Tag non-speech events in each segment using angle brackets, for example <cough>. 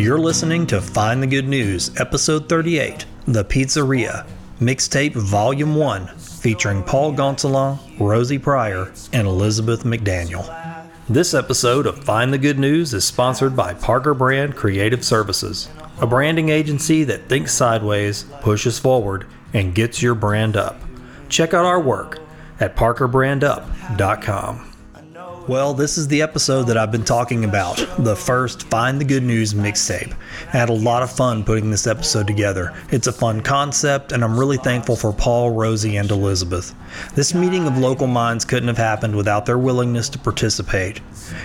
You're listening to Find the Good News, Episode 38 The Pizzeria, Mixtape Volume 1, featuring Paul Gonsolin, Rosie Pryor, and Elizabeth McDaniel. This episode of Find the Good News is sponsored by Parker Brand Creative Services, a branding agency that thinks sideways, pushes forward, and gets your brand up. Check out our work at parkerbrandup.com. Well, this is the episode that I've been talking about, the first Find the Good News mixtape. I had a lot of fun putting this episode together. It's a fun concept, and I'm really thankful for Paul, Rosie, and Elizabeth. This meeting of local minds couldn't have happened without their willingness to participate.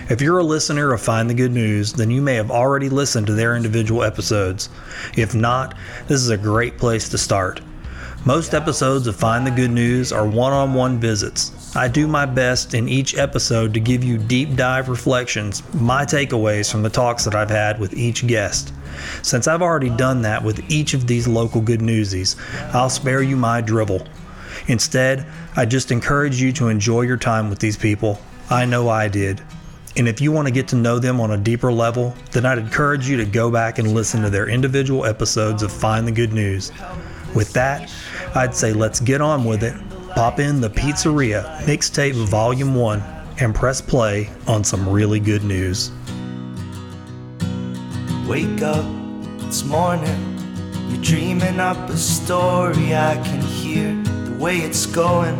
If you're a listener of Find the Good News, then you may have already listened to their individual episodes. If not, this is a great place to start. Most episodes of Find the Good News are one on one visits. I do my best in each episode to give you deep dive reflections, my takeaways from the talks that I've had with each guest. Since I've already done that with each of these local good newsies, I'll spare you my drivel. Instead, I just encourage you to enjoy your time with these people. I know I did. And if you want to get to know them on a deeper level, then I'd encourage you to go back and listen to their individual episodes of Find the Good News. With that, I'd say let's get on with it. Pop in the Pizzeria Mixtape Volume 1 and press play on some really good news. Wake up, it's morning. You're dreaming up a story. I can hear the way it's going.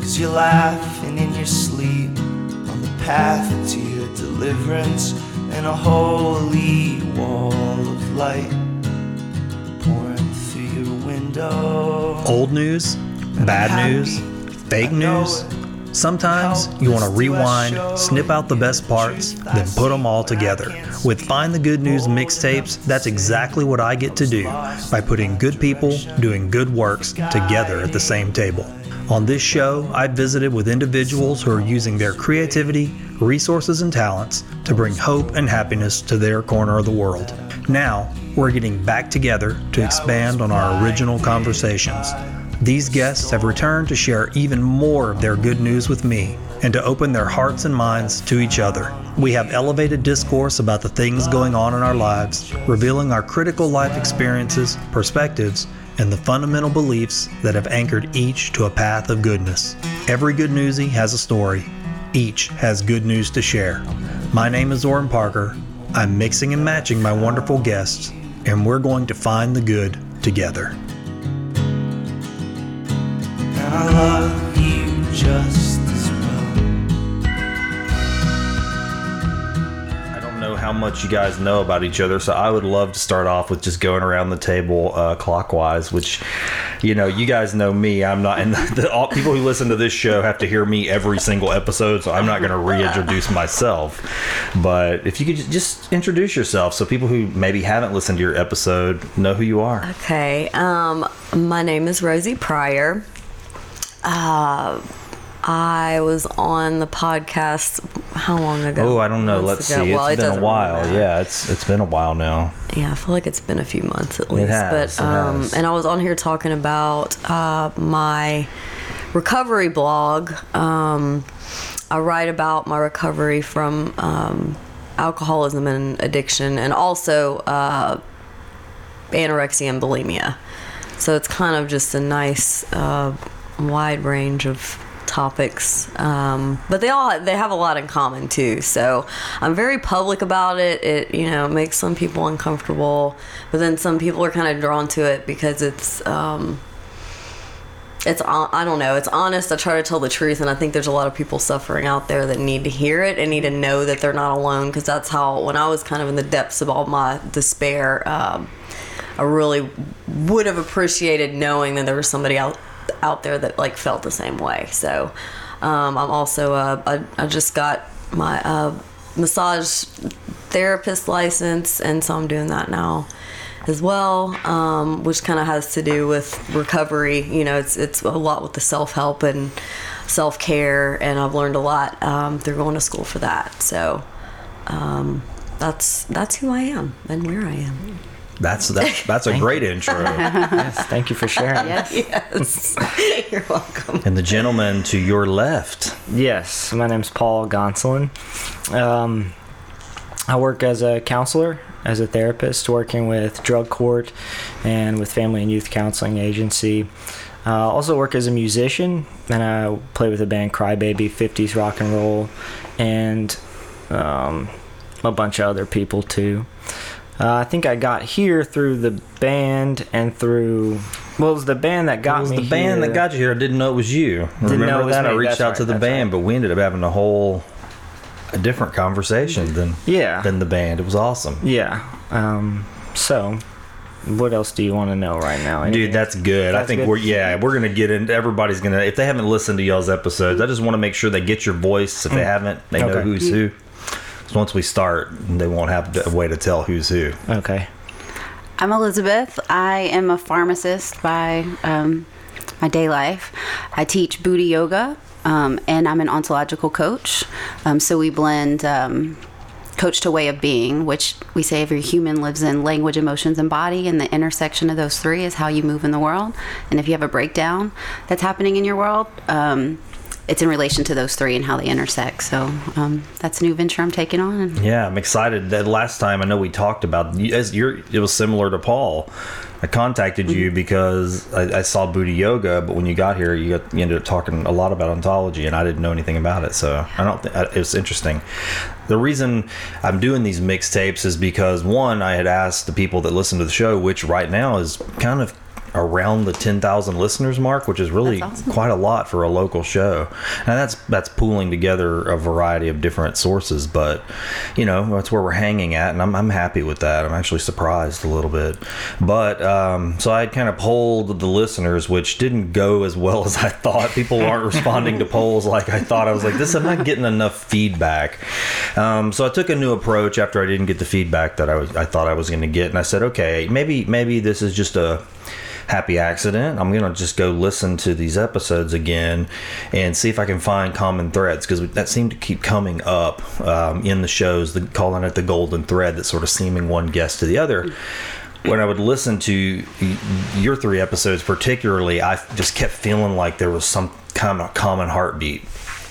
Cause you're laughing in your sleep on the path to your deliverance and a holy wall of light Old news, bad news, fake news. Sometimes you want to rewind, snip out the best parts, then put them all together. With Find the Good News mixtapes, that's exactly what I get to do by putting good people doing good works together at the same table. On this show, I visited with individuals who are using their creativity, resources, and talents to bring hope and happiness to their corner of the world. Now, we're getting back together to expand on our original conversations. These guests have returned to share even more of their good news with me and to open their hearts and minds to each other. We have elevated discourse about the things going on in our lives, revealing our critical life experiences, perspectives, and the fundamental beliefs that have anchored each to a path of goodness. Every good newsie has a story. Each has good news to share. My name is Orrin Parker. I'm mixing and matching my wonderful guests, and we're going to find the good together. I love you just how much you guys know about each other, so I would love to start off with just going around the table uh, clockwise. Which, you know, you guys know me. I'm not, and <laughs> the all, people who listen to this show have to hear me every single episode, so I'm not going to reintroduce myself. But if you could just introduce yourself, so people who maybe haven't listened to your episode know who you are. Okay. Um, my name is Rosie Pryor. Uh, I was on the podcast how long ago? Oh, I don't know. Months Let's ago. see. Well, it It's been a while. matter. Yeah, it's it's been a while now. Yeah, I feel like it's been a few months at least. has, but it um, has. and I was on here talking about uh, my recovery blog. Um, I write about my recovery from um, alcoholism and addiction, and also uh, anorexia and bulimia. So it's kind of just a nice uh, wide range of topics um, but they all they have a lot in common too so i'm very public about it it you know makes some people uncomfortable but then some people are kind of drawn to it because it's um, it's I don't know. It's honest. I try to tell the truth, and I think there's a lot of people suffering out there that need to hear it and need to know that they're not alone. Because that's how, when I was kind of in the depths of all my despair, um, I really would have appreciated knowing that there was somebody out out there that like felt the same way. So um, I'm also uh, I, I just got my uh, massage therapist license, and so I'm doing that now as well, um, which kind of has to do with recovery. You know, it's it's a lot with the self help and self care, and I've learned a lot um, through going to school for that. So um, that's that's who I am and where I am. That's that, that's a great intro. <laughs> Yes, thank you for sharing. Yes. Yes, <laughs> you're welcome. And the gentleman to your left. Yes, my name's Paul Gonsolin. Um, I work as a counselor, as a therapist, working with drug court and with family and youth counseling agency. Uh, also work as a musician, and I play with a band Crybaby, 50s rock and roll, and um, a bunch of other people too. Uh, I think I got here through the band and through well, it was the band that got it was me the band here. that got you here. I didn't know it was you. Remember know it was that? I reached That's out right. to the That's band, right. but we ended up having a whole a different conversation than Yeah. than the band. It was awesome. Yeah. Um, so, what else do you want to know right now? Anything? Dude, that's good. I think good? we're yeah, we're gonna get in. Everybody's gonna if they haven't listened to y'all's episodes, I just want to make sure they get your voice. If they haven't, they know who's who. So once we start, they won't have a way to tell who's who. okay. I'm Elizabeth. I am a pharmacist by um, my day life. I teach Buti yoga, um, and I'm an ontological coach. Um, so we blend um, coach to way of being, which we say every human lives in language, emotions, and body, and the intersection of those three is how you move in the world. And if you have a breakdown that's happening in your world, um, it's in relation to those three and how they intersect. So um, that's a new venture I'm taking on. Yeah, I'm excited. That last time I know we talked about as you're. It was similar to Paul. I contacted you because I, I saw Buti Yoga, but when you got here, you, got, you ended up talking a lot about ontology, and I didn't know anything about it. So I don't. think It was interesting. The reason I'm doing these mixtapes is because one, I had asked the people that listen to the show, which right now is kind of around the 10,000 listeners mark, which is really awesome. quite a lot for a local show. And that's that's pooling together a variety of different sources, but you know, that's where we're hanging at and I'm I'm happy with that. I'm actually surprised a little bit. But um so I kind of polled the listeners which didn't go as well as I thought. People aren't <laughs> responding to polls like I thought. I was like this I'm not getting enough feedback. Um so I took a new approach after I didn't get the feedback that I was I thought I was going to get and I said, "Okay, maybe maybe this is just a happy accident. I'm gonna just go listen to these episodes again and see if I can find common threads because that seemed to keep coming up um, in the shows, the, calling it the golden thread, that sort of seeming one guest to the other. When I would listen to your three episodes, particularly, I just kept feeling like there was some kind of common heartbeat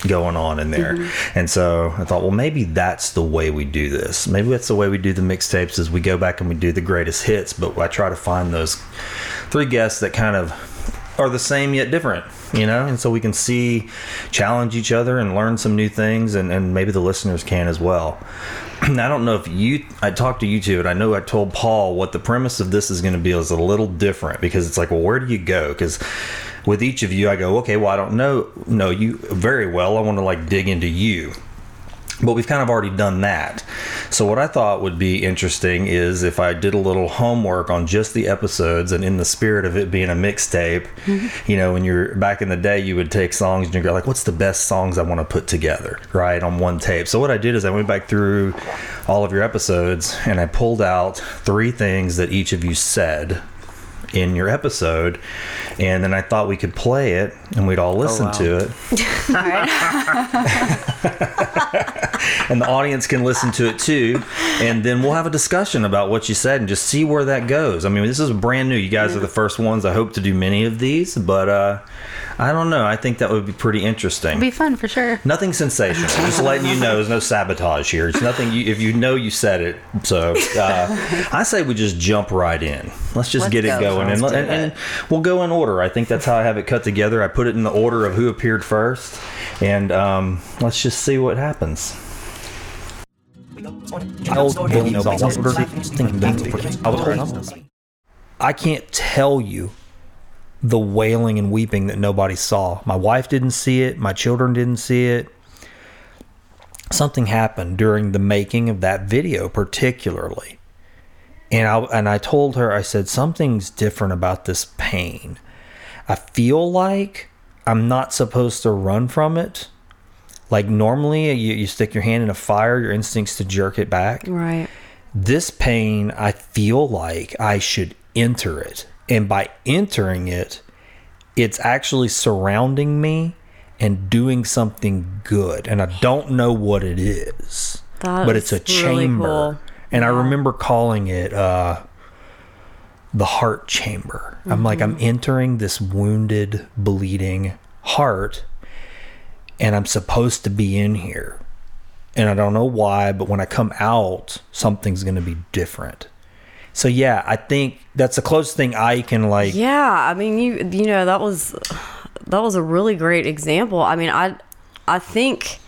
going on in there. Mm-hmm. And so I thought, well, maybe that's the way we do this. Maybe that's the way we do the mixtapes is we go back and we do the greatest hits, but I try to find those three guests that kind of are the same yet different, you know? And so we can see, challenge each other and learn some new things and, and maybe the listeners can as well. <clears throat> I don't know if you, I talked to you two, and I know I told Paul what the premise of this is going to be is a little different because it's like, well, where do you go? Because with each of you, I go, okay, well, I don't know, know you very well. I want to like dig into you but we've kind of already done that. So what I thought would be interesting is if I did a little homework on just the episodes and in the spirit of it being a mixtape, mm-hmm. you know, when you're back in the day you would take songs and you go like what's the best songs I want to put together, right, on one tape. So what I did is I went back through all of your episodes and I pulled out three things that each of you said in your episode and then I thought we could play it and we'd all listen wow. to it. <laughs> And the audience can listen to it too and then we'll have a discussion about what you said and just see where that goes. I mean this is brand new. You guys are the first ones i hope to do many of these but uh i don't know. I think that would be pretty interesting. It'd be fun for sure. nothing sensational. <laughs> Just letting you know there's no sabotage here. It's nothing you if you know you said it so <laughs> uh, i say we just jump right in. Let's just Let's get it going and, and, and we'll go in order. I think that's how i have it cut together. I put it in the order of who appeared first and um, let's just see what happens. I can't tell you the wailing and weeping that nobody saw. My wife didn't see it, my children didn't see it. Something happened during the making of that video, particularly. And I, and I told her, I said, something's different about this pain. I feel like I'm not supposed to run from it. Like normally, you, you stick your hand in a fire, your instincts to jerk it back Right. this pain, I feel like I should enter it. And by entering it, it's actually surrounding me and doing something good. And I don't know what it is, That but it's a really chamber. cool. And I remember calling it uh, the heart chamber. I'm like, I'm entering this wounded, bleeding heart, and I'm supposed to be in here and I don't know why, but when I come out, something's going to be different. So yeah, I think that's the closest thing I can like. Yeah, I mean, you you know that was that was a really great example. I mean, I I think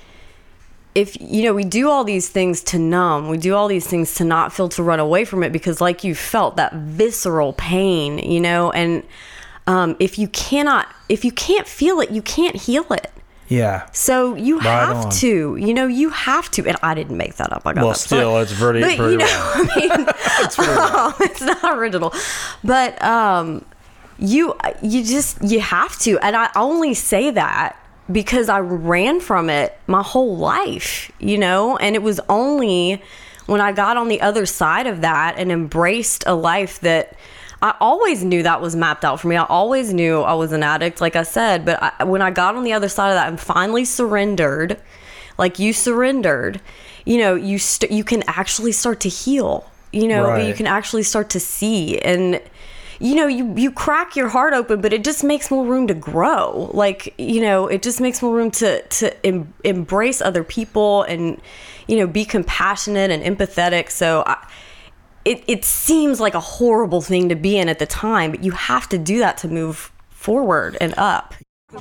if you know we do all these things to numb, we do all these things to not feel to run away from it because like you felt that visceral pain, you know, and um, if you cannot if you can't feel it, you can't heal it. Yeah. So you have on. to, you know, you have to. And I didn't make that up. I got Well, that still, from- it's pretty- But pretty you know, <laughs> I mean, <laughs> <laughs> um, it's not original, but um, you you just you have to. And I only say that because I ran from it my whole life, you know, and it was only when I got on the other side of that and embraced a life that I always knew that was mapped out for me. I always knew I was an addict, like I said. But I, when I got on the other side of that and finally surrendered, like you surrendered, you know, you st- you can actually start to heal. You know, Right. you can actually start to see and. You know, you you crack your heart open, but it just makes more room to grow. Like, you know, it just makes more room to to em- embrace other people and, you know, be compassionate and empathetic. So, I, it, it seems like a horrible thing to be in at the time, but you have to do that to move forward and up.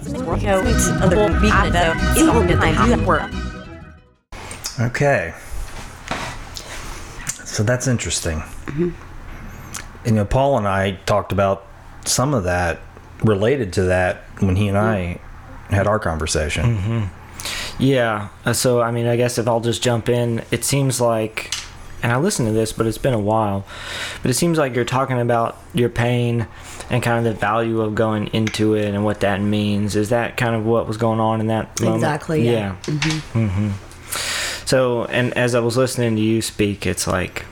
You know, it's other people be that it's all good to do that work. Okay. So that's interesting. And, you know, Paul and I talked about some of that related to that when he and I had our conversation. Yeah. uh, So, I mean, I guess if I'll just jump in, it seems like, and I listened to this, but it's been a while, but it seems like you're talking about your pain and kind of the value of going into it and what that means. Is that kind of what was going on in that moment? Exactly, yeah. hmm Mhm. So, and as I was listening to you speak, it's like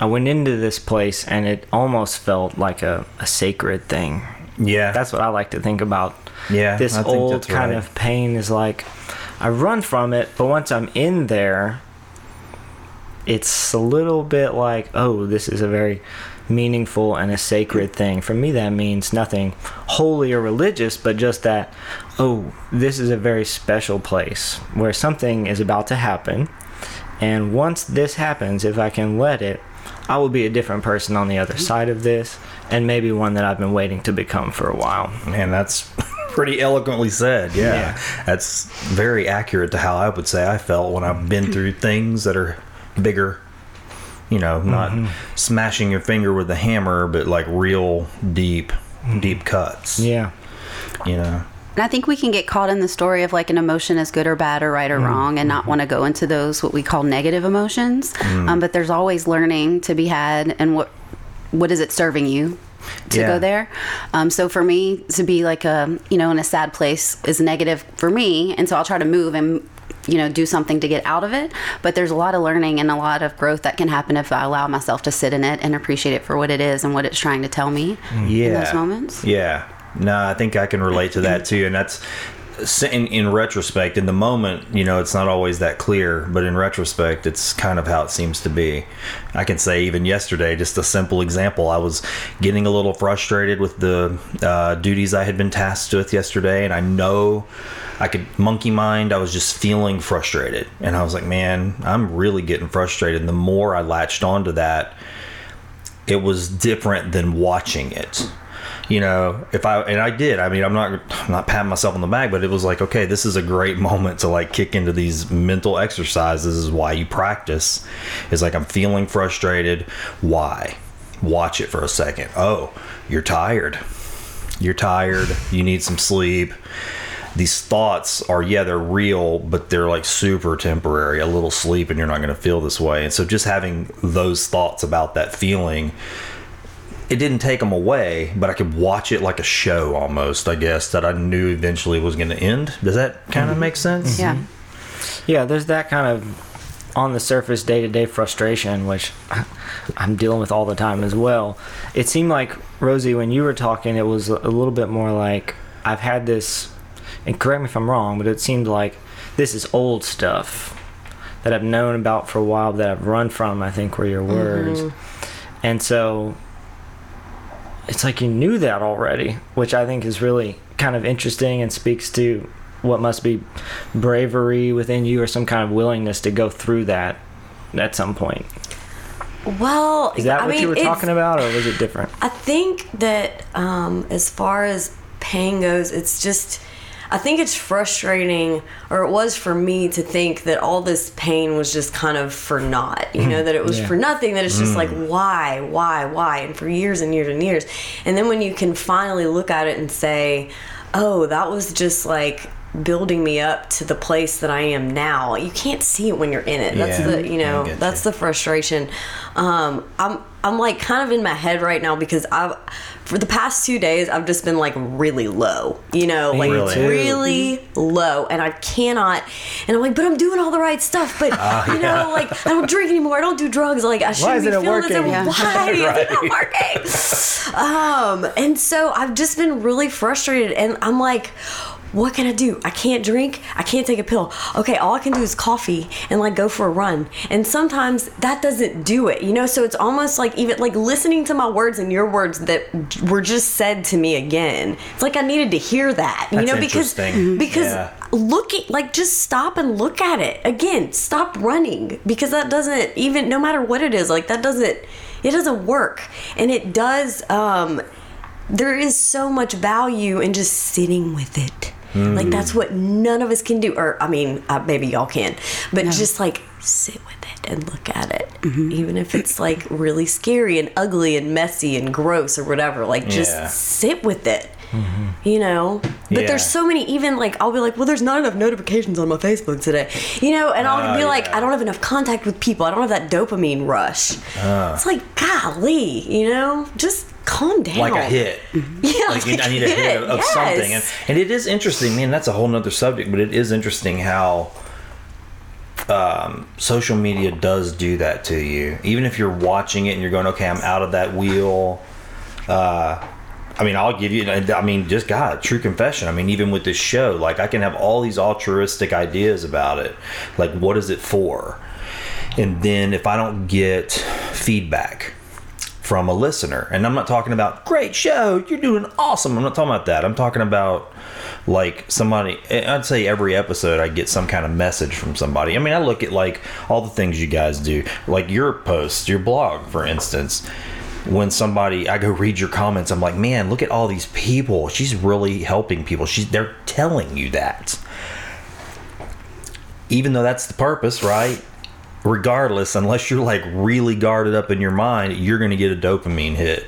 I went into this place and it almost felt like a, a sacred thing. Yeah. That's what I like to think about. Yeah, This I think old that's kind right. of pain is like I run from it, but once I'm in there, it's a little bit like, oh, this is a very meaningful and a sacred thing. For me, that means nothing holy or religious, but just that, oh, this is a very special place where something is about to happen. And once this happens, if I can let it, I will be a different person on the other mm-hmm. side of this, and maybe one that I've been waiting to become for a while. Man, that's <laughs> pretty eloquently said. Yeah. Yeah. That's very accurate to how I would say I felt when I've been mm-hmm. through things that are bigger. You know, not mm-hmm. smashing your finger with a hammer, but like real deep, mm-hmm. deep cuts. Yeah. You know. And I think we can get caught in the story of like an emotion is good or bad or right or mm-hmm. wrong and not want to go into those what we call negative emotions. Mm. Um, but there's always learning to be had and what what is it serving you to Yeah. go there. Um, so for me to be like a you know in a sad place is negative for me, and so I'll try to move and you know do something to get out of it. But there's a lot of learning and a lot of growth that can happen if I allow myself to sit in it and appreciate it for what it is and what it's trying to tell me yeah. in those moments. Yeah. No, I think I can relate to that too, and that's in, in retrospect. In the moment, you know, it's not always that clear, but in retrospect, it's kind of how it seems to be. I can say even yesterday, just a simple example. I was getting a little frustrated with the uh, duties I had been tasked with yesterday, and I know. I could monkey mind. I was just feeling frustrated. And I was like, man, I'm really getting frustrated. And the more I latched onto that, it was different than watching it you know if i and i did i mean i'm not I'm not patting myself on the back but it was like okay this is a great <laughs> moment to like kick into these mental exercises this is why you practice. Is like i'm feeling frustrated. Why? Watch it for a second. Oh you're tired. You're tired. You need some sleep. These thoughts are yeah they're real but they're like super temporary a little sleep and you're not going to feel this way. And so just having those thoughts about that feeling it didn't take them away but i could watch it like a show almost i guess that i knew eventually was going to end does that kind of mm-hmm. make sense mm-hmm. Yeah. Yeah, there's that kind of on the surface day to day frustration, which <laughs> I'm dealing with all the time as well. It seemed like, Rosie, when you were talking, it was a little bit more like I've had this, and correct me if I'm wrong, but it seemed like this is old stuff that I've known about for a while, that I've run from, I think were your words. Mm-hmm. And so it's like you knew that already, which I think is really kind of interesting and speaks to what must be bravery within you or some kind of willingness to go through that at some point. Well, Is that I what mean, you were talking about, or was it different? I think that um, as far as pain goes, it's just. I think it's frustrating, or it was for me to think that all this pain was just kind of for naught. You know, mm-hmm. that it was Yeah. for nothing, that it's just like, mm. why, why, why? And for years and years and years. And then when you can finally look at it and say, oh, that was just like building me up to the place that I am now. You can't see it when you're in it. That's Yeah, the, you know that's you. the frustration. Um, I'm I'm like kind of in my head right now because I've for the past two days I've just been like really low, you know, like Really? really, low, and I cannot. And I'm like, but I'm doing all the right stuff, but <laughs> you know, like I don't drink anymore, I don't do drugs, like I shouldn't be feeling this. Yeah. <laughs> Why is it not working? Um, and so I've just been really frustrated, and I'm like what can I do? I can't drink. I can't take a pill. Okay, all I can do is coffee and like go for a run. And sometimes that doesn't do it, you know? So it's almost like even like listening to my words and your words that were just said to me again. It's like I needed to hear that, you That's know, because because Yeah. looking like just stop and look at it. Again, stop running because that doesn't even no matter what it is, like that doesn't it doesn't work. And it does um there is so much value in just sitting with it. Like that's what none of us can do. Or I mean, uh, maybe y'all can, but just like sit with it and look at it, even if it's like really scary and ugly and messy and gross or whatever. Like just Yeah. sit with it. You know, but Yeah. there's so many. Even like I'll be like, well, there's not enough notifications on my Facebook today. You know, and I'll Oh, be like, yeah. I don't have enough contact with people. I don't have that dopamine rush. Ah. It's like, golly, you know, just calm down. like a hit. Yeah, like you- I need a hit of, of yes. something, and, and it is interesting, man. That's a whole nother subject, but it is interesting how um, social media does do that to you. Even if you're watching it and you're going, okay, I'm out of that wheel. Uh, I mean, I'll give you. I mean, just God, true confession. I mean, even with this show, like I can have all these altruistic ideas about it. Like, what is it for? And then if I don't get feedback from a listener, and I'm not talking about great show, you're doing awesome. I'm not talking about that. I'm talking about like somebody. Eh, I'd say every episode I get some kind of message from somebody. I mean, I look at like all the things you guys do, like your posts, your blog, for instance when somebody I go read your comments, I'm like, man, look at all these people. She's really helping people. She's they're telling you that. Even though that's the purpose, right? Regardless, unless you're like really guarded up in your mind, you're gonna get a dopamine hit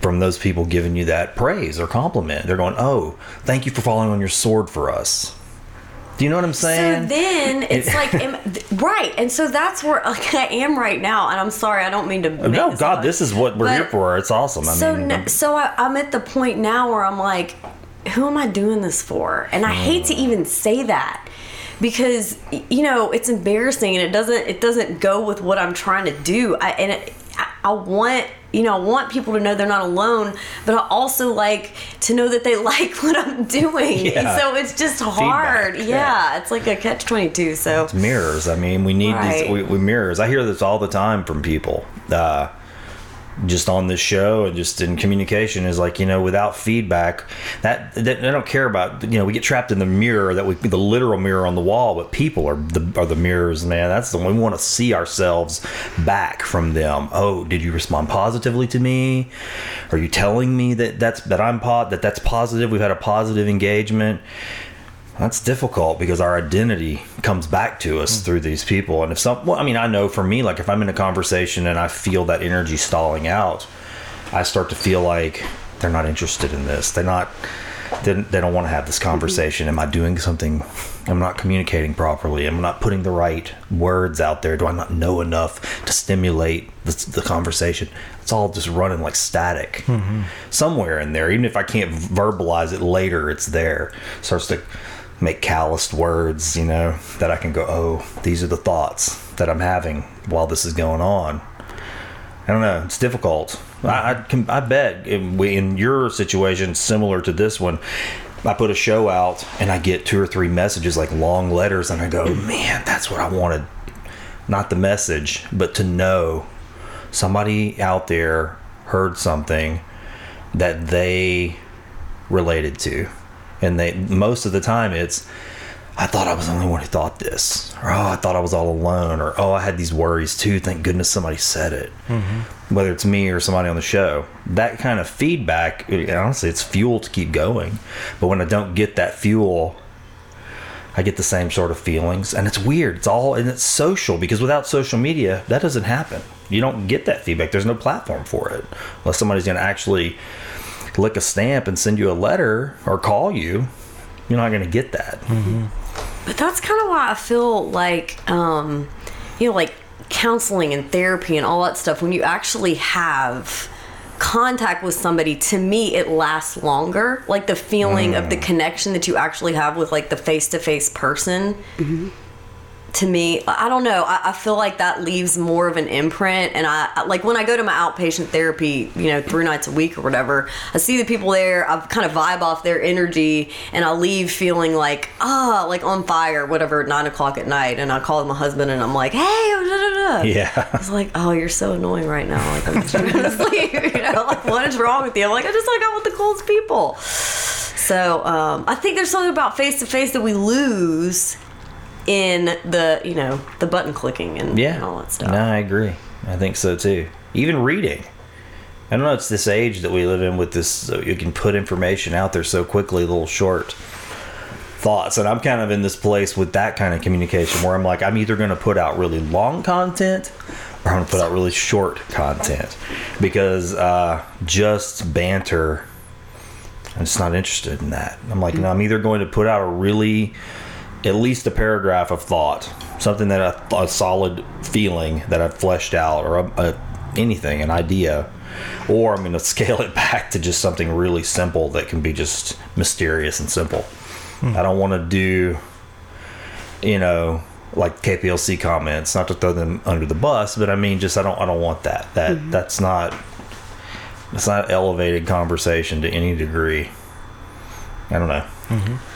from those people giving you that praise or compliment. They're going, Oh, thank you for falling on your sword for us. Do you know what I'm saying? So then <laughs> it's like, am, right, and so that's where like I am right now. And I'm sorry, I don't mean to. no, this God, up. this is what we're But- here for. It's awesome. I so mean, n- so I, I'm at the point now where I'm like, who am I doing this for? And I hate to hmm. even say that because you know it's embarrassing and it doesn't it doesn't go with what I'm trying to do. I and it, I, I want you know I want people to know they're not alone, but I also like to know that they <laughs> like what I'm doing. Yeah. So it's just hard. Yeah, yeah. it's like a catch twenty two. So it's mirrors. I mean, we need Right. these we, we mirrors. I hear this all the time from people. Uh, just on this show and just in communication is like you know without feedback that, that they don't care about you know we get trapped in the mirror that we the literal mirror on the wall but people are the are the mirrors man. That's the one we want to see ourselves back from them. Oh did you respond positively to me? Are you telling me that that's that I'm pot that that's positive? We've had a positive engagement that's difficult because our identity comes back to us hmm. through these people. And if some, well, I mean, I know for me, like if I'm in a conversation and I feel that energy stalling out, I start to feel like they're not interested in this. They're not, they, they don't want to have this mm-hmm. conversation. Am I doing something? I'm not communicating properly. I'm not putting the right words out there. Do I not know enough to stimulate the, the conversation? It's all just running like static mm-hmm. somewhere in there. Even if I can't verbalize it later, it's there. Starts to make calloused words, you know, that I can go, oh, these are the thoughts that I'm having while this is going on. I don't know. It's difficult. I, I, can, I bet in, in your situation, similar to this one, I put a show out and I get two or three messages, like long letters, and I go, man, that's what I wanted. Not the message, but to know somebody out there heard something that they related to and they most of the time it's I thought I was the only one who thought this, or oh, I thought I was all alone, or oh, I had these worries too. Thank goodness somebody said it. Mm-hmm. Whether it's me or somebody on the show, that kind of feedback, honestly, it's fuel to keep going. But when I don't get that fuel, I get the same sort of feelings, and it's weird. It's all and it's social because without social media, that doesn't happen. You don't get that feedback. There's no platform for it unless somebody's going to actually lick a stamp and send you a letter or call you. You're not going to get that. Mm-hmm. But that's kind of why I feel like, um, you know, like counseling and therapy and all that stuff, when you actually have contact with somebody, to me, it lasts longer. Like the feeling of the mm. connection that you actually have with like the face to face person. Mm-hmm. To me, I don't know. I, I feel like that leaves more of an imprint. And I like when I go to my outpatient therapy, you know, three nights a week or whatever, I see the people there, I kind of vibe off their energy, and I leave feeling like, ah, like on fire, whatever, at nine o'clock at night. And I call my husband and I'm like, hey, da, da, da. Yeah. <laughs> It's like, oh, you're so annoying right now. Like, I'm just trying to <laughs> sleep. You know, like, what is wrong with you? I'm like, I just hung out with the coolest people. So um, I think there's something about face to face that we lose in the, you know, the button clicking and, Yeah. and all that stuff. No, I agree. I think so too. Even reading. I don't know. It's this age that we live in with this. So you can put information out there so quickly, little short thoughts. And I'm kind of in this place with that kind of communication where I'm like, I'm either going to put out really long content or I'm going to put out really short content because uh, just banter. I'm just not interested in that. I'm like, no, I'm either going to put out a really, at least a paragraph of thought, something that a, a solid feeling that I've fleshed out, or a, a, anything, an idea, or I'm going <laughs> to scale it back to just something really simple that can be just mysterious and simple. Hmm. I don't want to do, you know, like KPLC comments, not to throw them under the bus, but I mean, just I don't, I don't want that. That hmm. that's not, it's not elevated conversation to any degree. I don't know. Mm-hmm.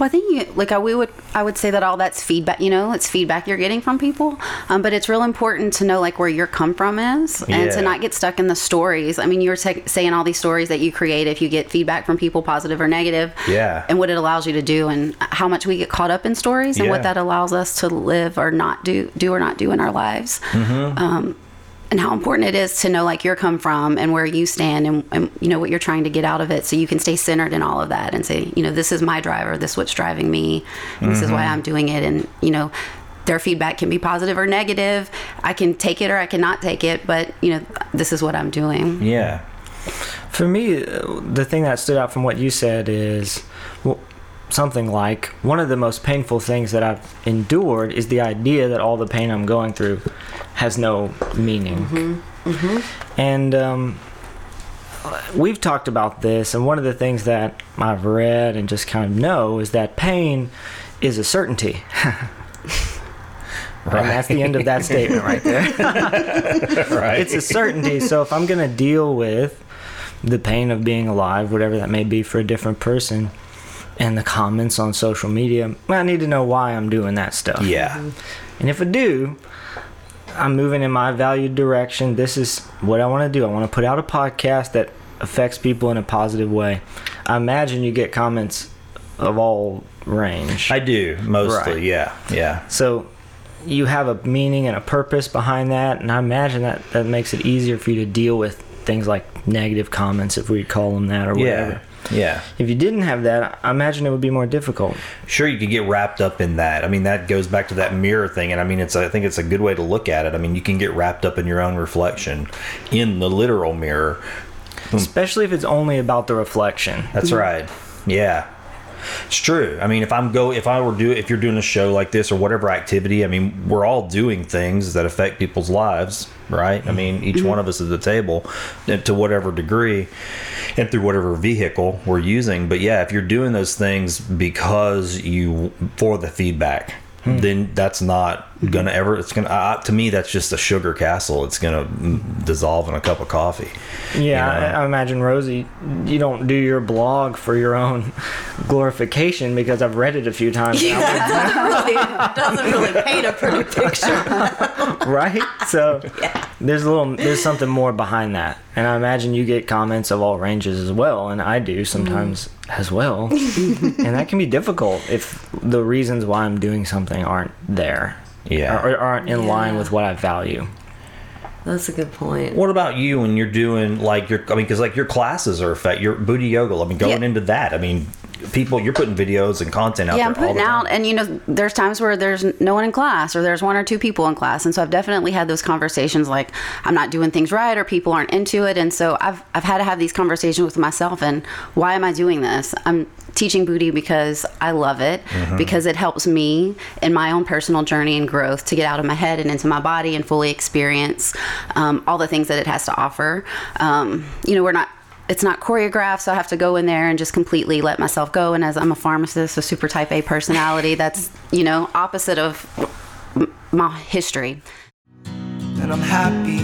Well, I think you, like I, we would I would say that all that's feedback. You know, it's feedback you're getting from people. Um, but it's real important to know like where your come from is, and Yeah. to not get stuck in the stories. I mean, you were ta- saying all these stories that you create if you get feedback from people, positive or negative. Yeah. And what it allows you to do, and how much we get caught up in stories, and Yeah. what that allows us to live or not do, do or not do in our lives. Um, and how important it is to know like you're come from and where you stand and, and you know what you're trying to get out of it so you can stay centered in all of that and say you know this is my driver this is what's driving me and this is why i'm doing it. And you know their feedback can be positive or negative. I can take it or i cannot take it but you know this is what i'm doing. Yeah. For me, uh, the thing that stood out from what you said is well, something like one of the most painful things that I've endured is the idea that all the pain I'm going through has no meaning. And um, we've talked about this, and one of the things that I've read and just kind of know is that pain is a certainty. <laughs> And that's the end of that statement right there <laughs> Right. it's a certainty. So if I'm going to deal with the pain of being alive, whatever that may be for a different person, and the comments on social media, I need to know why I'm doing that stuff. yeah. And if I do, I'm moving in my valued direction. This is what I want to do. I want to put out a podcast that affects people in a positive way. I imagine you get comments of all range. I do mostly. Right. Yeah. Yeah. So you have a meaning and a purpose behind that, and I imagine that that makes it easier for you to deal with things like negative comments, if we call them that, or whatever. Yeah. Yeah. If you didn't have that, I imagine it would be more difficult. Sure, you could get wrapped up in that. I mean, that goes back to that mirror thing, and I mean, it's I think it's a good way to look at it. I mean, you can get wrapped up in your own reflection in the literal mirror. Hmm. Especially if it's only about the reflection. That's right. Yeah. It's true. I mean, if I'm go, if I were do, if you're doing a show like this or whatever activity, I mean, we're all doing things that affect people's lives, right? I mean, each one of us at the table uh, to whatever degree and through whatever vehicle we're using. But yeah, if you're doing those things because you for the feedback, then that's not gonna ever. It's gonna uh, to me that's just a sugar castle. It's gonna mm, dissolve in a cup of coffee. Yeah, you know? I, I imagine Rosie, you don't do your blog for your own <laughs> glorification because I've read it a few times. now. <laughs> really doesn't really paint a pretty picture. <laughs> right? So there's a little, there's something more behind that, and I imagine you get comments of all ranges as well, and I do sometimes as well, and that can be difficult if the reasons why I'm doing something aren't there, Yeah. or, or aren't in line with what I value. That's a good point. What about you when you're doing like your? I mean, because like your classes are effect your Buti yoga. I mean, going Yeah. into that. I mean, people you're putting videos and content out yeah, I'm putting the time. out, and you know, there's times where there's no one in class, or there's one or two people in class, and so I've definitely had those conversations like I'm not doing things right, or people aren't into it, and so I've I've had to have these conversations with myself, and why am I doing this? I'm teaching Buti because I love it, because it helps me in my own personal journey and growth to get out of my head and into my body and fully experience um, all the things that it has to offer. Um, you know, we're not it's not choreographed, so I have to go in there and just completely let myself go. And as I'm a pharmacist, a super type A personality, that's, you know, opposite of my history. And I'm happy,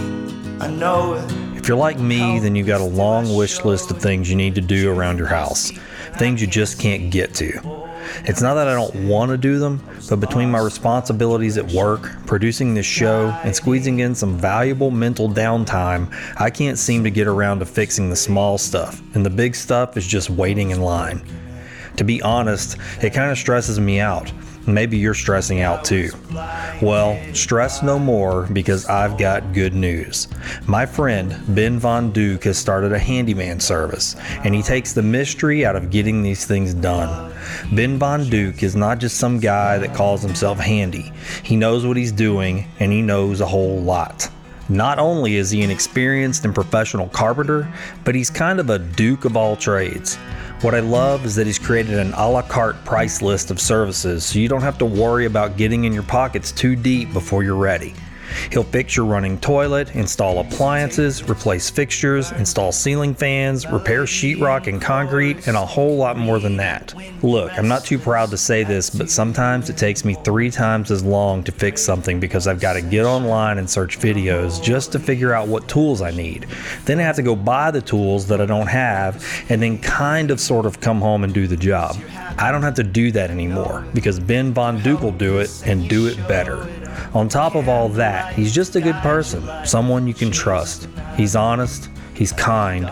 I know it. If you're like me, then you've got a long wish list of things you need to do around your house, things you just can't get to. It's not that I don't want to do them, but between my responsibilities at work, producing this show, and squeezing in some valuable mental downtime, I can't seem to get around to fixing the small stuff, and the big stuff is just waiting in line. To be honest, it kind of stresses me out. Maybe you're stressing out too. Well, stress no more because I've got good news. My friend Ben Von Duke has started a handyman service, and he takes the mystery out of getting these things done. Ben Von Duke is not just some guy that calls himself handy, he knows what he's doing, and he knows a whole lot. Not only is he an experienced and professional carpenter, but he's kind of a duke of all trades. What I love is that he's created an a la carte price list of services so you don't have to worry about getting in your pockets too deep before you're ready. He'll fix your running toilet, install appliances, replace fixtures, install ceiling fans, repair sheetrock and concrete, and a whole lot more than that. Look, I'm not too proud to say this, but sometimes it takes me three times as long to fix something because I've got to get online and search videos just to figure out what tools I need. Then I have to go buy the tools that I don't have, and then kind of sort of come home and do the job. I don't have to do that anymore because Ben Von Duke will do it and do it better. On top of all that, he's just a good person, someone you can trust. He's honest, he's kind,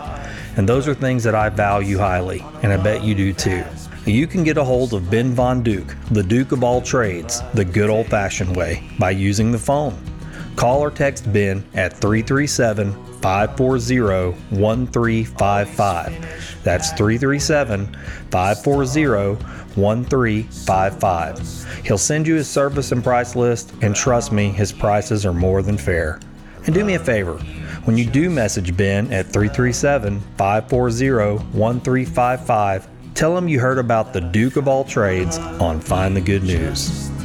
and those are things that I value highly, and I bet you do too. You can get a hold of Ben Von Duke, the Duke of all trades, the good old fashioned way, by using the phone. Call or text Ben at 337 540 1355. That's 337 540 1355. He'll send you his service and price list, and trust me, his prices are more than fair. And do me a favor when you do message Ben at 337 540 1355, tell him you heard about the Duke of all trades on Find the Good News.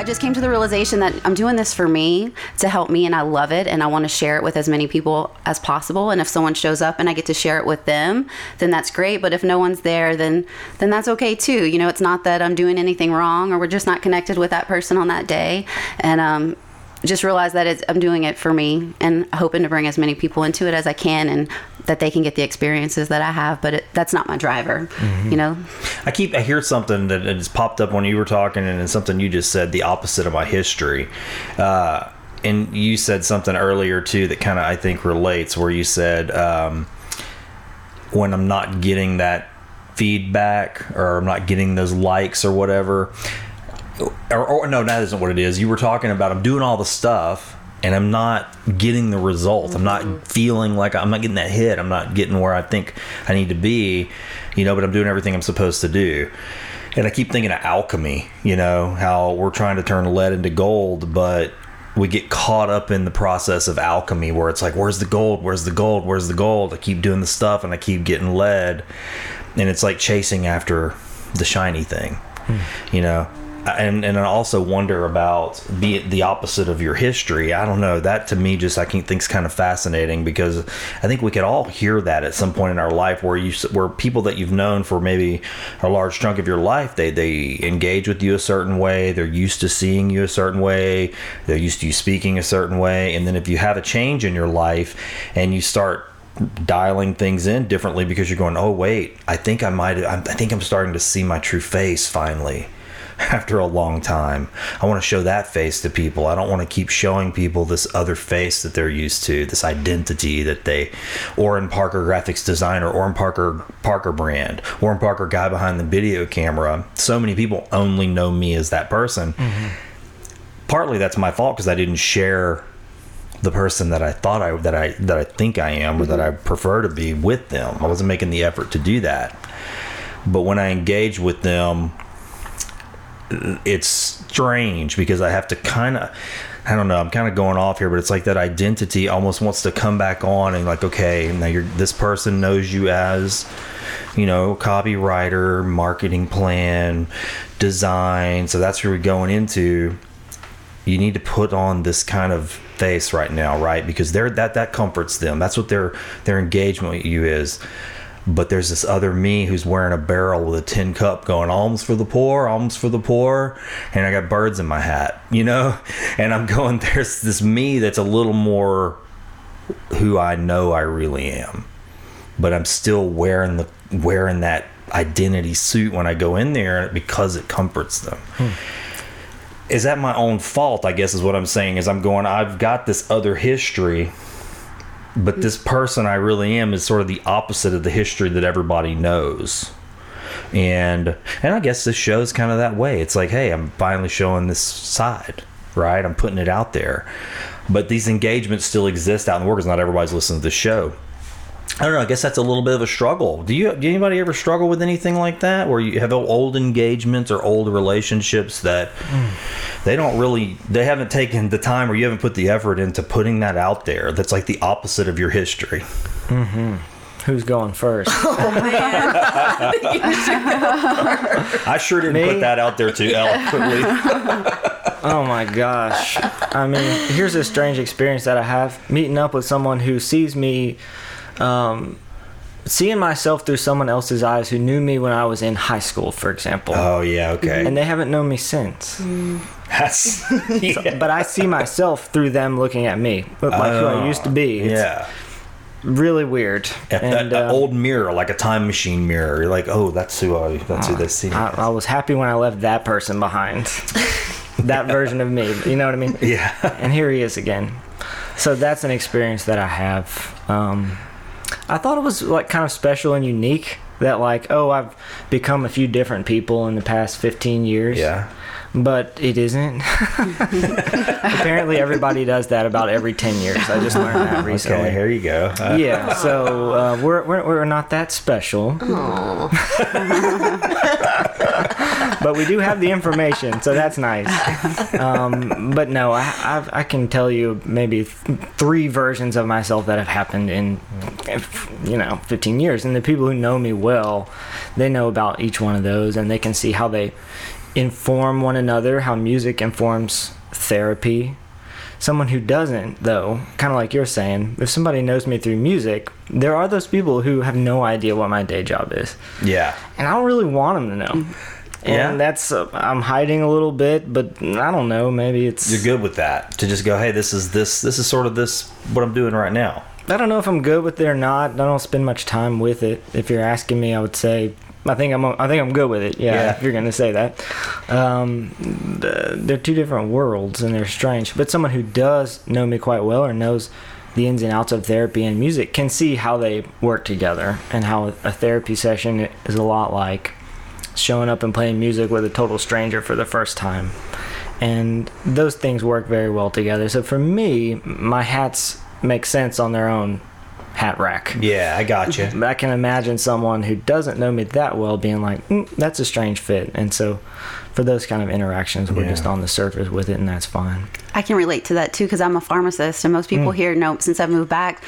I just came to the realization that I'm doing this for me to help me and I love it and I want to share it with as many people as possible and if someone shows up and I get to share it with them then that's great but if no one's there then then that's okay too. You know it's not that I'm doing anything wrong or we're just not connected with that person on that day and um just realize that I'm doing it for me and hoping to bring as many people into it as I can and that they can get the experiences that I have but it, that's not my driver you know I keep I hear something that has popped up when you were talking, and it's something you just said the opposite of my history. Uh, and you said something earlier too that kind of I think relates, where you said um, when I'm not getting that feedback or I'm not getting those likes or whatever. Or, or no, that isn't what it is. You were talking about I'm doing all the stuff and I'm not getting the result. I'm not mm-hmm. feeling like I'm not getting that hit. I'm not getting where I think I need to be, you know, but I'm doing everything I'm supposed to do. And I keep thinking of alchemy, you know, how we're trying to turn lead into gold, but we get caught up in the process of alchemy where it's like, where's the gold? Where's the gold? Where's the gold? I keep doing the stuff and I keep getting lead. And it's like chasing after the shiny thing, hmm. you know? And and I also wonder about be it the opposite of your history. I don't know. That to me just I can think's kind of fascinating because I think we could all hear that at some point in our life where you where people that you've known for maybe a large chunk of your life they they engage with you a certain way. They're used to seeing you a certain way. They're used to you speaking a certain way. And then if you have a change in your life and you start dialing things in differently because you're going, oh wait, I think I might, I think I'm starting to see my true face finally <laughs> after a long time. I want to show that face to people. I don't want to keep showing people this other face that they're used to, this identity that they Orrin Parker graphics designer, Orrin Parker Parker brand, Orrin Parker guy behind the video camera. So many people only know me as that person. Mm-hmm. Partly that's my fault because I didn't share the person that I thought I that I that I think I am or that I mm-hmm. prefer to be with them. I wasn't making the effort to do that. But when I engage with them, it's strange because I have to kind of I don't know, I'm kind of going off here, but it's like that identity almost wants to come back on and like, okay, now you're this person knows you as, you know, copywriter, marketing plan, design. So that's where we're going into. You need to put on this kind of face right now, right? Because they're that that comforts them. That's what their their engagement with you is but there's this other me who's wearing a barrel with a tin cup going alms for the poor alms for the poor and i got birds in my hat you know? <laughs> And i'm going there's this me that's a little more who i know i really am but i'm still wearing the wearing that identity suit when i go in there because it comforts them. Hmm. Is that my own fault i guess is what i'm saying is i'm going i've got this other history but this person I really am is sort of the opposite of the history that everybody knows. And and I guess this show's kind of that way. It's like, hey, I'm finally showing this side, right? I'm putting it out there. But these engagements still exist out in the world because not everybody's listening to the show. I don't know. I guess that's a little bit of a struggle. Do you? Do anybody ever struggle with anything like that, where you have old engagements or old relationships that they don't really, they haven't taken the time or you haven't put the effort into putting that out there? That's like the opposite of your history. Mm-hmm. Who's going first? <laughs> Oh, <laughs> I sure didn't Me? put that out there too eloquently. <laughs> Oh my gosh. I mean, here's a strange experience that I have meeting up with someone who sees me, um, seeing myself through someone else's eyes who knew me when I was in high school, for example. oh yeah, okay. and they haven't known me since. That's <laughs> yeah. But I see myself through them looking at me, like who I used to be. It's yeah. really weird. That, And that um, old mirror, like a time machine mirror. You're like, oh, that's who I. That's who they see. I. I was happy when I left that person behind. <laughs> that version of me. You know what I mean? Yeah. And here he is again. So that's an experience that I have. Um, I thought it was like kind of special and unique that like, oh, I've become a few different people in the past 15 years. Yeah. But it isn't. <laughs> Apparently, everybody does that about every 10 years. I just learned that recently. Okay, here you go. Uh, Yeah, so uh, we're, we're, we're not that special. <laughs> but we do have the information, so that's nice. Um, but no, I, I've, I can tell you maybe th- three versions of myself that have happened in, you know, 15 years. And the people who know me well, they know about each one of those, and they can see how they inform one another, how music informs therapy. Someone who doesn't, though, kind of like you're saying, if somebody knows me through music, there are those people who have no idea what my day job is Yeah. and I don't really want them to know. And Yeah. that's uh, I'm hiding a little bit, but I don't know. Maybe it's You're good with that to just go, hey, this is this this is sort of this what I'm doing right now. I don't know if I'm good with it or not. I don't spend much time with it. If you're asking me, I would say I think I'm I think I'm good with it. Yeah, Yeah. if you're gonna say that. Um, the- they're two different worlds and they're strange. But someone who does know me quite well or knows the ins and outs of therapy and music can see how they work together and how a therapy session is a lot like showing up and playing music with a total stranger for the first time. And those things work very well together. So for me, my hats make sense on their own hat rack. Yeah, I got you. But I can imagine someone who doesn't know me that well being like, mm, that's a strange fit. And so for those kind of interactions, we're Yeah. just on the surface with it, and that's fine. I can relate to that too because I'm a pharmacist, and most people here know since I've moved back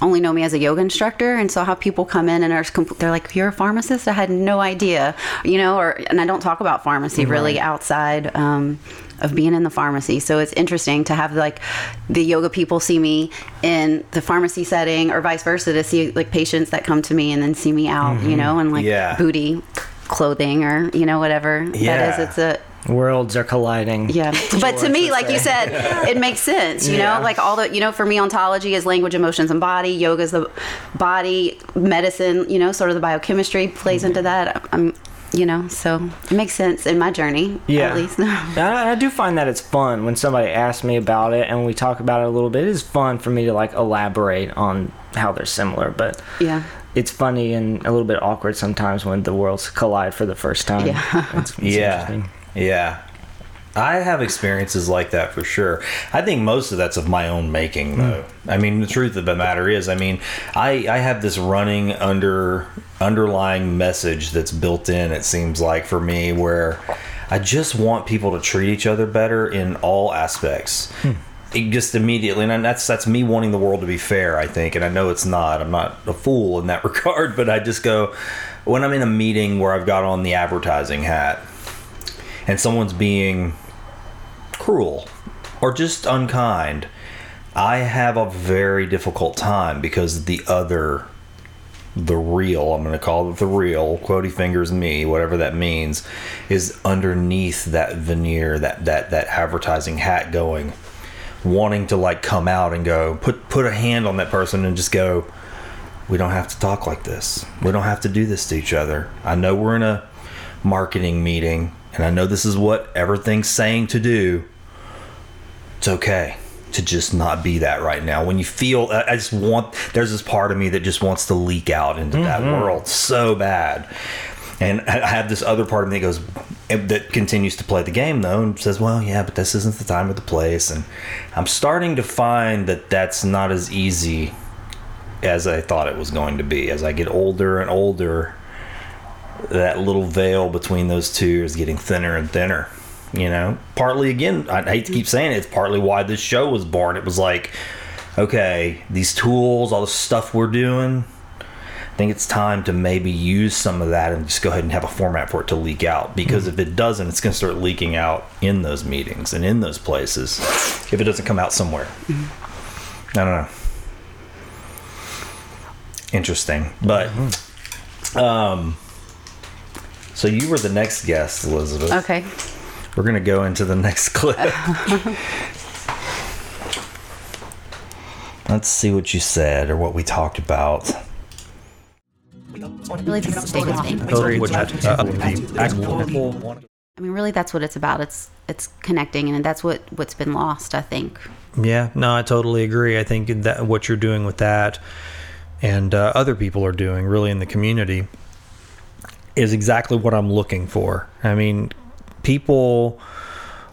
only know me as a yoga instructor. And so how people come in and are they're like, "You're a pharmacist? I had no idea," you know. Or and I don't talk about pharmacy really outside. Um, of being in the pharmacy, so it's interesting to have like the yoga people see me in the pharmacy setting, or vice versa, to see like patients that come to me and then see me out, you mm-hmm. know, and like Yeah. Buti clothing or you know whatever Yeah. that is. It's a Worlds are colliding. yeah, <laughs> but to me, like you said, it makes sense. You Yeah. know, like all the you know, for me, ontology is language, emotions, and body. Yoga is the body, medicine. You know, sort of the biochemistry plays mm-hmm. into that. I'm, you know, so it makes sense in my journey. Yeah. at least. <laughs> I, I do find that it's fun when somebody asks me about it and we talk about it a little bit. It is fun for me to like elaborate on how they're similar, but yeah. it's funny and a little bit awkward sometimes when the worlds collide for the first time. Yeah. It's, it's <laughs> yeah interesting. yeah i have experiences like that for sure. I think most of that's of my own making hmm. though. I mean the truth of the matter is i mean i i have this running under underlying message that's built in it seems like for me where i just want people to treat each other better in all aspects. Hmm. It just immediately and that's that's me wanting the world to be fair i think and i know it's not. I'm not a fool in that <laughs> regard but i just go when i'm in a meeting where i've got on the advertising hat and someone's being cruel or just unkind, I have a very difficult time because the other, the real, I'm going to call it the real, quotey fingers me, whatever that means, is underneath that veneer, that, that, that advertising hat going, wanting to like come out and go, put, put a hand on that person and just go, we don't have to talk like this. We don't have to do this to each other. I know we're in a marketing meeting and I know this is what everything's saying to do. It's okay to just not be that right now. When you feel, I I just want, there's this part of me that just wants to leak out into that mm-hmm. world so bad. And I have this other part of me that goes, eh, that continues to play the game though, and says, well, yeah, but this isn't the time or the place. And I'm starting to find that that's not as easy as I thought it was going to be. As I get older and older, that little veil between those two is getting thinner and thinner. You know, partly again, I hate to keep saying it, it's partly why this show was born. It was like, okay, these tools, all the stuff we're doing, I think it's time to maybe use some of that and just go ahead and have a format for it to leak out. Because if it doesn't, it's going to start leaking out in those meetings and in those places if it doesn't come out somewhere. I don't know. Interesting. But, um, so you were the next guest, Elizabeth. Okay. We're going to go into the <laughs> next clip. Let's see what you said or what we talked about. Really, this is David's thing. Which, uh, the actual people want- I mean, really, that's what it's about. It's it's connecting, and that's what what's been lost. I think. Yeah, no, I totally agree. I think that what you're doing with that and uh, other people are doing really in the community is exactly what I'm looking for. I mean, people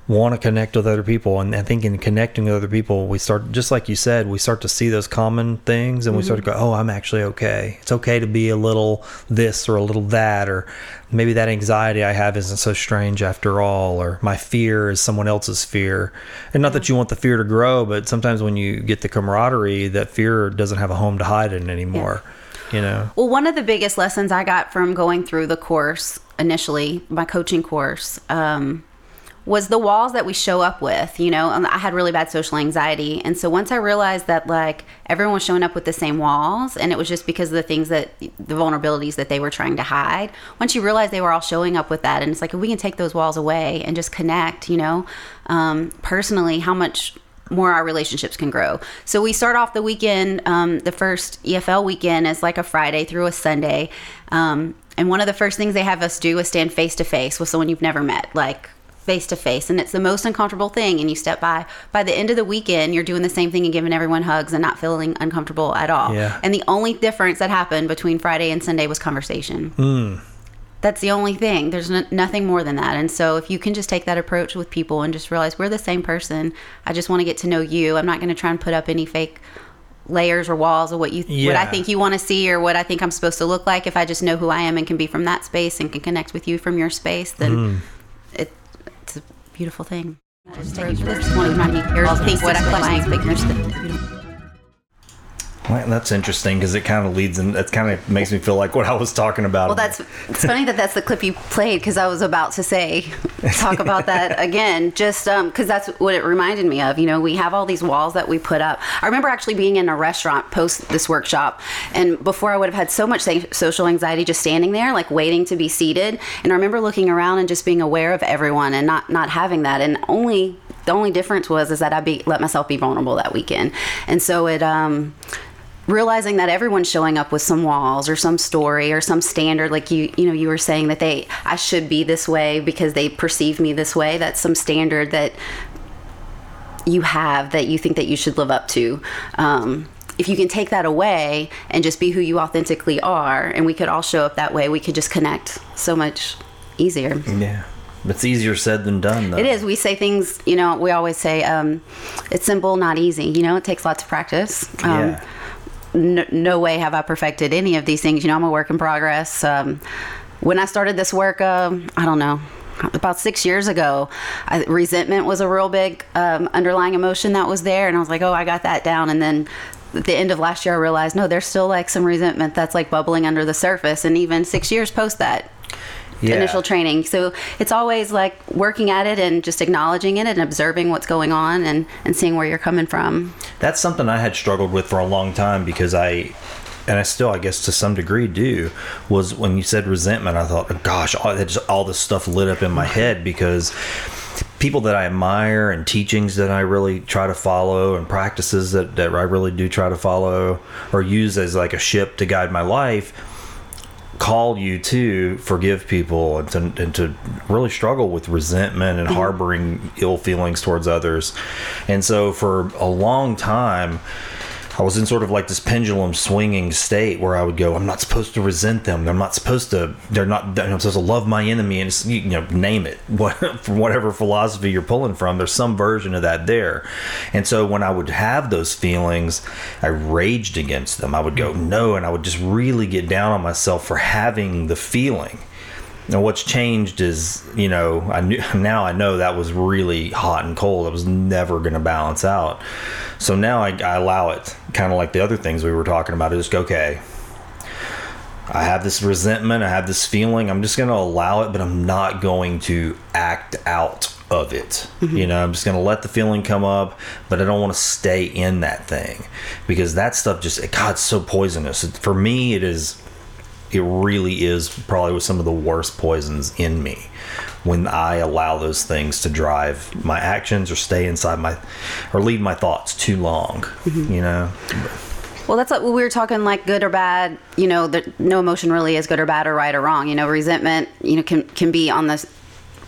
want to connect with other people and I think in connecting with other people we start just like you said we start to see those common things and we start to go mm-hmm. oh I'm actually okay. It's okay to be a little this or a little that or maybe that anxiety I have isn't so strange after all or my fear is someone else's fear. And not that you mm-hmm. want the fear to grow but sometimes when you get the camaraderie that fear doesn't have a home to hide in anymore you know Well, one of the biggest lessons I got from going through the course initially, my coaching course, um, was the walls that we show up with. You know, and I had really bad social anxiety, and so once I realized that like everyone was showing up with the same walls, and it was just because of the things that the vulnerabilities that they were trying to hide. Once you realize they were all showing up with that, and it's like if we can take those walls away and just connect, you know, um, personally, how much more our relationships can grow. So we start off the weekend, um, the first EFL weekend is like a Friday through a Sunday. Um, and one of the first things they have us do is stand face to face with someone you've never met, like face to face. And it's the most uncomfortable thing. And you step by, by the end of the weekend, you're doing the same thing and giving everyone hugs and not feeling uncomfortable at all. Yeah. And the only difference that happened between Friday and Sunday was conversation. That's the only thing. There's n- nothing more than that. And so, if you can just take that approach with people and just realize we're the same person, I just want to get to know you. I'm not going to try and put up any fake layers or walls of what you what I think you want to see or what I think I'm supposed to look like. If I just know who I am and can be from that space and can connect with you from your space, then mm. it it's a beautiful thing. Just just want to remind me, think what I like, but you're still beautiful. Well, that's interesting because it kind of leads and that kind of makes me feel like what I was talking about. Well, that's it's funny that that's the clip you played because I was about to say talk <laughs> about that again, just because that's what it reminded me of. You know, we have all these walls that we put up. I remember actually being in a restaurant post this workshop, and before I would have had so much social anxiety just standing there, like waiting to be seated. And I remember looking around and just being aware of everyone and not not having that, and only the only difference was is that I be let myself be vulnerable that weekend, and so it um realizing that everyone's showing up with some walls or some story or some standard like you you know you were saying that they I should be this way because they perceive me this way that's some standard that you have that you think that you should live up to um, if you can take that away and just be who you authentically are and we could all show up that way we could just connect so much easier yeah. It's easier said than done, though. it is we say things you know we always say um, it's simple not easy you know it takes lots of practice um, Yeah. No, no way have I perfected any of these things. You know, I'm a work in progress. Um, when I started this work, um, I don't know, about six years ago, I, resentment was a real big um, underlying emotion that was there. And I was like, oh, I got that down. And then at the end of last year, I realized, no, there's still like some resentment that's like bubbling under the surface. And even six years post that, Yeah. initial training. So it's always like working at it and just acknowledging it and observing what's going on and, and seeing where you're coming from. That's something I had struggled with for a long time because I, and I still, I guess, to some degree do, was when you said resentment, I thought, oh, gosh, all, that just, all this stuff lit up in my head because people that I admire and teachings that I really try to follow and practices that, that I really do try to follow or use as like a ship to guide my life call you to forgive people and to, and to really struggle with resentment and mm-hmm. harboring ill feelings towards others. And so for a long time, I was in sort of like this pendulum swinging state where I would go, I'm not supposed to resent them. I'm not supposed to, they're not, I'm supposed to love my enemy and you know, name it. <laughs> What, from whatever philosophy you're pulling from, there's some version of that there. And so when I would have those feelings, I raged against them. I would go, no. And I would just really get down on myself for having the feeling. Now, what's changed is, you know, I knew <laughs> now I know that was really hot and cold. It was never going to balance out. So now I, I allow it, kind of like the other things we were talking about. I just go, okay, I have this resentment, I have this feeling. I'm just going to allow it, but I'm not going to act out of it. Mm-hmm. You know, I'm just going to let the feeling come up, but I don't want to stay in that thing because that stuff just, God, it's so poisonous. For me, it is it really is probably with some of the worst poisons in me when I allow those things to drive my actions or stay inside my or lead my thoughts too long. Mm-hmm. You know, Well, that's like we were talking like good or bad. You know, that no emotion really is good or bad or right or wrong. You know, resentment, you know, can can be on the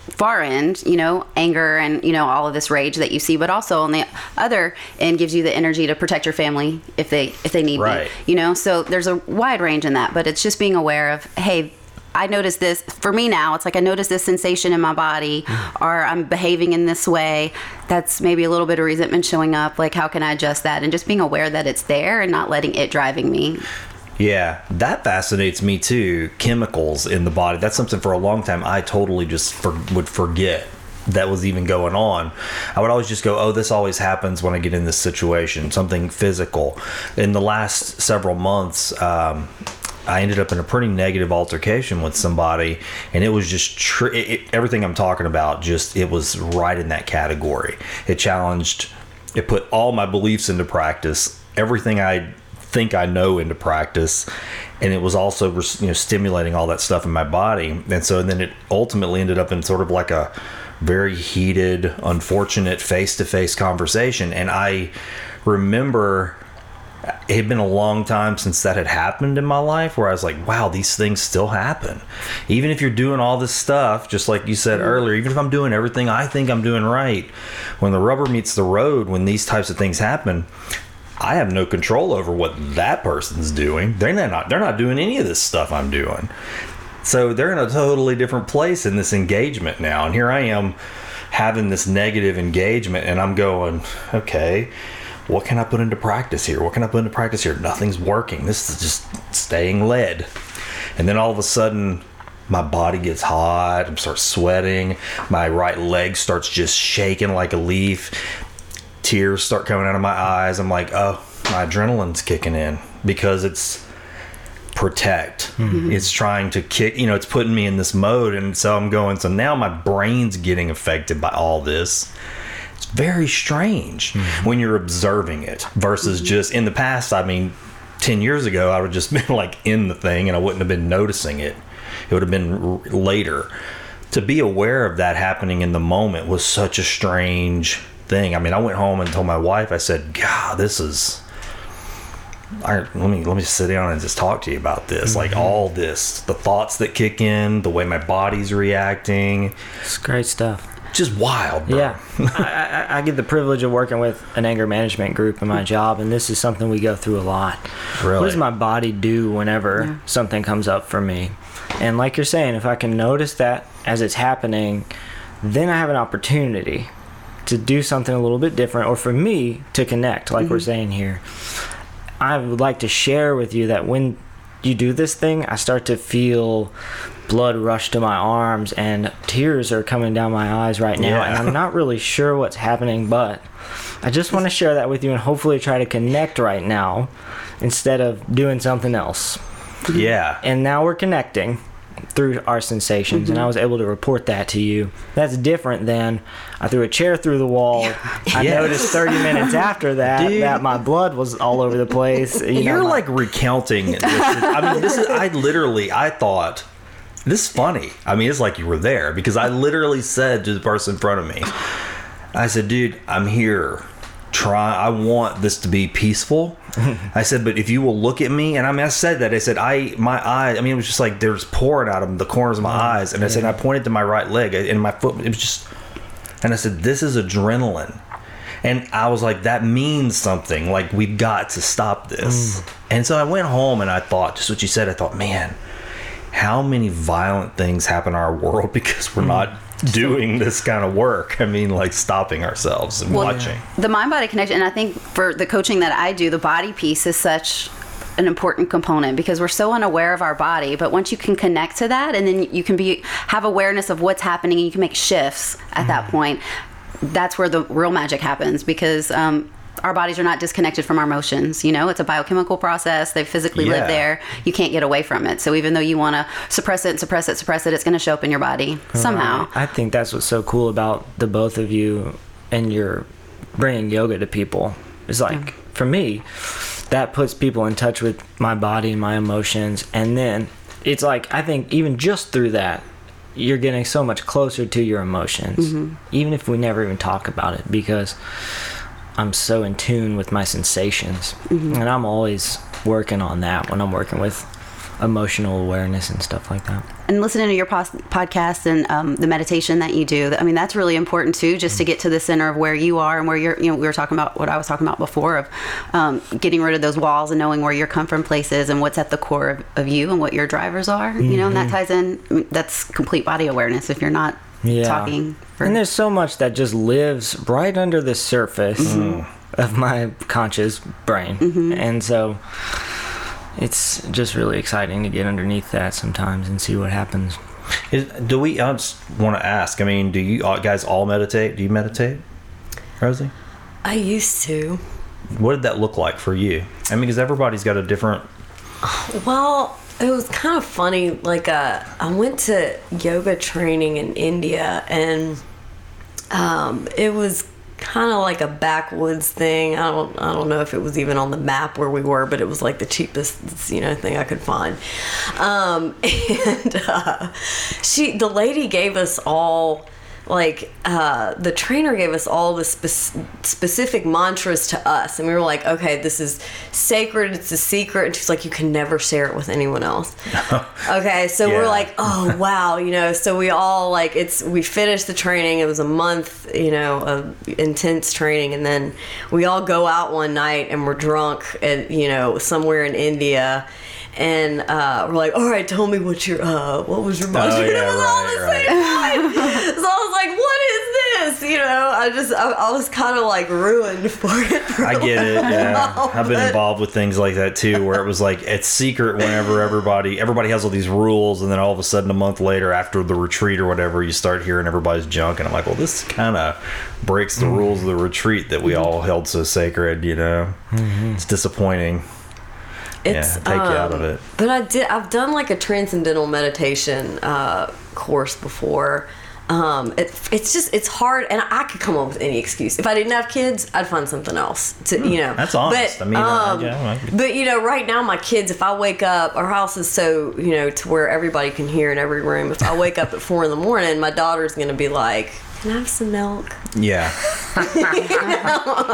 far end. You know, anger and you know all of this rage that you see, but also on the other end gives you the energy to protect your family if they if they need Right. You know, so there's a wide range in that, but it's just being aware of hey. I notice this for me now. It's like I notice this sensation in my body, mm. or I'm behaving in this way. That's maybe a little bit of resentment showing up. Like, how can I adjust that? And just being aware that it's there and not letting it driving me. Yeah, that fascinates me too. Chemicals in the body. That's something for a long time I totally just for, would forget that was even going on. I would always just go, "Oh, this always happens when I get in this situation, something physical." In the last several months, um, I ended up in a pretty negative altercation with somebody, and it was just tr- it, it, everything I'm talking about. Just it was right in that category. It challenged. It put all my beliefs into practice. Everything I think I know into practice, and it was also you know stimulating all that stuff in my body. And so then it ultimately ended up in sort of like a very heated, unfortunate face-to-face conversation. And I remember it had been a long time since that had happened in my life where I was like, wow, these things still happen. Even if you're doing all this stuff, just like you said mm-hmm. earlier, even if I'm doing everything I think I'm doing right, when the rubber meets the road, when these types of things happen, I have no control over what that person's doing. They're not they're not doing any of this stuff I'm doing. So they're in a totally different place in this engagement now. And here I am having this negative engagement and I'm going, okay, what can I put into practice here? What can I put into practice here? Nothing's working. This is just staying led. And then all of a sudden, my body gets hot. I start sweating. My right leg starts just shaking like a leaf. Tears start coming out of my eyes. I'm like, oh, my adrenaline's kicking in because it's protect. Mm-hmm. It's trying to kick, you know, it's putting me in this mode. And so I'm going, so now my brain's getting affected by all this. It's very strange mm-hmm. when you're observing it versus mm-hmm. just in the past. I mean, 10 years ago, I would have just <laughs> been like in the thing and I wouldn't have been noticing it. It would have been r- later. To be aware of that happening in the moment was such a strange thing. I mean, I went home and told my wife, I said, God, this is. I, let me let me sit down and just talk to you about this. Like mm-hmm. all this, the thoughts that kick in, the way my body's reacting, It's great stuff. just wild. Bro. Yeah, I, I, I get the privilege of working with an anger management group in my hmm. job, and this is something we go through a lot. What does my body do whenever something comes up for me? And like you're saying, if I can notice that as it's happening, then I have an opportunity to do something a little bit different, or for me to connect, like we're mm-hmm. saying here. I would like to share with you that when you do this thing, I start to feel blood rush to my arms and tears are coming down my eyes right now. Yeah. And I'm not really sure what's happening, but I just want to share that with you and hopefully try to connect right now instead of doing something else. Yeah. And now we're connecting through our sensations, and I mm-hmm. was able to report that to you. That's different than I threw a chair through the wall. I Yes. noticed 30 minutes after <laughs> that Dude. that my blood was all over the place. You my- like recounting. This. I mean, this is. I literally. I thought this is funny. I mean, it's like you were there because I literally said to the person in front of me, I said, "Dude, I'm here. Try. I want this to be peaceful." <laughs> I said, "But if you will look at me," and I mean, I said that. I said, "I my eye. I mean, it was just like there's pouring out of the corners of my mm-hmm. eyes." And I said, I pointed to my right leg and my foot. It was just, and I said, "This is adrenaline." And I was like, that means something. Like, we've got to stop this. Mm. And so I went home and I thought, just what you said, I thought, man, how many violent things happen in our world <laughs> because we're mm. not <laughs> doing this kind of work? I mean, like stopping ourselves and Well, watching. the mind body connection and i think for the coaching that i do the body piece is such an important component because we're so unaware of our body but once you can connect to that and then you can be have awareness of what's happening and you can make shifts at that point that's where the real magic happens because um, our bodies are not disconnected from our emotions you know? It's a biochemical process. They physically Yeah. live there. You can't get away from it. So even though you want to suppress it suppress it suppress it it's going to show up in your body somehow. I think that's what's so cool about the both of you and your bringing yoga to people. It's like for me, that puts people in touch with my body and my emotions, and then it's like I think even just through that, you're getting so much closer to your emotions, mm-hmm. even if we never even talk about it, because I'm so in tune with my sensations, and I'm always working on that when I'm working with emotional awareness and stuff like that. and listening to your pos- podcast and um, the meditation that you do i mean that's really important too just to get to the center of where you are and where you're you know we were talking about what i was talking about before of um, getting rid of those walls and knowing where your come from place is and what's at the core of, of you and what your drivers are you know and that ties in I mean, that's complete body awareness if you're not talking for and there's so much that just lives right under the surface mm-hmm. of my conscious brain. Mm-hmm. And so it's just really exciting to get underneath that sometimes and see what happens. Is, do we, I just want to ask, I mean, do you guys all meditate? Do you meditate? Rosie? I used to. What did that look like for you? I mean, because everybody's got a different. Well, it was kind of funny. Like, uh, I went to yoga training in India, and um, it was kind of like a backwoods thing. I don't, I don't know if it was even on the map where we were, but it was like the cheapest, you know, thing I could find. Um, <laughs> and uh, she, the lady, gave us all like uh, the trainer gave us all the spec- specific mantras to us. And we were like okay this is sacred it's a secret. And she's like you can never share it with anyone else. <laughs> Okay so Yeah. we're like oh <laughs> wow you know so we all like it's we finished the training. It was a month you know of intense training. And then we all go out one night and we're drunk at you know somewhere in india and uh, we're like, all right, tell me what your uh, what was your mantra? Oh, And <laughs> it yeah, was all right, the right. same line. so I was like, what is this? you know, I just, I, I was kind of like ruined <laughs> for it. For I get it. Yeah, while, I've been but- involved with things like that too, where it was like it's secret whenever everybody everybody has all these rules, and then all of a sudden a month later, after the retreat or whatever, you start hearing everybody's junk, and I'm like, well, this kind of breaks the rules of the retreat that we all held so sacred. You know, it's disappointing. It's, yeah, take you out of um, it. But I did. I've done like a transcendental meditation uh, course before. Um, it, it's just it's hard, and I could come up with any excuse. If I didn't have kids, I'd find something else to you know. Hmm, that's honest. But, I mean, um, yeah, I- but you know, right now my kids, if I wake up, our house is so you know to where everybody can hear in every room. If I wake up at four in the morning, my daughter's gonna be like, "Can I have some milk?" Yeah, <laughs>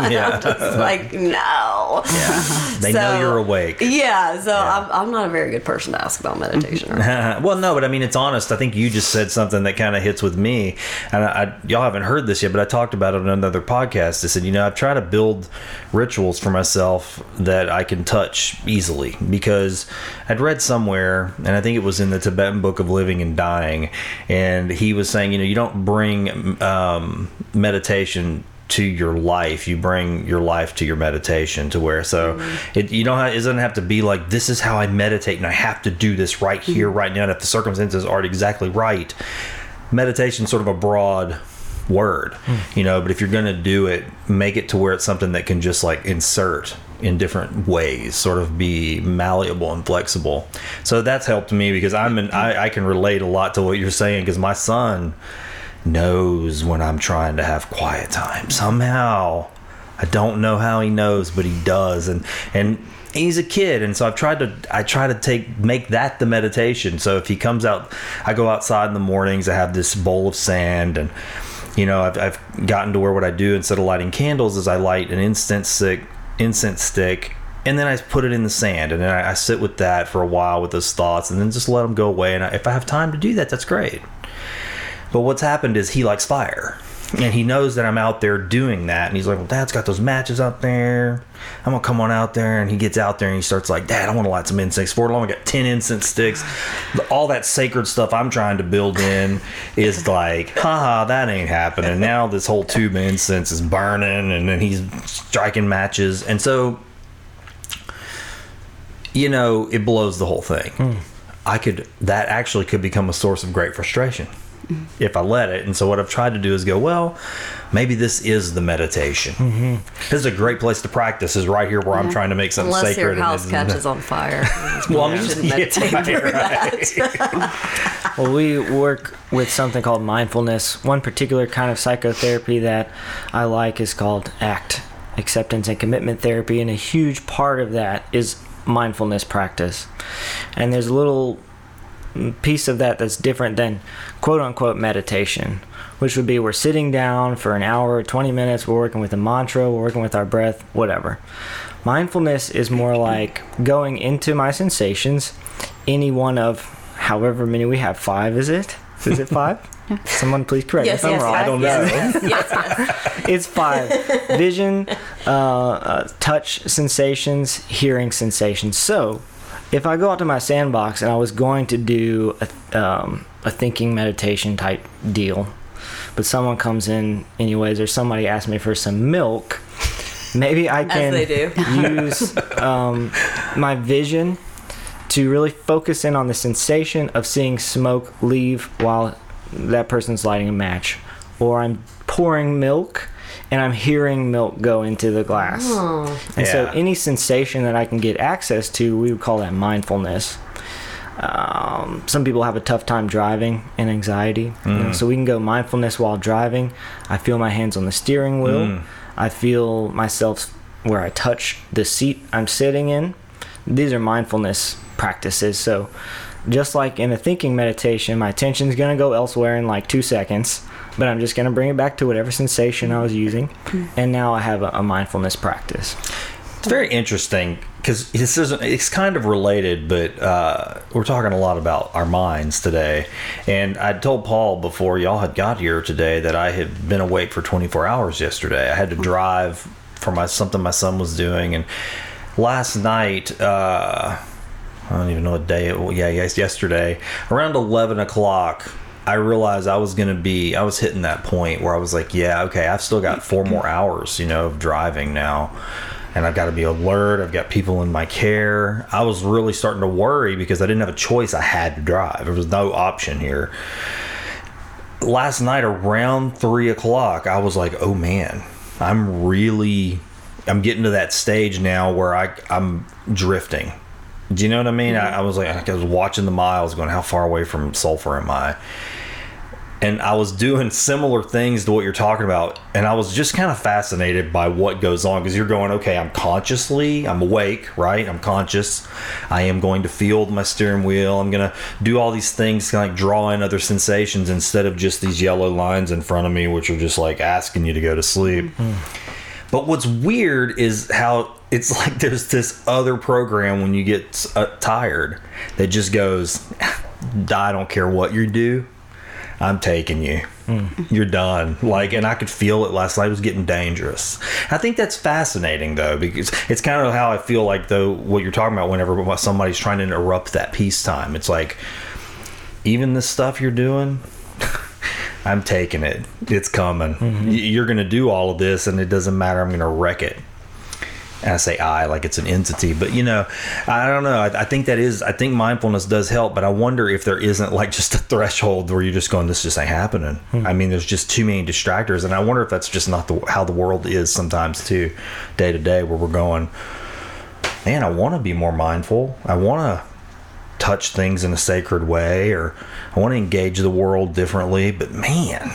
yeah, It's like, no. Yeah. they know you're awake. Yeah, so I'm, I'm not a very good person to ask about meditation. <laughs> Well, no, but I mean, it's honest. I think you just said something that kind of hits with me, and I, I, y'all haven't heard this yet, but I talked about it on another podcast. I said, you know, I've tried to build rituals for myself that I can touch easily because I'd read somewhere, and I think it was in the Tibetan Book of Living and Dying, and he was saying, you know, you don't bring um, meditation to your life. You bring your life to your meditation to where so mm-hmm. it you don't have, it doesn't have to be like this is how i meditate and i have to do this right mm-hmm. here right now. And if the circumstances aren't exactly right meditation sort of a broad word hmm. you know but if you're going to do it make it to where it's something that can just like insert in different ways sort of be malleable and flexible. So that's helped me because i'm in i, I can relate a lot to what you're saying because my son knows when i'm trying to have quiet time somehow i don't know how he knows but he does and and he's a kid and so i've tried to i try to take make that the meditation so if he comes out i go outside in the mornings i have this bowl of sand and you know i've, I've gotten to where what i do instead of lighting candles is i light an incense stick incense stick and then I put it in the sand, and then I, I sit with that for a while with those thoughts, and then just let them go away. And I, if I have time to do that, that's great. But what's happened is he likes fire. And he knows that I'm out there doing that. And he's like, Well, Dad's got those matches out there. I'm going to come on out there. And he gets out there and he starts like, Dad, I want to light some incense for it. I only got 10 incense sticks. All that sacred stuff I'm trying to build in is <laughs> like, haha, that ain't happening. Now this whole tube of incense is burning. And then he's striking matches. And so, you know, it blows the whole thing. Hmm. I could, that actually could become a source of great frustration if I let it. And so what I've tried to do is go, well, maybe this is the meditation. Mm-hmm. This is a great place to practice. Is right here where I'm trying to make something Unless sacred. your house it's- catches on fire. <laughs> Well, I mean, You shouldn't <laughs> yeah, meditate right, right. that. <laughs> Well, we work with something called mindfulness. One particular kind of psychotherapy that I like is called ACT, acceptance and commitment therapy, and a huge part of that is mindfulness practice. And there's a little piece of that that's different than quote unquote meditation, which would be we're sitting down for an hour, 20 minutes, we're working with a mantra, we're working with our breath, whatever. Mindfulness is more like going into my sensations, any one of however many we have. Five, is it? Is it five? <laughs> Someone please correct Yes, me if I'm yes, wrong. yes, I don't know. yes, yes. <laughs> It's five. Vision, uh, uh, touch sensations, hearing sensations. So, if I go out to my sandbox and I was going to do a, um, a thinking meditation type deal, but someone comes in anyways, or somebody asks me for some milk, maybe I can use um, my vision to really focus in on the sensation of seeing smoke leave while that person's lighting a match, or I'm pouring milk and I'm hearing milk go into the glass. And so any sensation that I can get access to, we would call that mindfulness. Um, some people have a tough time driving and anxiety. you know, so we can go mindfulness while driving. I feel my hands on the steering wheel. I feel myself where I touch the seat I'm sitting in. These are mindfulness practices. So just like in a thinking meditation, my attention is going to go elsewhere in like two seconds, but I'm just going to bring it back to whatever sensation I was using. And now I have a, a mindfulness practice. It's very interesting because this isn't. It's kind of related, but uh, we're talking a lot about our minds today. And I told Paul before y'all had got here today that I had been awake for 24 hours yesterday. I had to drive for my something my son was doing, and last night. Uh, I don't even know what day it was. Yeah, yes, yesterday around 11 o'clock. I realized I was going to be, I was hitting that point where I was like, yeah, okay, I've still got four more hours, you know, of driving now. And I've got to be alert. I've got people in my care. I was really starting to worry because I didn't have a choice. I had to drive. There was no option here. Last night around three o'clock, I was like, oh man, I'm really, I'm getting to that stage now where I, I'm drifting. Do you know what I mean? Mm-hmm. I, I was like, I was watching the miles, going, how far away from Sulphur am I? And I was doing similar things to what you're talking about, and I was just kind of fascinated by what goes on because you're going, okay, I'm consciously, I'm awake, right? I'm conscious. I am going to feel my steering wheel. I'm gonna do all these things, kind of like draw in other sensations instead of just these yellow lines in front of me, which are just like asking you to go to sleep. But what's weird is how it's <laughs> like there's this other program when you get uh, tired that just goes, I don't care what you do, I'm taking you. You're done. Like, and I could feel it last night. It was getting dangerous. I think that's fascinating though, because it's kind of how I feel like though what you're talking about. Whenever somebody's trying to interrupt that peacetime, it's like even the stuff you're doing. <laughs> I'm taking it. It's coming. Mm-hmm. Y- You're going to do all of this, and it doesn't matter. I'm going to wreck it. And I say I like it's an entity, but you know, I don't know. I, I think that is. I think mindfulness does help, but I wonder if there isn't like just a threshold where you're just going, "This just ain't happening." Hmm. I mean, there's just too many distractors, and I wonder if that's just not the how the world is sometimes too, day to day, where we're going. Man, I want to be more mindful. I want to touch things in a sacred way or I want to engage the world differently. But man,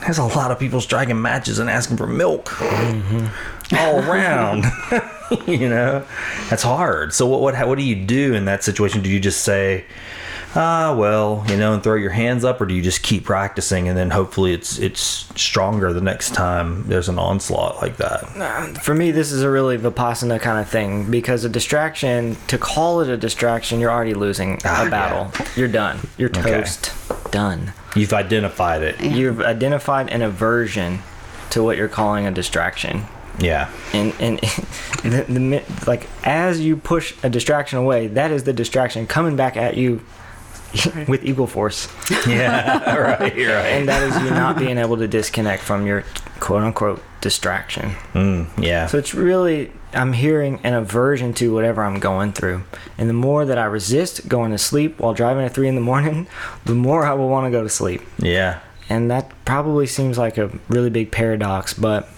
there's a lot of people striking matches and asking for milk mm-hmm. All <laughs> around. <laughs> you know, that's hard. So what, what what do you do in that situation? Do you just say, ah, well, you know, and throw your hands up, or do you just keep practicing and then hopefully it's it's stronger the next time there's an onslaught like that? For me, this is a really vipassana kind of thing because a distraction, to call it a distraction, you're already losing Ah, a battle. You're done. You're Okay. toast. Done. You've identified it. You've identified an aversion to what you're calling a distraction. Yeah. and and <laughs> the, the like as you push a distraction away, that is the distraction coming back at you <laughs> with equal force, Yeah. <laughs> right. Right. and that is you not being able to disconnect from your quote unquote distraction. Mm, yeah. So it's really I'm hearing an aversion to whatever I'm going through, and the more that I resist going to sleep while driving at three in the morning, the more I will want to go to sleep. yeah. and that probably seems like a really big paradox but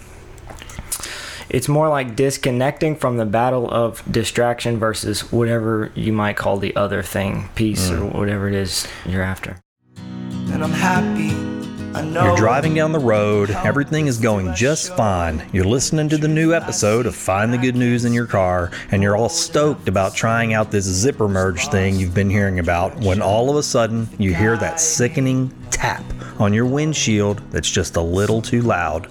it's more like disconnecting from the battle of distraction versus whatever you might call the other thing peace or mm. whatever it is you're after And I'm happy. You're driving down the road, everything is going just fine. You're listening to the new episode of Find the Good News in Your Car, and you're all stoked about trying out this zipper merge thing you've been hearing about when all of a sudden you hear that sickening tap on your windshield that's just a little too loud.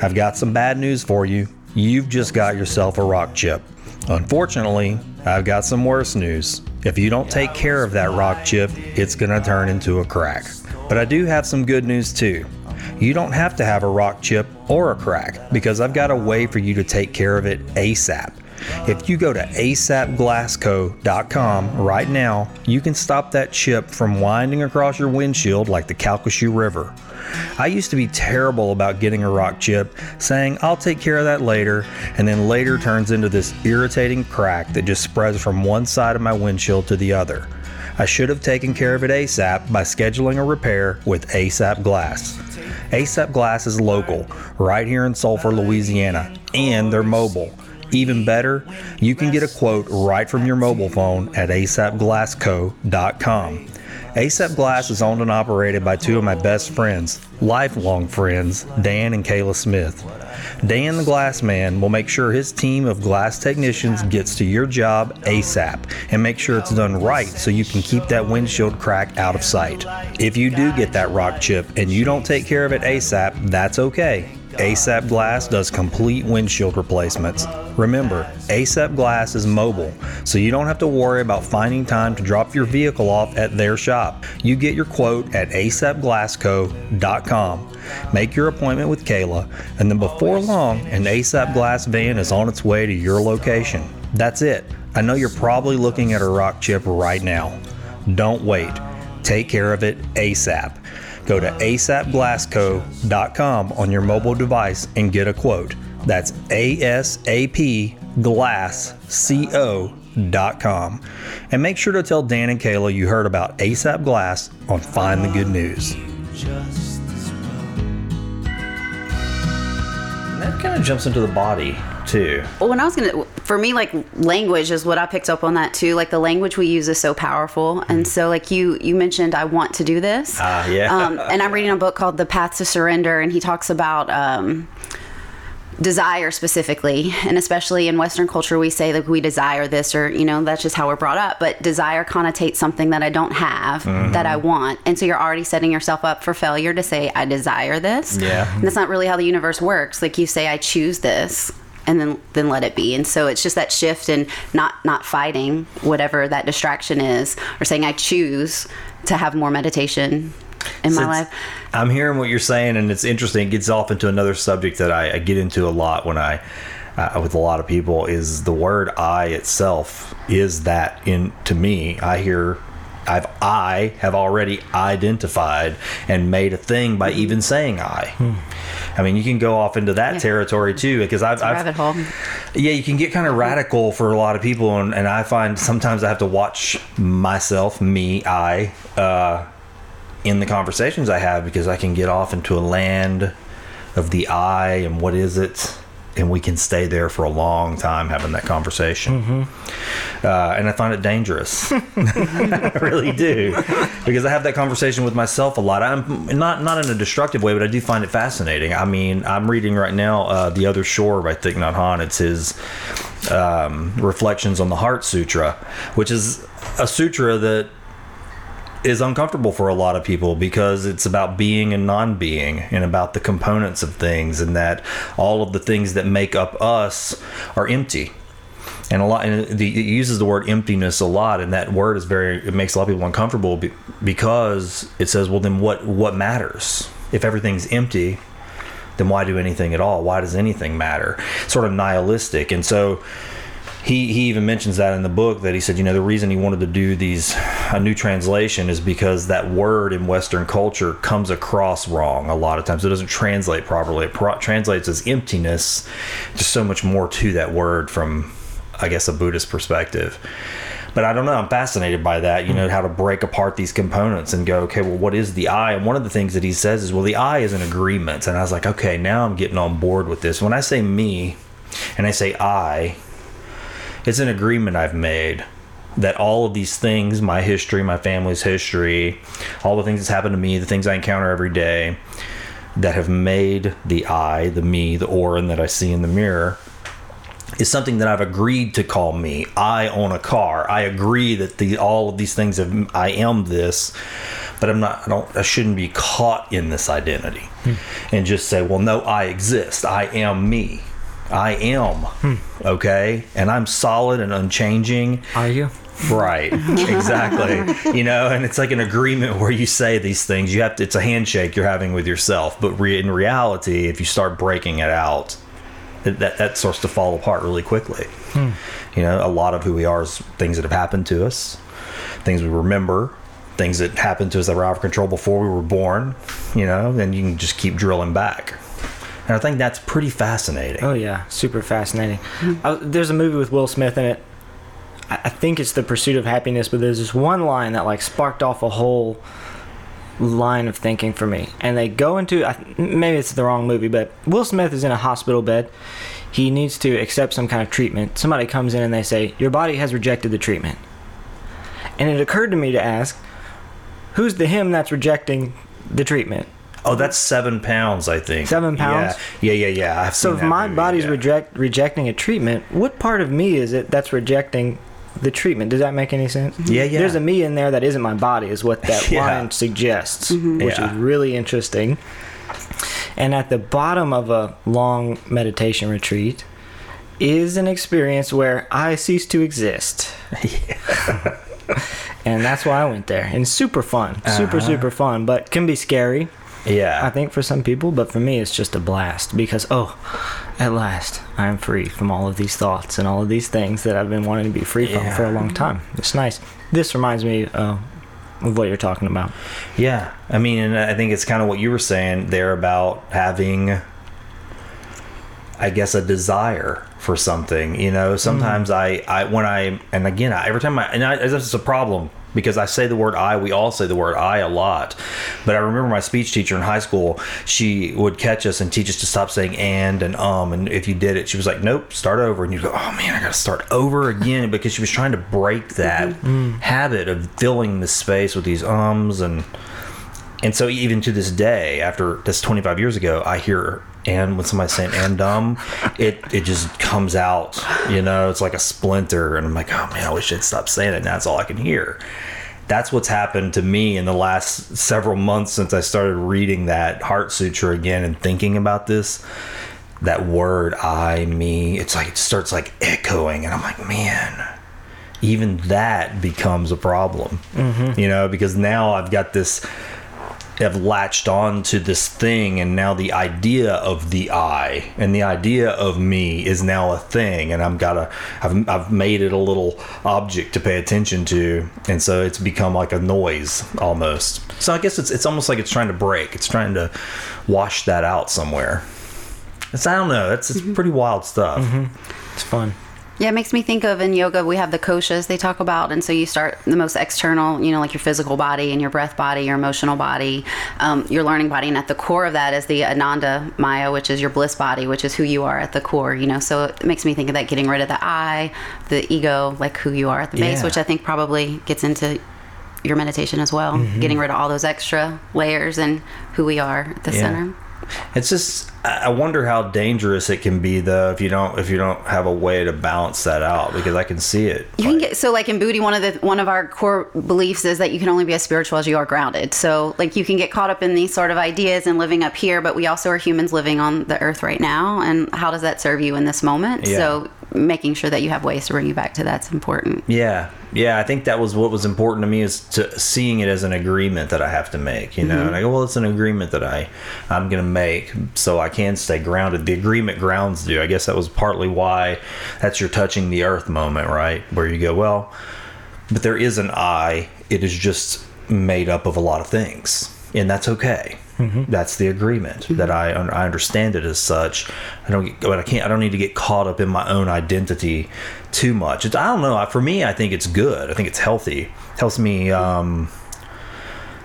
I've got some bad news for you. You've just got yourself a rock chip. Unfortunately, I've got some worse news. If you don't take care of that rock chip, it's going to turn into a crack. But I do have some good news too. You don't have to have a rock chip or a crack because I've got a way for you to take care of it ASAP. If you go to asapglassco.com right now, you can stop that chip from winding across your windshield like the Calcasieu River. I used to be terrible about getting a rock chip, saying I'll take care of that later, and then later turns into this irritating crack that just spreads from one side of my windshield to the other. I should have taken care of it ASAP by scheduling a repair with ASAP Glass. ASAP Glass is local, right here in Sulphur, Louisiana, and they're mobile. Even better, you can get a quote right from your mobile phone at asapglassco.com. ASAP Glass is owned and operated by two of my best friends, lifelong friends, Dan and Kayla Smith. Dan the Glass Man will make sure his team of glass technicians gets to your job ASAP and make sure it's done right so you can keep that windshield crack out of sight. If you do get that rock chip and you don't take care of it ASAP, that's okay. ASAP Glass does complete windshield replacements. Remember, ASAP Glass is mobile, so you don't have to worry about finding time to drop your vehicle off at their shop. You get your quote at asapglassco.com. Make your appointment with Kayla, and then before long, an ASAP Glass van is on its way to your location. That's it. I know you're probably looking at a rock chip right now. Don't wait. Take care of it ASAP. Go to asapglassco.com on your mobile device and get a quote. That's asapglassco.com. And make sure to tell Dan and Kayla you heard about ASAP Glass on Find the Good News. Kind of jumps into the body too. Well, when I was gonna, for me, like language is what I picked up on that too. Like the language we use is so powerful, and so like you you mentioned, I want to do this. Ah, yeah. Um, and I'm reading a book called The Path to Surrender, and he talks about. Um, desire specifically and especially in western culture we say like we desire this or you know that's just how we're brought up but desire connotates something that i don't have mm-hmm. that i want. And so you're already setting yourself up for failure to say i desire this. Yeah. and that's not really how the universe works. Like you say i choose this and then then let it be. And so it's just that shift and not not fighting whatever that distraction is or saying i choose to have more meditation in my life I'm hearing what you're saying, and it's interesting. It gets off into another subject that I, I get into a lot when I, uh, with a lot of people, is the word "I" itself. Is that in to me? I hear. I've I have already identified and made a thing by even saying I. I mean, you can go off into that Yeah. territory too, because I've, it's a I've rabbit hole yeah, you can get kind of radical for a lot of people, and, and I find sometimes I have to watch myself, me, I, uh, in the conversations I have because I can get off into a land of the I and what is it, and we can stay there for a long time having that conversation. Uh, and I find it dangerous. <laughs> I really do, because I have that conversation with myself a lot. I'm not not in a destructive way, but I do find it fascinating. I mean, I'm reading right now uh, "The Other Shore" by Thich Nhat Hanh. It's his um, reflections on the Heart Sutra, which is a sutra that is uncomfortable for a lot of people because it's about being and non-being and about the components of things and that all of the things that make up us are empty. And a lot and the, it uses the word emptiness a lot and that word is very it makes a lot of people uncomfortable be, because it says well then what what matters? If everything's empty then why do anything at all? Why does anything matter? Sort of nihilistic. And so he, he even mentions that in the book that he said you know the reason he wanted to do these a new translation is because that word in western culture comes across wrong a lot of times it doesn't translate properly it pro- translates as emptiness just so much more to that word from i guess a buddhist perspective but I don't know. I'm fascinated by that. You know how to break apart these components and go, okay, well, what is the I? And one of the things that he says is, well, the I is an agreement. And I was like, okay, now I'm getting on board with this. When I say me, and I say I, it's an agreement I've made that all of these things, my history, my family's history, all the things that's happened to me, the things I encounter every day, that have made the I, the me, the Orin that I see in the mirror, is something that I've agreed to call me. I own a car. I agree that the all of these things have I am this, but I'm not. I don't. I shouldn't be caught in this identity, hmm. and just say, well, no, I exist. I am me. I am. Okay, and I'm solid and unchanging. Are you? Right. <laughs> Exactly. you know, and it's like an agreement where you say these things. You have to. It's a handshake you're having with yourself. But re, in reality, if you start breaking it out, that that, that starts to fall apart really quickly. Hmm. You know, a lot of who we are is things that have happened to us, things we remember, things that happened to us that were out of control before we were born. You know, and you can just keep drilling back. And I think that's pretty fascinating. Oh yeah, super fascinating. Uh, there's a movie with Will Smith in it. I I think it's The Pursuit of Happiness, but there's this one line that like sparked off a whole line of thinking for me. And they go into I- maybe it's the wrong movie, but Will Smith is in a hospital bed. He needs to accept some kind of treatment. Somebody comes in and they say, "Your body has rejected the treatment." And it occurred to me to ask, "Who's the him that's rejecting the treatment?" Oh, that's seven pounds, I think. Seven pounds? Yeah, yeah, yeah. yeah. I've So seen if that my movie, body's yeah. reject rejecting a treatment, what part of me is it that's rejecting the treatment? Does that make any sense? Yeah, yeah. There's a me in there that isn't my body, is what that <laughs> Yeah. line suggests, which Yeah. is really interesting. And at the bottom of a long meditation retreat is an experience where I cease to exist. <laughs> and that's why I went there. And super fun, super Uh-huh. super fun, but can be scary. Yeah. I think for some people, but for me, it's just a blast because, oh, at last, I am free from all of these thoughts and all of these things that I've been wanting to be free from for a long time. It's nice. This reminds me, uh, of what you're talking about. Yeah, I mean, and I think it's kind of what you were saying there about having, I guess, a desire for something. You know, sometimes I, I when I, and again, I, every time I, and I, this is a problem because I say the word I. We all say the word I a lot, but I remember my speech teacher in high school. She would catch us and teach us to stop saying and and um, and if you did it, she was like, "Nope, start over." And you go, "Oh man, I got to start over again," <laughs> because she was trying to break that habit of filling the space with these ums and and so even to this day, after this 25 years ago, I hear and when somebody's saying and dumb, it it just comes out. You know, it's like a splinter, and I'm like, oh man, I wish I'd stop saying it. And that's all I can hear. That's what's happened to me in the last several months since I started reading that Heart Sutra again and thinking about this. That word I, me, it's like it starts like echoing, and I'm like, man, even that becomes a problem. Mm-hmm. You know, because now I've got this have latched on to this thing and now the idea of the I and the idea of me is now a thing and I'm gotta I've, I've made it a little object to pay attention to and so it's become like a noise almost. So I guess it's it's almost like it's trying to break. It's trying to wash that out somewhere. It's I don't know that's it's mm-hmm. pretty wild stuff. Mm-hmm. It's fun. Yeah, it makes me think of in yoga we have the koshas they talk about, and so you start the most external, you know, like your physical body and your breath body, your emotional body, um, your learning body, and at the core of that is the Ananda Maya, which is your bliss body, which is who you are at the core, you know. So it makes me think of that getting rid of the I, the ego, like who you are at the base, Yeah. which I think probably gets into your meditation as well, getting rid of all those extra layers and who we are at the Yeah. center. It's just I wonder how dangerous it can be though if you don't if you don't have a way to balance that out because I can see it. You can get so like in Buti, one of the one of our core beliefs is that you can only be as spiritual as you are grounded. So like you can get caught up in these sort of ideas and living up here, but we also are humans living on the earth right now. And how does that serve you in this moment? Yeah. So making sure that you have ways to bring you back to that's important. Yeah, yeah. I think that was what was important to me is to seeing it as an agreement that I have to make. You know, mm-hmm. and I go, well, it's an agreement that I I'm gonna make so I can stay grounded. The agreement grounds you. I guess that was partly why that's your touching the earth moment, right? Where you go, well, but there is an I. It is just made up of a lot of things, and that's okay. That's the agreement that I I understand it as such. I don't, get, but I can't. I don't need to get caught up in my own identity too much. It's, I don't know. For me, I think it's good. I think it's healthy. Helps me um,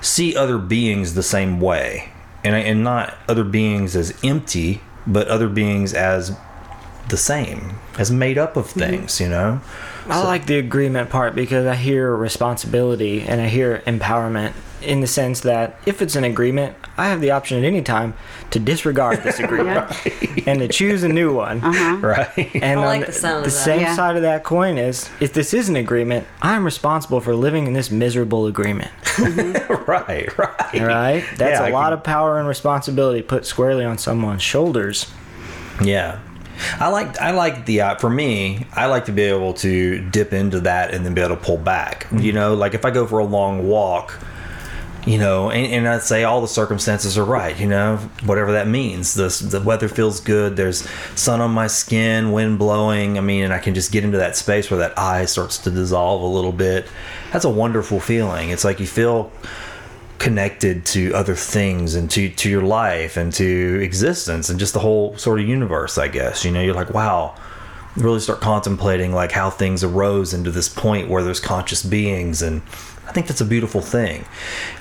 see other beings the same way, and and not other beings as empty, but other beings as the same, as made up of mm-hmm. things. You know. I like the agreement part because I hear responsibility and I hear empowerment in the sense that if it's an agreement, I have the option at any time to disregard this <laughs> agreement <laughs> and to choose a new one. <laughs> Right. And I like on the sound the that. same Yeah. side of that coin is if this is an agreement, I'm responsible for living in this miserable agreement. right. Right. All right? That's Yeah, a I lot can- of power and responsibility put squarely on someone's shoulders. Yeah. I like I like the uh, for me I like to be able to dip into that and then be able to pull back. You know, like if I go for a long walk, you know, and, and I'd say all the circumstances are right. You know, whatever that means. The the weather feels good. There's sun on my skin, wind blowing. I mean, and I can just get into that space where that I starts to dissolve a little bit. That's a wonderful feeling. It's like you feel connected to other things and to to your life and to existence and just the whole sort of universe i guess you know you're like wow really start contemplating like how things arose into this point where there's conscious beings and i think that's a beautiful thing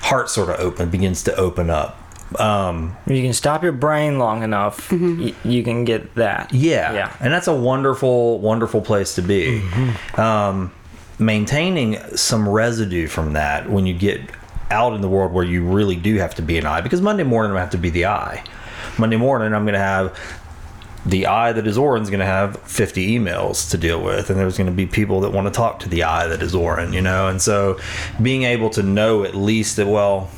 heart sort of open begins to open up um you can stop your brain long enough, y- you can get that. yeah. Yeah. And that's a wonderful, wonderful place to be. Um, maintaining some residue from that when you get out in the world where you really do have to be an I, because Monday morning I have to be the I. Monday morning I'm going to have the I that is Oren's going to have 50 emails to deal with, and there's going to be people that want to talk to the I that is Oren, you know. And so, being able to know at least that, well,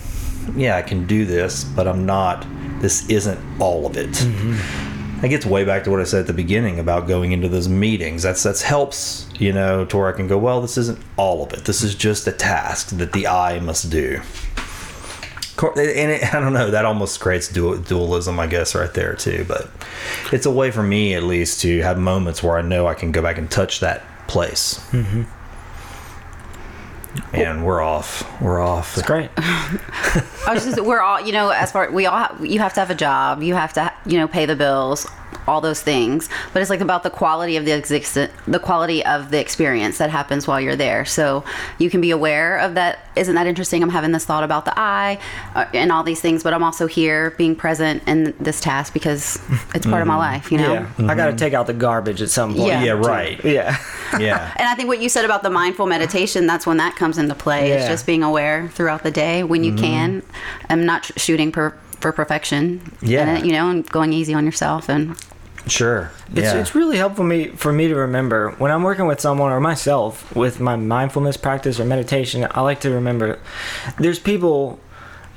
yeah, I can do this, but I'm not. This isn't all of it. Mm-hmm. That gets way back to what I said at the beginning about going into those meetings. That's that's helps, you know, to where I can go. Well, this isn't all of it. This is just a task that the I must do. Cor- And it, <laughs> I don't know. That almost creates dual, dualism, I guess, right there too. But it's a way for me, at least, to have moments where I know I can go back and touch that place. Mm-hmm. Man, we're off. We're off. It's great. <laughs> I was just, we're all, you know, as far we all, have, you have to have a job, you have to, you know, pay the bills, all those things. But it's like about the quality of the exist, the quality of the experience that happens while you're there. So you can be aware of that. Isn't that interesting? I'm having this thought about the I uh, and all these things, but I'm also here being present in this task because it's part of my life, you know. Yeah. I got to take out the garbage at some point. Yeah. Yeah, right. <laughs> Yeah. Yeah. <laughs> And I think what you said about the mindful meditation, that's when that comes into play. It's just being aware throughout the day when you can. I'm not sh- shooting per, for perfection. Yeah. And, you know, and going easy on yourself. And Sure. It's, yeah. it's really helpful me for me to remember when I'm working with someone or myself with my mindfulness practice or meditation. I like to remember there's people,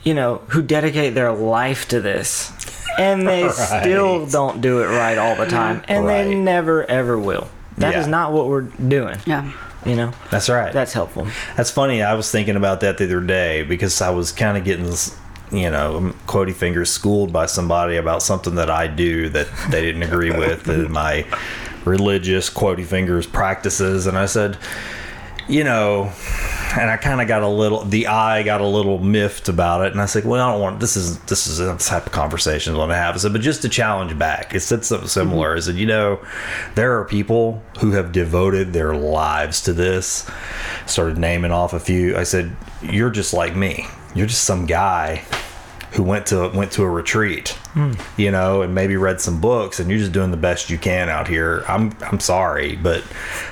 you know, who dedicate their life to this, and <laughs> they still don't do it right all the time, and they never ever will. That is Yeah. not what we're doing. yeah. You know, That's right. that's helpful. That's funny. I was thinking about that the other day because I was kind of getting, this, you know, quotey fingers schooled by somebody about something that I do that they didn't agree with in <laughs> my religious quotey fingers practices, and I said, you know, and I kind of got a little, the I got a little miffed about it, and I said, well, I don't want this is this is the type of conversations I want to have. I said, but just to challenge back, it said something similar. I said, you know, there are people who have devoted their lives to this. Started naming off a few. I said, you're just like me. You're just some guy who went to went to a retreat, hmm. you know, and maybe read some books, and you're just doing the best you can out here. I'm I'm sorry, but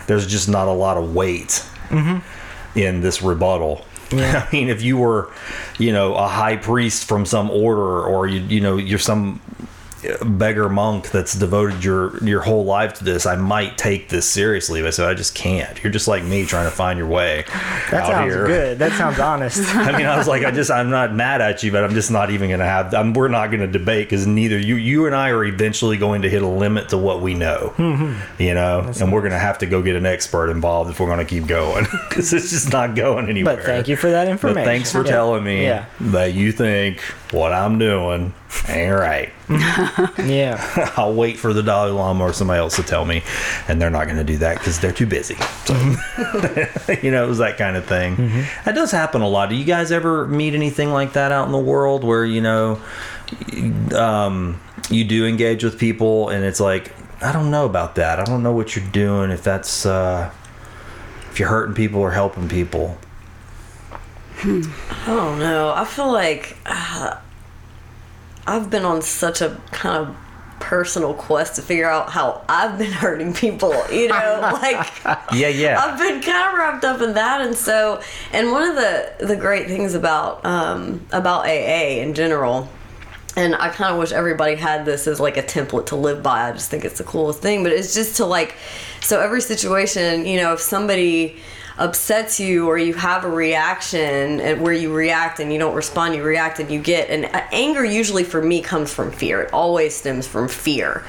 there's just not a lot of weight mm-hmm. in this rebuttal. <laughs> I mean, if you were, you know, a high priest from some order, or you you know you're some beggar monk that's devoted your your whole life to this, I might take this seriously. But I said I just can't. You're just like me trying to find your way. That out sounds here. good. That sounds honest. <laughs> I mean, I was like, I just, I'm not mad at you, but I'm just not even going to have, I'm, we're not going to debate because neither you, you and I are eventually going to hit a limit to what we know, mm-hmm. you know, and we're going to have to go get an expert involved if we're going to keep going <laughs> because it's just not going anywhere. But thank you for that But information. thanks for Yeah. telling me Yeah. that you think what I'm doing ain't right. <laughs> Yeah. <laughs> I'll wait for the Dalai Lama or somebody else to tell me, and they're not going to do that because they're too busy. So, <laughs> you know, it was that kind of thing. That does happen a lot. Do you guys ever meet anything like that out in the world where you know, um, you do engage with people, and it's like, I don't know about that. I don't know what you're doing. If that's uh, if you're hurting people or helping people. I don't know. I feel like uh, I've been on such a kind of personal quest to figure out how I've been <laughs> hurting people. You know, <laughs> like Yeah, yeah. I've been kind of wrapped up in that, and so and one of the the great things about um, about AA in general. And I kind of wish everybody had this as like a template to live by. I just think it's the coolest thing. But it's just to like, so every situation, you know, if somebody upsets you or you have a reaction and where you react and you don't respond you react and you get and uh, anger usually for me comes from fear. It always stems from fear.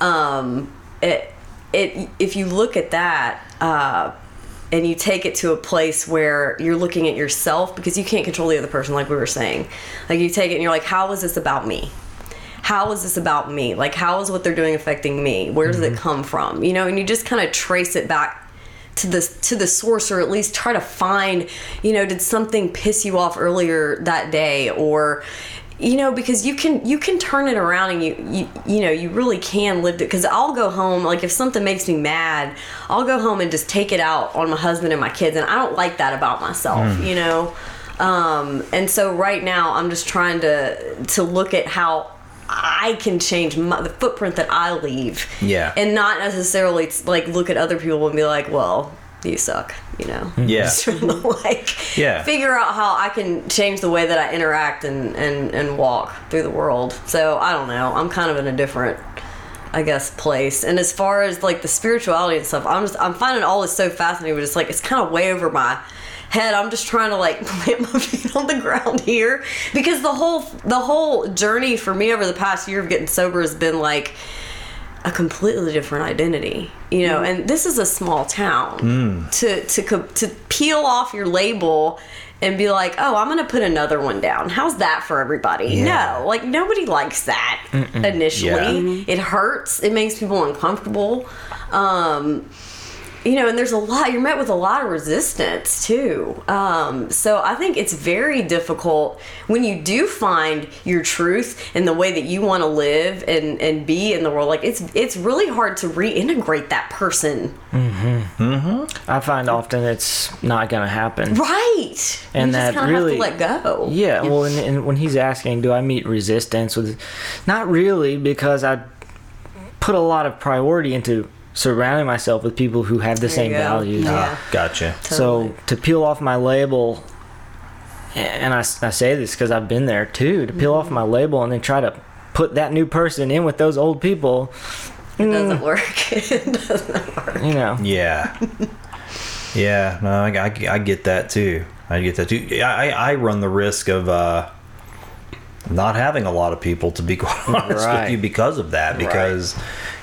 Um it it if you look at that uh and you take it to a place where you're looking at yourself because you can't control the other person like we were saying. Like you take it and you're like how is this about me? How is this about me? Like how is what they're doing affecting me? Where does it come from? You know and you just kind of trace it back to the to the source or at least try to find you know did something piss you off earlier that day? Or you know because you can you can turn it around and you you, you know you really can live it. Because i'll go home like if something makes me mad i'll go home and just take it out on my husband and my kids and i don't like that about myself you know? Um, and so right now i'm just trying to to look at how I can change my, the footprint that I leave. Yeah. And not necessarily like look at other people and be like, well, you suck, you know? Mm-hmm. Yeah. Just trying to like Yeah. figure out how I can change the way that I interact and, and, and walk through the world. So I don't know. I'm kind of in a different I guess place. And as far as like the spirituality and stuff, I'm just I'm finding all this so fascinating, but it's like it's kind of way over my head. I'm just trying to like <laughs> plant my feet on the ground here because the whole the whole journey for me over the past year of getting sober has been like a completely different identity, you know. And this is a small town. To to to peel off your label and be like, oh, I'm gonna put another one down. How's that for everybody? Yeah. No, like nobody likes that initially. Yeah. It hurts. It makes people uncomfortable. Um, you know, and there's a lot, you're met with a lot of resistance too. Um, so I think it's very difficult when you do find your truth and the way that you want to live and, and be in the world. Like it's, it's really hard to reintegrate that person. Mm-hmm. Mm-hmm. I find often it's not going to happen. Right. And you that just really- have to let go. Yeah, well, and, and when he's asking, do I meet resistance with, not really, because I put a lot of priority into surrounding myself with people who have the There same go. values. Yeah. Gotcha. Totally. So to peel off my label, and I, I say this because I've been there too, to peel off Mm-hmm. my label and then try to put that new person in with those old people, It doesn't work. <laughs> it doesn't work. you know. Yeah. yeah. No, I, I, I get that too. I get that too. I, I I run the risk of uh, not having a lot of people, to be quite <laughs> honest Right. with you, because of that. Because,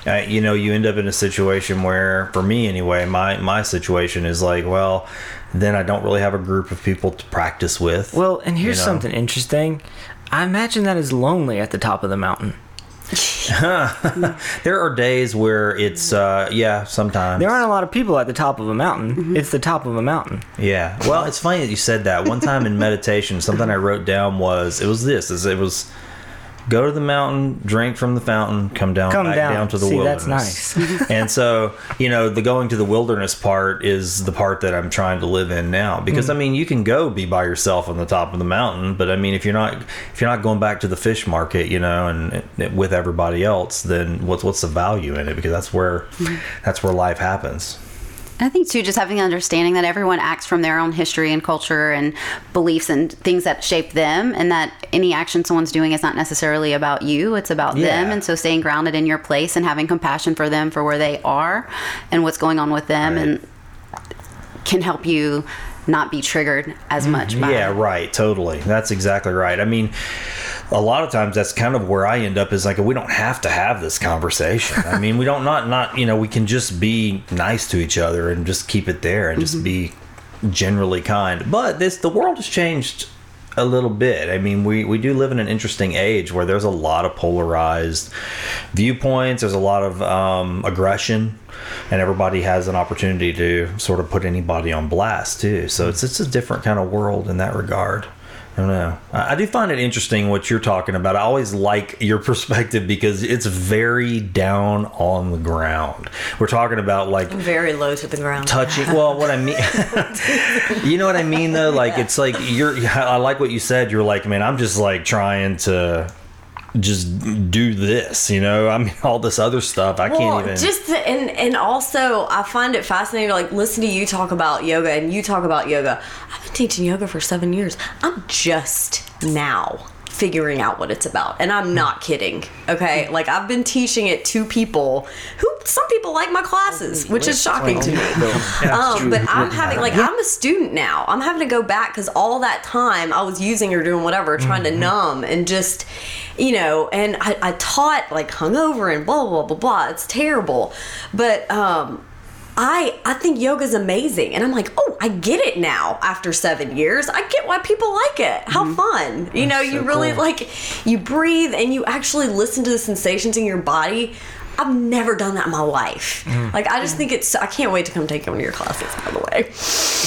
uh, you know, you end up in a situation where, for me anyway, my, my situation is like, well, then I don't really have a group of people to practice with. Well, and here's know? something interesting. I imagine that is lonely at the top of the mountain. <laughs> there are days where it's, uh, yeah, sometimes. There aren't a lot of people at the top of a mountain. It's the top of a mountain. Yeah. Well, it's funny that you said that. One time in meditation, something I wrote down was it was this: is it was go to the mountain, drink from the fountain, come down, Come back down. down, to the See, wilderness. that's nice. <laughs> and so, you know, the going to the wilderness part is the part that I'm trying to live in now. Because Mm. I mean, you can go be by yourself on the top of the mountain, but I mean, if you're not if you're not going back to the fish market, you know, and, and with everybody else, then what's what's the value in it? Because that's where Mm. that's where life happens. I think too, just having the understanding that everyone acts from their own history and culture and beliefs and things that shape them, and that any action someone's doing is not necessarily about you; it's about them. And so, staying grounded in your place and having compassion for them for where they are and what's going on with them, Right. and can help you not be triggered as mm-hmm. much. By Yeah, right. Totally. That's exactly right. I mean, a lot of times that's kind of where I end up is like we don't have to have this conversation. I mean, we don't not not you know we can just be nice to each other and just keep it there and just mm-hmm. be generally kind. But this the world has changed a little bit. I mean, we, we do live in an interesting age where there's a lot of polarized viewpoints. There's a lot of um, aggression, and everybody has an opportunity to sort of put anybody on blast too. So it's it's a different kind of world in that regard. I don't know. I do find it interesting what you're talking about. I always like your <laughs> perspective because it's very down on the ground. We're talking about like Very low to the ground. touching well what i mean <laughs> you know what i mean though like it's like you're i like what you said you're like man i'm just like trying to just do this you know i mean all this other stuff i well, can't even just the, and and also I find it fascinating to like listen to you talk about yoga and you talk about yoga. I've been teaching yoga for seven years. I'm just now figuring out what it's about, and I'm not kidding. Okay, like I've been teaching it to people who some people like my classes, which is shocking to me. <laughs> Um, but I'm having like I'm a student now. I'm having to go back because all that time I was using or doing whatever, trying to numb and just, you know. And I, I taught like hungover and blah blah blah blah. It's terrible, but um, I I think yoga's amazing, and I'm like, oh, I get it now after seven years. I get why people like it. How mm-hmm. fun, you know? You so really cool. like you breathe and you actually listen to the sensations in your body. I've never done that in my life. Like I just think it's. I can't wait to come take one of your classes. By the way,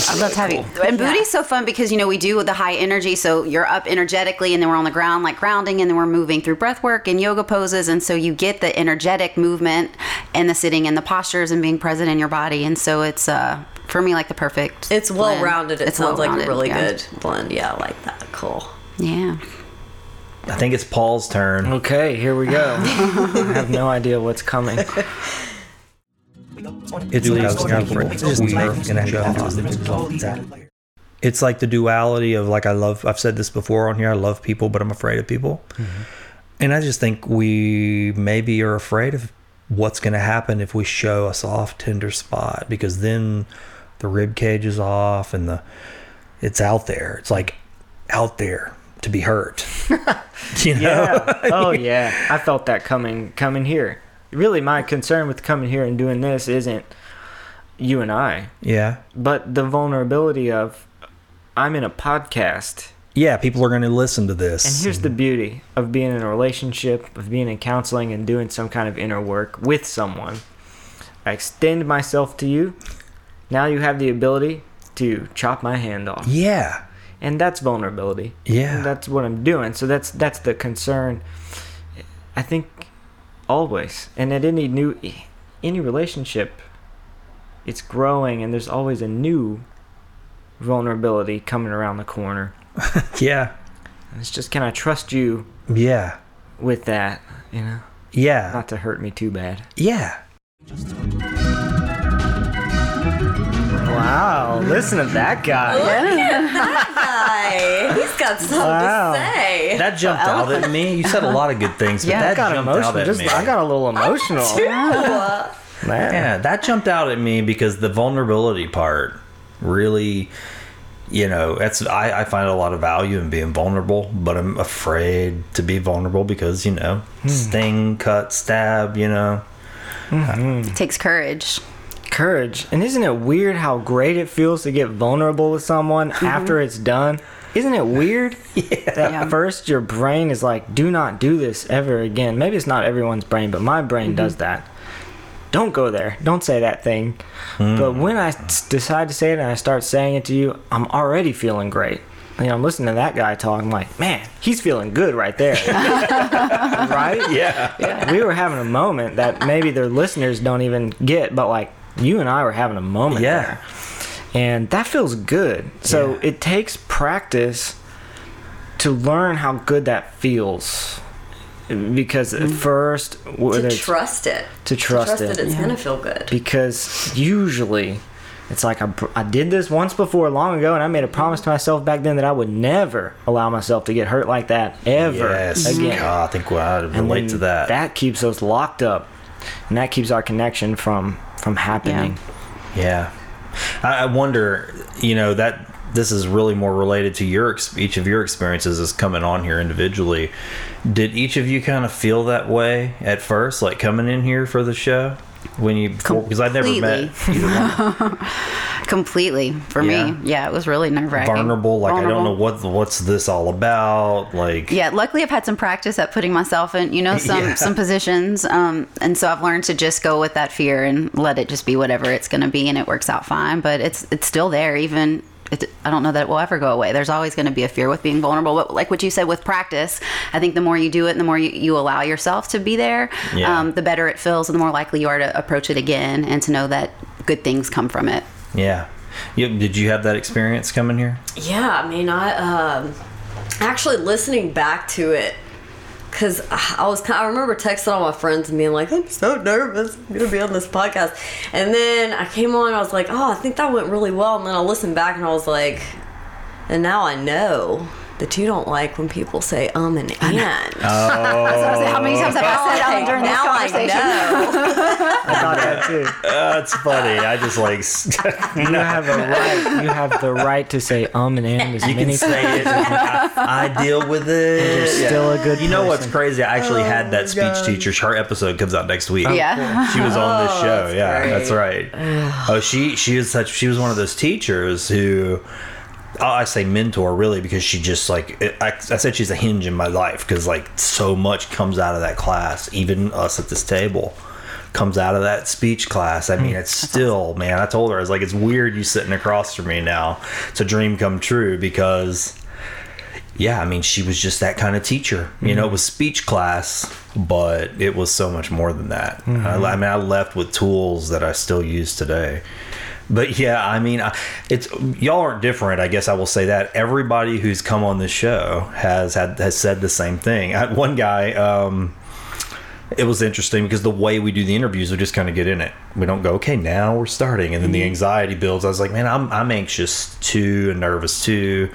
I'd love to have you. And Buti's so fun because you know we do the high energy, so you're up energetically, and then we're on the ground like grounding, and then we're moving through breath work and yoga poses, and so you get the energetic movement and the sitting and the postures and being present in your body, and so it's uh for me like the perfect. it's well blend. rounded. It It's sounds like a really yeah. good blend. Yeah, I like that. Cool. Yeah. I think it's paul's turn Okay, here we go. <laughs> I have no idea what's coming. It's It's like the duality of like I love. I've said this before on here. I love people, but I'm afraid of people. And I just think we maybe are afraid of what's going to happen if we show a soft, tender spot because then the rib cage is off and the it's out there. It's like out there to be hurt. <laughs> you know? Yeah. <laughs> Oh yeah. I felt that coming coming here. Really my concern with coming here and doing this isn't you and I, Yeah. but the vulnerability of I'm in a podcast. Yeah. People are going to listen to this. And here's the beauty of being in a relationship, of being in counseling and doing some kind of inner work with someone. I extend myself to you now you have the ability to chop my hand off Yeah. And that's vulnerability Yeah. And that's what i'm doing so that's that's the concern i think always and at any new any relationship it's growing and there's always a new vulnerability coming around the corner <laughs> Yeah. and it's just can i trust you Yeah. with that you know Yeah. not to hurt me too bad Yeah. Wow listen to that guy Hi. He's got something Wow. to say. That jumped out at me. You said a lot of good things, but Yeah. that I got jumped out emotional at just me. i got a little emotional Man. Yeah, that jumped out at me because the vulnerability part really, you know, that's I, I find a lot of value in being vulnerable, but I'm afraid to be vulnerable because you know, hmm. sting, cut, stab, you know. It takes courage. Courage. And isn't it weird how great it feels to get vulnerable with someone mm-hmm. after it's done? Isn't it weird? <laughs> That Yeah. first your brain is like, do not do this ever again. Maybe it's not everyone's brain, but my brain mm-hmm. does that. Don't go there. Don't say that thing. Mm. But when I decide to say it and I start saying it to you, I'm already feeling great. You know, I'm listening to that guy talk. I'm like, man, he's feeling good right there. <laughs> right? Yeah. we were having a moment that maybe their listeners don't even get, but like you and I were having a moment Yeah. there. And that feels good. So Yeah. it takes practice to learn how good that feels. Because at mm-hmm. first, to trust it. to trust it. that it's gonna feel good. because usually it's like I, I did this once before long ago and I made a mm-hmm. promise to myself back then that I would never allow myself to get hurt like that ever Yes. again. God, I think well, I And relate then to that. That keeps us locked up, and that keeps our connection from from happening. Yeah, I, I wonder. You know that this is really more related to your each of your experiences as coming on here individually. Did each of you kind of feel that way at first, like coming in here for the show when you because I'd never met either one. <laughs> Completely for Yeah. me. Yeah, it was really nerve wracking. vulnerable. Like I don't know what what's this all about. Like Yeah, luckily I've had some practice at putting myself in, you know, <laughs> some Yeah. some positions, um, and so I've learned to just go with that fear and let it just be whatever it's going to be, and it works out fine. But it's it's still there, even. It, I don't know that it will ever go away. There's always going to be a fear with being vulnerable. But like what you said with practice, I think the more you do it, and the more you, you allow yourself to be there, Yeah. um, the better it feels, and the more likely you are to approach it again, and to know that good things come from it. yeah. You, did you have that experience coming here? Yeah, I mean, I um, actually listening back to it because I was. I remember texting all my friends and being like, "I'm so nervous. I'm gonna be on this podcast." And then I came on. I was like, "Oh, I think that went really well." And then I listened back and I was like, "And now I know." That you don't like when people say um and and. <laughs> So I was like, how many times have I said um during this now I conversation? know. <laughs> I thought that too. That's funny. I just like <laughs> You have a right. You have the right to say um and and as you many can say it. I, I deal with it. You're still a good You know what's crazy? I actually had that speech teacher. Her episode comes out next week. Yeah. She was on this Oh, show. that's Yeah, great. that's right. oh, she she was such. She was one of those teachers who. I say mentor really because she just like I, I said she's a hinge in my life because like so much comes out of that class even us at this table comes out of that speech class I mean it's mm. still man I told her I was like it's weird you sitting across from me now it's a dream come true because yeah, I mean, she was just that kind of teacher. You know, mm-hmm. it was speech class, but it was so much more than that. I, mm-hmm. I mean, I left with tools that I still use today. But yeah, I mean, it's y'all aren't different. I guess I will say that everybody who's come on this show has had has said the same thing. I, one guy, um, it was interesting because the way we do the interviews, we just kind of get in it. We don't go, okay, now we're starting, and then the anxiety builds. I was like, man, I'm I'm anxious too and nervous too,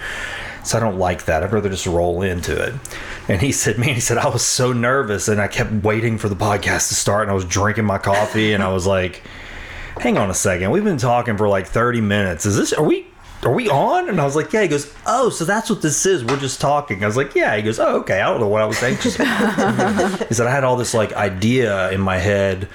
so I don't like that. I'd rather just roll into it. And he said, man, he said I was so nervous, and I kept waiting for the podcast to start, and I was drinking my coffee, and I was like, hang on a second, we've been talking for like 30 minutes. Is this? Are we? Are we on? And I was like, yeah. He goes, oh, so that's what this is. We're just talking. I was like, yeah. He goes, oh, okay. I don't know what I was anxious <laughs> about. He said I had all this like idea in my head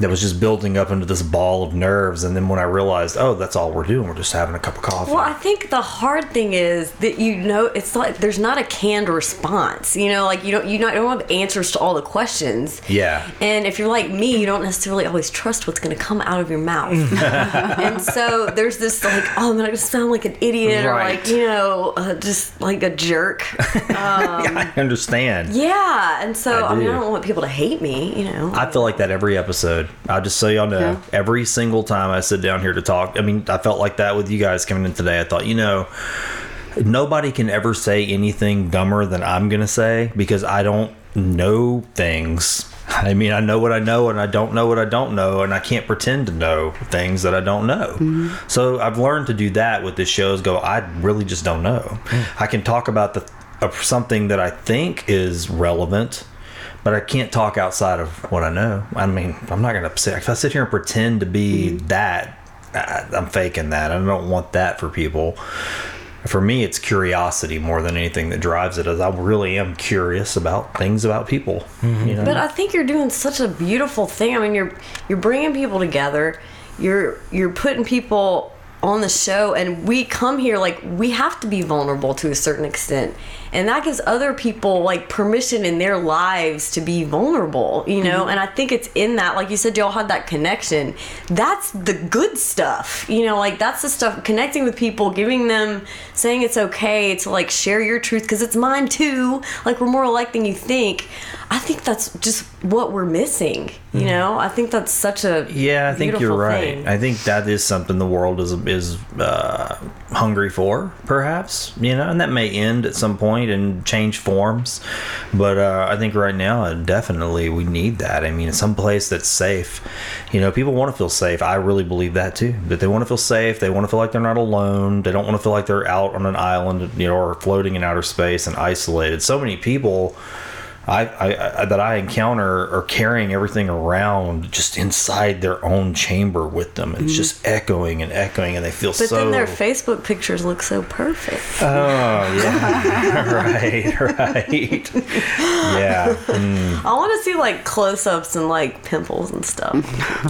that was just building up into this ball of nerves. And then when I realized, oh, that's all we're doing, we're just having a cup of coffee. Well, I think the hard thing is that you know it's like there's not a canned response. You know, like you don't you not, don't have answers to all the questions. Yeah. And if you're like me, you don't necessarily always trust what's going to come out of your mouth. <laughs> and so there's this like, oh, I'm going to sound like an idiot or like you know, uh, just like a jerk. <laughs> I understand. yeah. And so I I, mean. I don't want people to hate me. You know. I feel like that every episode. I just so y'all know, Yeah. every single time I sit down here to talk. I mean, I felt like that with you guys coming in today. I thought, you know, nobody can ever say anything dumber than I'm gonna say because I don't know things. I mean, I know what I know, and I don't know what I don't know, and I can't pretend to know things that I don't know. Mm-hmm. So I've learned to do that with this show. Is go, I really just don't know. I can talk about the something that I think is relevant, but I can't talk outside of what I know. I mean, I'm not gonna say if I sit here and pretend to be mm-hmm. that, I, I'm faking that. I don't want that for people. For me, it's curiosity more than anything that drives it. As I really am curious about things about people. Mm-hmm. You know? But I think you're doing such a beautiful thing. I mean, you're you're bringing people together. You're you're putting people on the show, and we come here like we have to be vulnerable to a certain extent, and that gives other people like permission in their lives to be vulnerable. You know, and I think it's in that, like you said, y'all had that connection. That's the good stuff. You know, like that's the stuff connecting with people, giving them, saying it's okay to like share your truth because it's mine too. Like we're more alike than you think. I think that's just what we're missing. You know, I think that's such a Yeah, I think you're right. thing. I think that is something the world is is uh, hungry for, perhaps. You know, and that may end at some point and change forms. But uh, I think right now, uh, definitely, we need that. I mean, some place that's safe. You know, people want to feel safe. I really believe that too. That they want to feel safe. They want to feel like they're not alone. They don't want to feel like they're out on an island, you know, or floating in outer space and isolated. So many people. I, I, I that I encounter are carrying everything around just inside their own chamber with them. It's just echoing and echoing, and they feel Mm-hmm. But then their Facebook pictures look so perfect. oh yeah, <laughs> right, right, yeah, mm, I want to see like close-ups and like pimples and stuff.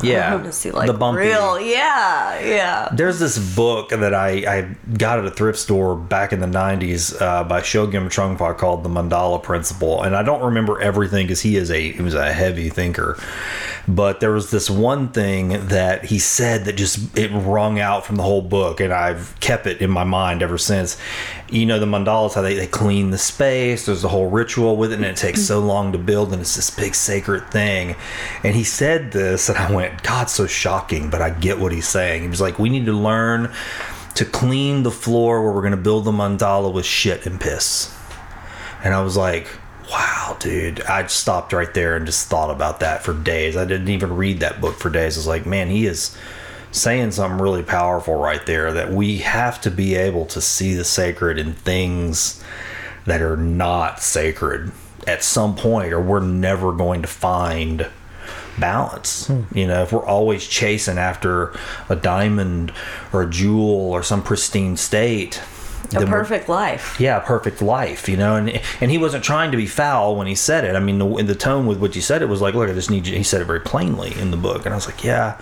Yeah, I want to see like the bumpy. real, yeah, yeah. There's this book that I, I got at a thrift store back in the 90s uh, by Chögyam Trungpa called The Mandala Principle. And I don't remember everything because he is a he was a heavy thinker. But there was this one thing that he said that just it rung out from the whole book and I've kept it in my mind ever since. You know the mandalas how they, they clean the space, there's a whole ritual with it and it takes so mm-hmm. long to build and it's this big sacred thing. And he said this and I went, God, so shocking, but I get what he's saying. He was like, We need to learn to clean the floor where we're going to build the mandala with shit and piss. And I was like, wow, dude. I stopped right there and just thought about that for days. I didn't even read that book for days. I was like, man, he is saying something really powerful right there that we have to be able to see the sacred in things that are not sacred at some point, or we're never going to find balance. Hmm. You know, if we're always chasing after a diamond or a jewel or some pristine state, A perfect life. yeah, perfect life, you know, and and he wasn't trying to be foul when he said it. I mean, the, in the tone with which he said it was like, look, I just need you. He said it very plainly in the book, and I was like, yeah,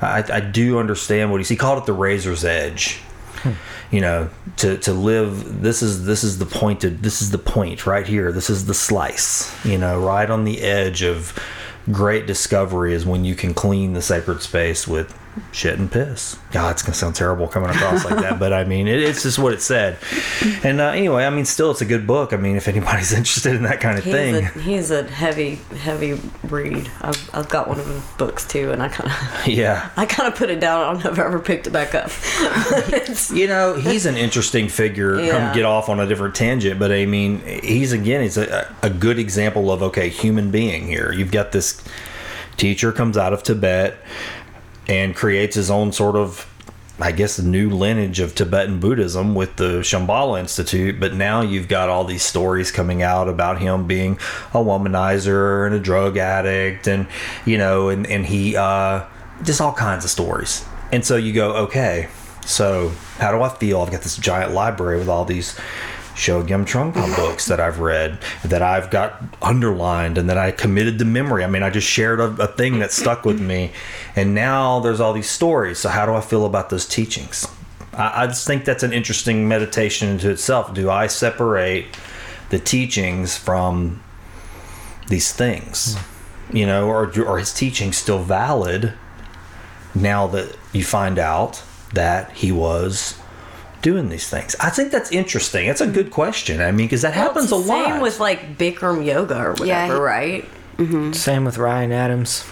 I, I do understand what he's. He called it the razor's edge. Hmm. You know, to to live. This is this is the pointed. This is the point right here. This is the slice. You know, right on the edge of great discovery is when you can clean the sacred space with shit and piss. God, it's gonna sound terrible coming across like that, but I mean, it, it's just what it said. And uh, anyway, I mean, still, it's a good book. I mean, if anybody's <laughs> interested in that kind of He's thing, a, he's a heavy, heavy read. I've, I've got one of his books too, and I kind of, <laughs> yeah. I kind of put it down. I don't know if I ever picked it back up. <laughs> You know, he's an interesting figure. Yeah. I'm get off on a different tangent, but I mean, he's again, he's a, a good example of okay, human being here. You've got this teacher comes out of Tibet and creates his own sort of I guess the new lineage of Tibetan Buddhism with the Shambhala Institute, but now you've got all these stories coming out about him being a womanizer and a drug addict, and you know, and and he uh, just all kinds of stories. And so you go, okay, so how do I feel? I've got this giant library with all these Chögyam Trungpa <laughs> books that I've read that I've got underlined and that I committed to memory. I mean, I just shared a, a thing that stuck with me, and now there's all these stories. So how do I feel about those teachings? I, I just think that's an interesting meditation into itself. Do I separate the teachings from these things? Hmm. You know, or are his teachings still valid now that you find out that he was doing these things? I think that's interesting. That's a good question. I mean, because that happens a Well, it's the lot. Same with like Bikram yoga or whatever, Yeah, he- right? Mm-hmm. Same with Ryan Adams.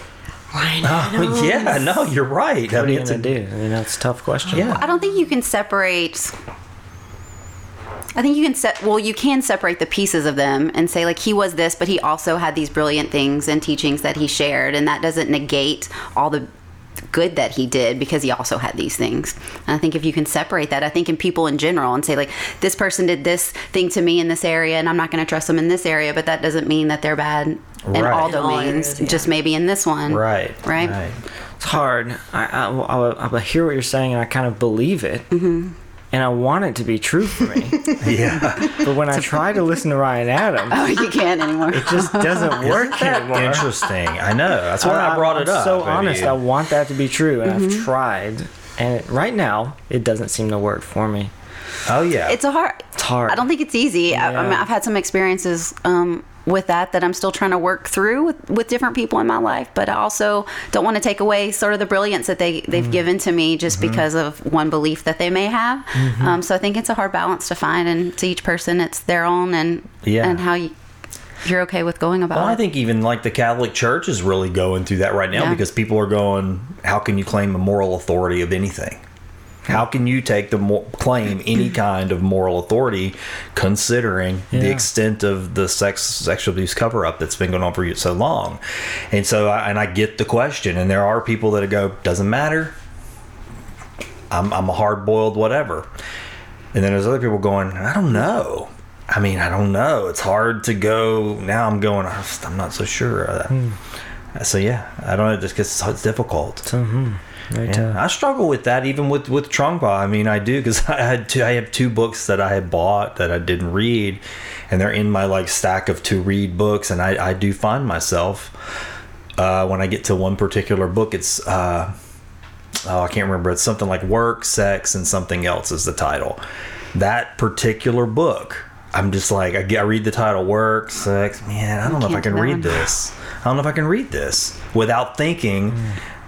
Ryan Oh, yeah, no, you're right. I What are you gonna do? I mean, that's a tough question. yeah. I don't think you can separate. I think you can set. Well, you can separate the pieces of them and say like he was this, but he also had these brilliant things and teachings that he shared, and that doesn't negate all the good that he did because he also had these things. And I think if you can separate that, I think in people in general and say like this person did this thing to me in this area, and I'm not going to trust them in this area, but that doesn't mean that they're bad in Right. all In all domains. areas, yeah. Just maybe in this one. Right. Right. It's hard. I, I, I, I hear what you're saying, and I kind of believe it. Mm-hmm. And I want it to be true for me. <laughs> Yeah. but when I try to listen to Ryan Adams, Oh, you can't anymore. it just doesn't work that anymore. Interesting. I know. That's why I, brought I'm it up. So I honest, I want that to be true, and Mm-hmm. I've tried, and it, right now it doesn't seem to work for me. oh yeah. it's a hard. It's hard. I don't think it's easy. I, I mean, I've had some experiences um, with that that I'm still trying to work through with, with different people in my life, but I also don't want to take away sort of the brilliance that they they've Mm-hmm. given to me just because of one belief that they may have. Mm-hmm. Um, so I think it's a hard balance to find, and to each person, it's their own, and Yeah. and how you you're okay with going about Well, I think even like the Catholic Church is really going through that right now Yeah. because people are going, how can you claim a moral authority of anything? How can you take the mo- claim any <clears throat> kind of moral authority, considering the extent of the sex sexual abuse cover up that's been going on for so long? And so, I, and I get the question, and there are people that go, doesn't matter. I'm I'm a hard boiled whatever, and then there's other people going, I don't know. I mean, I don't know. It's hard to go. Now I'm going. I'm not so sure. of that. Hmm. So yeah, I don't know. Just because it's difficult. So, Yeah. I struggle with that even with with Trungpa. I mean, I do because <laughs> I had two. I have two books that I had bought that I didn't read, and they're in my like stack of to read books. And I I do find myself uh, when I get to one particular book, it's uh, oh I can't remember. It's something like work, sex, and something else is the title. That particular book. I'm just like I, I read the title work sex man I don't know if I can read this I don't know if I can read this without thinking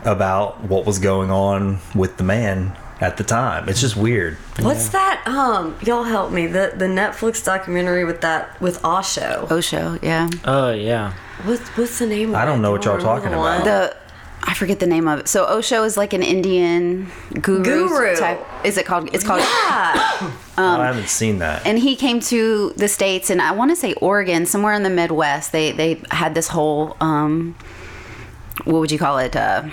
about what was going on with the man at the time. It's just weird. What's that? Um, y'all help me. The the Netflix documentary with that with Osho. Osho, yeah. Oh yeah. What's what's the name? of I don't it? know what y'all remember talking the about. The I forget the name of it. So Osho is like an Indian guru, Guru. type. Is it called? It's called. Yeah. <coughs> I haven't seen that. and he came to the states and i want to say oregon somewhere in the midwest they they had this whole um what would you call it uh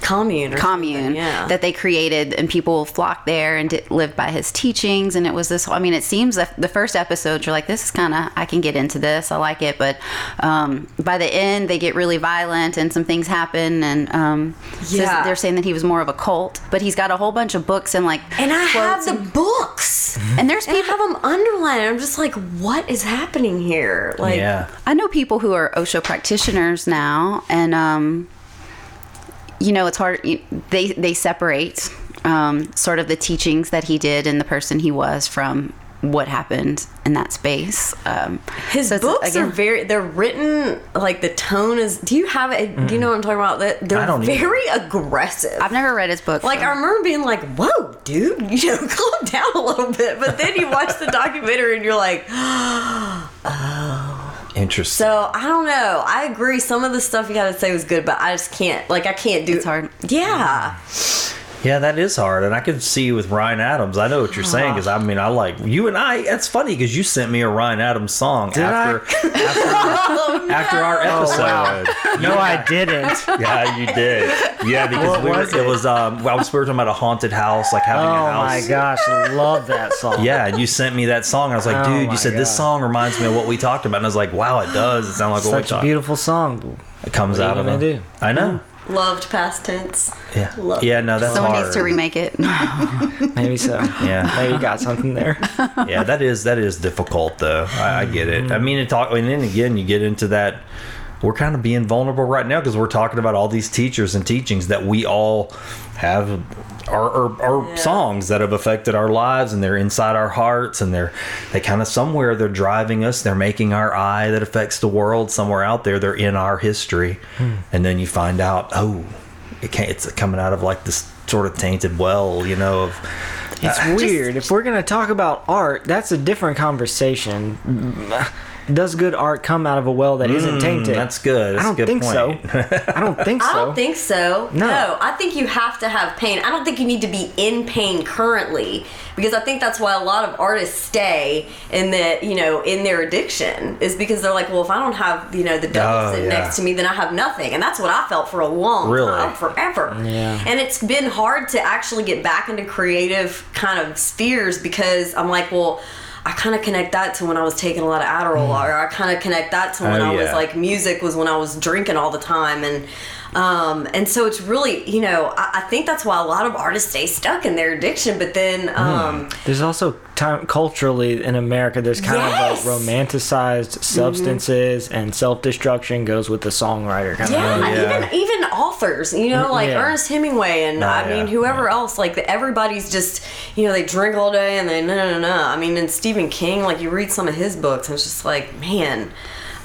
commune. Or commune Yeah. that they created and people flocked there and did, lived by his teachings and it was this i mean it seems that the first episodes you're like this is kind of i can get into this i like it but um, by the end they get really violent and some things happen and um, says- Yeah. they're saying that he was more of a cult but he's got a whole bunch of books and like and I have quotes the and- books. and there's And I people have them underlined. I'm just like, what is happening here? Like, yeah. I know people who are Osho practitioners now, and um, you know, it's hard. They they separate um, sort of the teachings that he did and the person he was from what happened in that space. Um, His so it's, books are very. They're written like the tone is. Do you have it? Do you know what I'm talking about? That they're don't either. very aggressive. I've never read his book. Like so- I remember being like, "Whoa, dude, you know, <laughs> calm down a little bit." But then you watch the documentary and you're like, <gasps> Interesting. "So I don't know. I agree. Some of the stuff you got to say was good, but I just can't. Like I can't do. Uh, it's hard. Yeah, Yeah, that is hard, and I can see with Ryan Adams. I know what you're saying because I mean, I like you and I. That's funny because you sent me a Ryan Adams song after <laughs> after, after our episode. <laughs> No, I didn't. <laughs> Yeah, you did. Yeah, because What we were, was it? it? was um. Well, we were talking about a haunted house, like having a house. Oh my gosh, love that song. Yeah, and you sent me that song. I was like, Oh dude, you said this song reminds me of what we talked about. And I was like, wow, it does. It sounds like what we Such a talked. beautiful song. It comes What out of do? I know. Loved past tense. Yeah. Love. Yeah, no, that's Someone hard. needs to remake it. <laughs> Maybe so. Yeah. <laughs> Maybe you got something there. <laughs> yeah, that is that is difficult though. I, I get it. I mean, it talk, and then again, you get into that. We're kind of being vulnerable right now because we're talking about all these teachers and teachings that we all have are, are, are Yeah. songs that have affected our lives and they're inside our hearts and they're they kind of somewhere they're driving us they're making our eye that affects the world somewhere out there they're in our history hmm. and then you find out oh it can't it's coming out of like this sort of tainted well you know of It's uh, weird. If we're gonna talk about art, that's a different conversation. Does good art come out of a well that not tainted? Mm, that's good. That's I a don't good think point. so. <laughs> I don't think so. I don't think so. No. I think you have to have pain. I don't think you need to be in pain currently because I think that's why a lot of artists stay in the, you know, in their addiction is because they're like, well, if I don't have, you know, the devil Oh, sitting yeah. next to me, then I have nothing. And that's what I felt for a long Really? time, forever. Yeah. And it's been hard to actually get back into creative kind of spheres because I'm like, well, I kind of connect that to when I was taking a lot of Adderall, or I kind of connect that to when Mm. Oh, I was like music was when I was drinking all the time, and um, and so it's really you know I, I think that's why a lot of artists stay stuck in their addiction, but then Mm. um, There's also time culturally in America. There's kind Yes. of a romanticized substances and self-destruction goes with the songwriter kind yeah, of. yeah. even even authors, you know, like Yeah. Ernest Hemingway and I mean yeah, whoever else, like everybody's just you know they drink all day and they no no no no. I mean, and Stephen King, like you read some of his books, and it's just like man.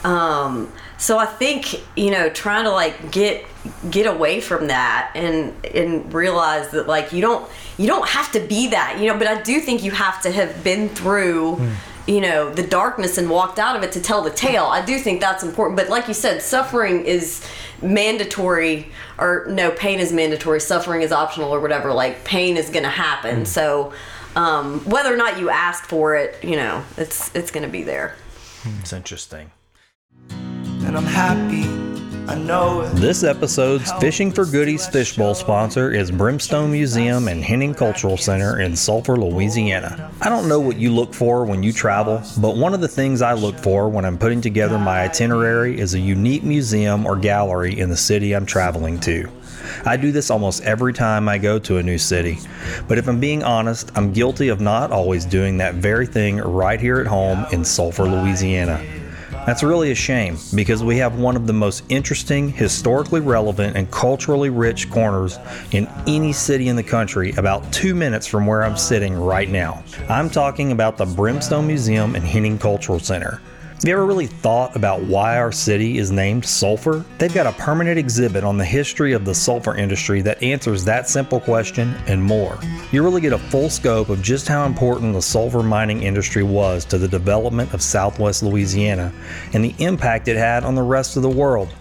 Um, so I think you know trying to like get get away from that and and realize that like you don't you don't have to be that you know but I do think you have to have been through hmm. you know the darkness and walked out of it to tell the tale. I do think that's important but like you said suffering is mandatory or no pain is mandatory. Suffering is optional or whatever like pain is gonna happen. Hmm. So um, whether or not you ask for it you know it's it's gonna be there. Hmm, it's interesting. And I'm happy, I know it. This episode's Fishing for Goodies Fishbowl sponsor is Brimstone Museum and Henning Cultural Center in Sulphur, Louisiana. I don't know what you look for when you travel, but one of the things I look for when I'm putting together my itinerary is a unique museum or gallery in the city I'm traveling to. I do this almost every time I go to a new city, but if I'm being honest, I'm guilty of not always doing that very thing right here at home in Sulphur, Louisiana. That's really a shame because we have one of the most interesting, historically relevant, and culturally rich corners in any city in the country about two minutes from where I'm sitting right now. I'm talking about the Brimstone Museum and Henning Cultural Center. Have you ever really thought about why our city is named Sulphur? They've got a permanent exhibit on the history of the sulfur industry that answers that simple question and more. You really get a full scope of just how important the sulfur mining industry was to the development of southwest Louisiana and the impact it had on the rest of the world.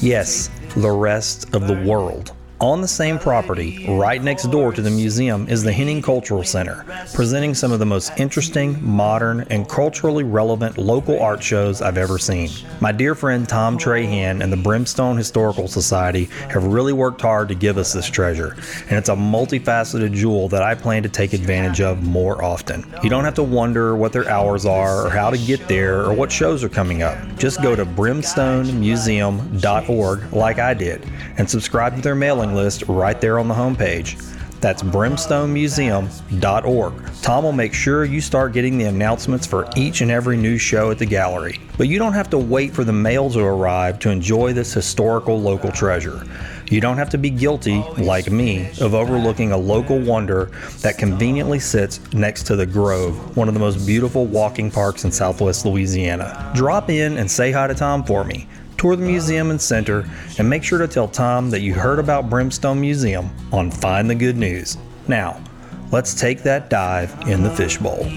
Yes, the rest of the world. On the same property, right next door to the museum, is the Henning Cultural Center, presenting some of the most interesting, modern, and culturally relevant local art shows I've ever seen. My dear friend Tom Trahan and the Brimstone Historical Society have really worked hard to give us this treasure, and it's a multifaceted jewel that I plan to take advantage of more often. You don't have to wonder what their hours are, or how to get there, or what shows are coming up. Just go to brimstonemuseum.org like I did and subscribe to their mailing list right there on the homepage. That's brimstonemuseum.org. Tom will make sure you start getting the announcements for each and every new show at the gallery. But you don't have to wait for the mail to arrive to enjoy this historical local treasure. You don't have to be guilty, like me, of overlooking a local wonder that conveniently sits next to the Grove, one of the most beautiful walking parks in southwest Louisiana. Drop in and say hi to Tom for me. Tour the museum and center, and make sure to tell Tom that you heard about Brimstone Museum on Find the Good News. Now, let's take that dive in the fishbowl.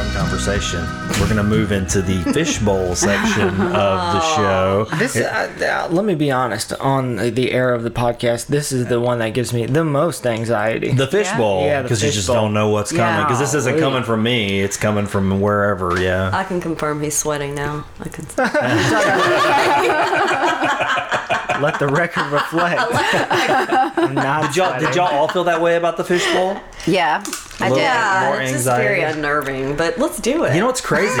Fun conversation. We're going to move into the <laughs> fishbowl section of the show. This, uh, uh, let me be honest. On the era of the podcast, this is the one that gives me the most anxiety. The fishbowl, Yeah, the because you just fishbowl. don't know what's coming. Because this isn't Golly. coming from me; it's coming from wherever. Yeah. I can confirm he's sweating now I can <laughs> <laughs> Let the record reflect. I'm not Did y'all, did y'all all feel that way about the fishbowl? Yeah, I Little- did. yeah more it's just very unnerving but let's do it You know what's crazy? <laughs>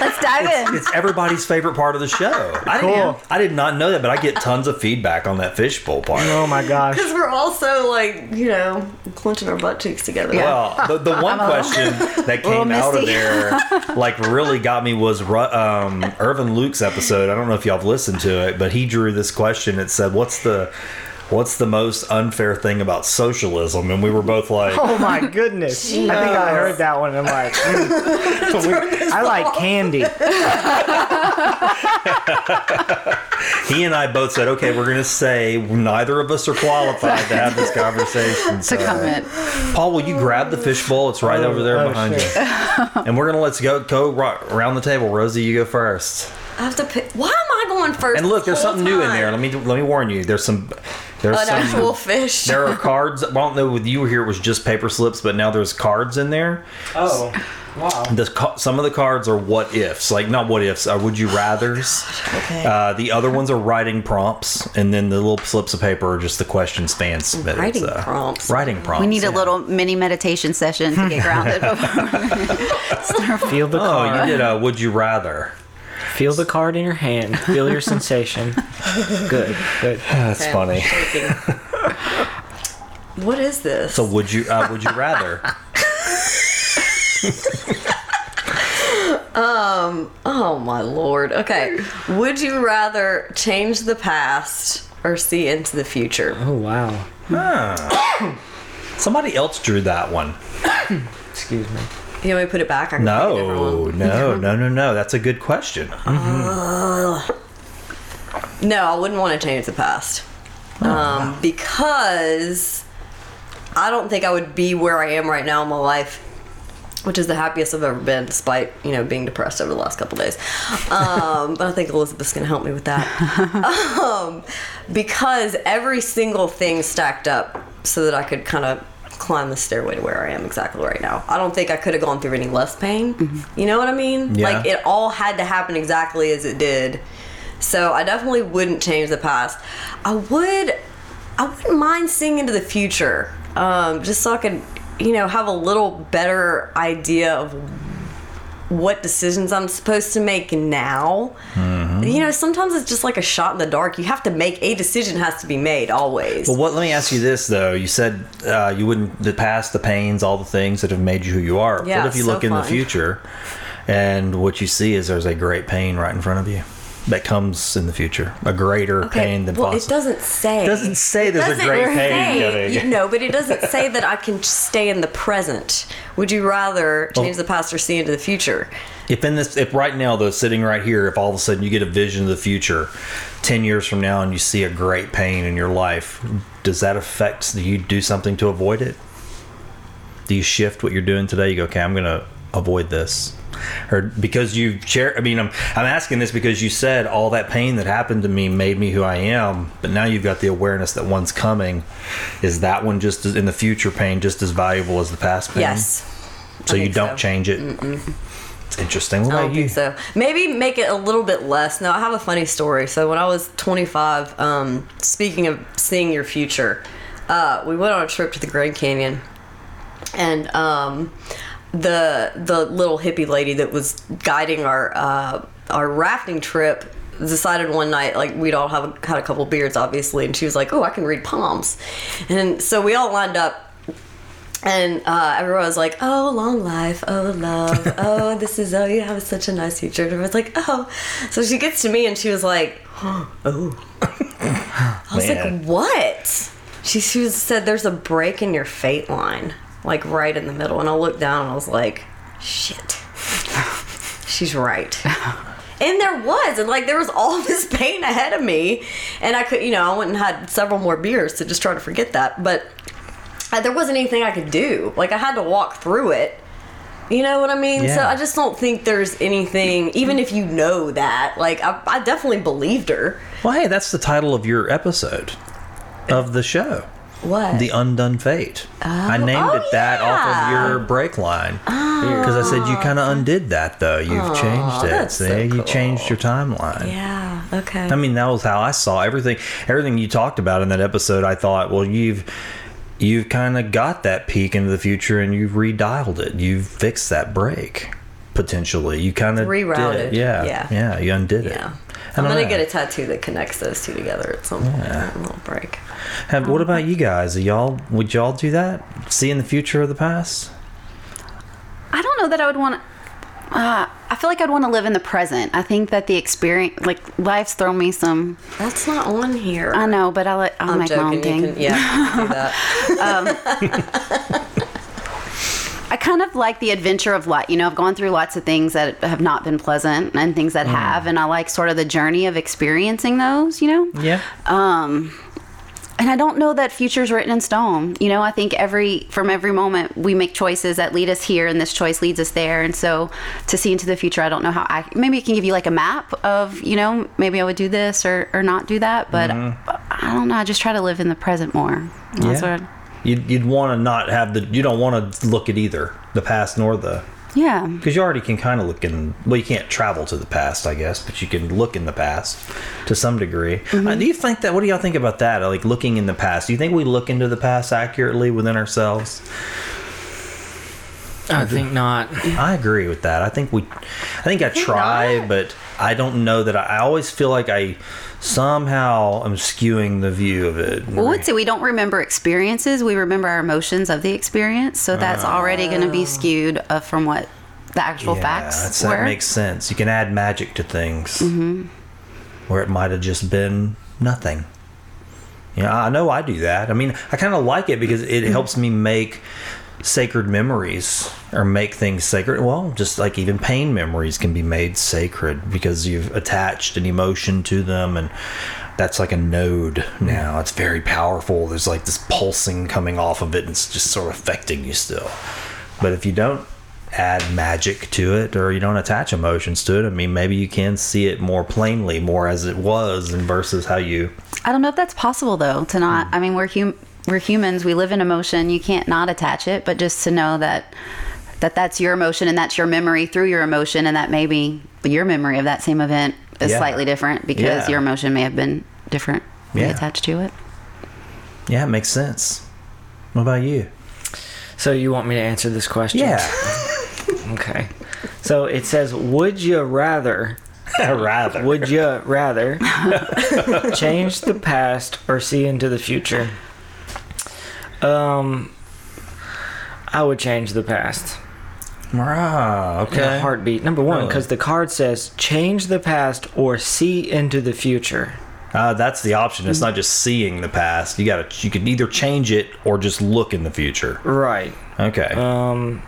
Let's dive in. It's everybody's favorite part of the show. I Cool. didn't, I did not know that, but I get tons of feedback on that fishbowl part. Oh my gosh. Because we're also like, you know, clenching our butt cheeks together. Well, the, the <laughs> one question that came out of there, like, really got me was Ru- um, Irvin Luke's episode. I don't know if y'all have listened to it, but he drew this question. It said, "What's the what's the most unfair thing about socialism?" And we were both like, Oh my goodness. I think I heard that one. I'm like, <laughs> mm. I like candy. he and I both said, "Okay, we're going to say neither of us are qualified to have this conversation." To So, comment. Paul, will you grab the fishbowl? It's right over there oh, behind shit. you. <laughs> And we're gonna let's go go ro- around the table. Rosie, you go first. I have to pick. Why am I going first? And look, there's whole something new in there. Let me let me warn you. There's some there's An some actual fish. <laughs> there are cards. I don't know with you here it was just paper slips, but now there's cards in there. Oh, wow. The, some of the cards are what ifs, like not what ifs, are would you rather's. Okay. Uh, the other ones are writing prompts, and then the little slips of paper are just the questions fans submitted. Writing so- prompts. Writing prompts. We need a little mini meditation session to get <laughs> grounded. before- <laughs> Feel the Oh, card. you did a would you rather? Feel the card in your hand. Feel your sensation. Good, good. <laughs> That's Okay, funny. what is this? So would you uh, would you rather? <laughs> Um. Oh my lord. Okay. Would you rather change the past or see into the future? Oh, wow. <coughs> Somebody else drew that one. Excuse me. You want me to put it back? I can pick a different No, no, no, no, no. That's a good question. No, I wouldn't want to change the past. Um, because I don't think I would be where I am right now in my life, which is the happiest I've ever been, despite you know being depressed over the last couple days. Um, but I think Elizabeth's gonna help me with that. <laughs> um, because every single thing stacked up so that I could kind of climb the stairway to where I am exactly right now. I don't think I could have gone through any less pain. You know what I mean? Yeah. Like it all had to happen exactly as it did. So I definitely wouldn't change the past. I would I wouldn't mind seeing into the future. Um, just so I could, you know, have a little better idea of what decisions I'm supposed to make now. You know, sometimes it's just like a shot in the dark. You have to make a decision has to be made always. Well, what? Let me ask you this though. You said uh, you wouldn't the past, the pains, all the things that have made you who you are. Yeah, what if you so look in the future, and what you see is there's a great pain right in front of you that comes in the future, a greater pain than well, possible. it doesn't say. It doesn't say there's a doesn't great pain say- coming. You, <laughs> no, but it doesn't say that I can stay in the present. Would you rather change the past or see into the future? If in this, if right now though, sitting right here, if all of a sudden you get a vision of the future, ten years from now, and you see a great pain in your life, does that affect? Do you do something to avoid it? Do you shift what you're doing today? You go, okay, I'm gonna avoid this, or because you share. I mean, I'm I'm asking this because you said all that pain that happened to me made me who I am, but now you've got the awareness that one's coming. Is that one just as, in the future pain just as valuable as the past pain? Yes. So you don't so. change it. It's interesting. What I don't you? think so. Maybe make it a little bit less. No, I have a funny story. So when I was 25, um, speaking of seeing your future, uh, we went on a trip to the Grand Canyon, and um, the the little hippie lady that was guiding our uh, our rafting trip decided one night like we'd all have had a couple beers obviously and she was like oh i can read palms and so we all lined up and uh, everyone was like, "Oh, long life, oh love, <laughs> oh this is oh you have such a nice future." And everyone's like, "Oh," so she gets to me and she was like, <gasps> "Oh," <laughs> I was Man. like, "What?" She, she said, "There's a break in your fate line, like right in the middle." And I looked down and I was like, "Shit, <laughs> she's right." <laughs> And there was, and like there was all <laughs> this pain ahead of me, and I could, you know, I went and had several more beers to just try to forget that, but uh, there wasn't anything I could do. Like I had to walk through it. You know what I mean? So I just don't think there's anything, even if you know that. Like I, I definitely believed her. Well, hey, that's the title of your episode of the show. What? The Undone Fate. I oh, named oh, it that off yeah. Oh. of your break line. Oh. Because I said you kind of undid that, though. You've changed it. that's See, so you changed your timeline. yeah. Okay. I mean, that was how I saw everything. Everything you talked about in that episode, I thought, well, you've you've kind of got that peek into the future and you've redialed it. You've fixed that break, potentially. You kind of Rerouted. Yeah, Yeah. yeah. You undid it. Yeah. I I'm gonna know. get a tattoo that connects those two together at some point. A little break. Have, what about you guys? Are y'all would y'all do that? See in the future of the past? I don't know that I would want. Uh, I feel like I'd want to live in the present. I think that the experience, like life's thrown me some. That's not on here. I know, but I'll, I'll I'm make my own joking. You thing. can, yeah, you do that. <laughs> <laughs> I kind of like the adventure of life. You know, I've gone through lots of things that have not been pleasant and things that have, and I like sort of the journey of experiencing those. You know. Yeah. Um, and I don't know that future's written in stone. You know, I think every from every moment we make choices that lead us here, and this choice leads us there. And so, to see into the future, I don't know how. I maybe it can give you like a map of, you know, maybe I would do this or or not do that. But I don't know. I just try to live in the present more. That's Yeah. what. You'd, you'd want to not have the. You don't want to look at either the past nor the. Yeah. Because you already can kind of look in. Well, you can't travel to the past, I guess, but you can look in the past to some degree. Uh, do you think that? What do y'all think about that? Like looking in the past. Do you think we look into the past accurately within ourselves? I think not. I agree with that. I think we, I think I try, not. but I don't know that I, I always feel like I somehow I'm skewing the view of it. Well, let's say we don't remember experiences. We remember our emotions of the experience. So that's already going to be skewed uh, from what the actual yeah, facts that's- were. that makes sense. You can add magic to things where it might have just been nothing. Yeah, I know I do that. I mean, I kind of like it because it helps me make sacred memories or make things sacred. Well, just like even pain memories can be made sacred because you've attached an emotion to them and that's like a node now. It's very powerful. There's like this pulsing coming off of it and it's just sort of affecting you still. But if you don't add magic to it or you don't attach emotions to it, I mean, maybe you can see it more plainly, more as it was, and versus how you. I don't know if that's possible though to not. Hmm. I mean, we're hum- we're humans. We live in emotion. You can't not attach it, but just to know that that that's your emotion and that's your memory through your emotion, and that maybe your memory of that same event is Yeah. slightly different because Yeah. your emotion may have been different Yeah. attached to it. Yeah, it makes sense. What about you? So you want me to answer this question? Yeah, <laughs> Okay. So it says, would you rather? <laughs> rather. Would you rather <laughs> change the past or see into the future? Um, I would change the past. Ah, In okay. a heartbeat. Number one, Really? because the card says change the past or see into the future. Uh, that's the option. It's not just seeing the past. You gotta. You can either change it or just look in the future. Right. Okay. Um,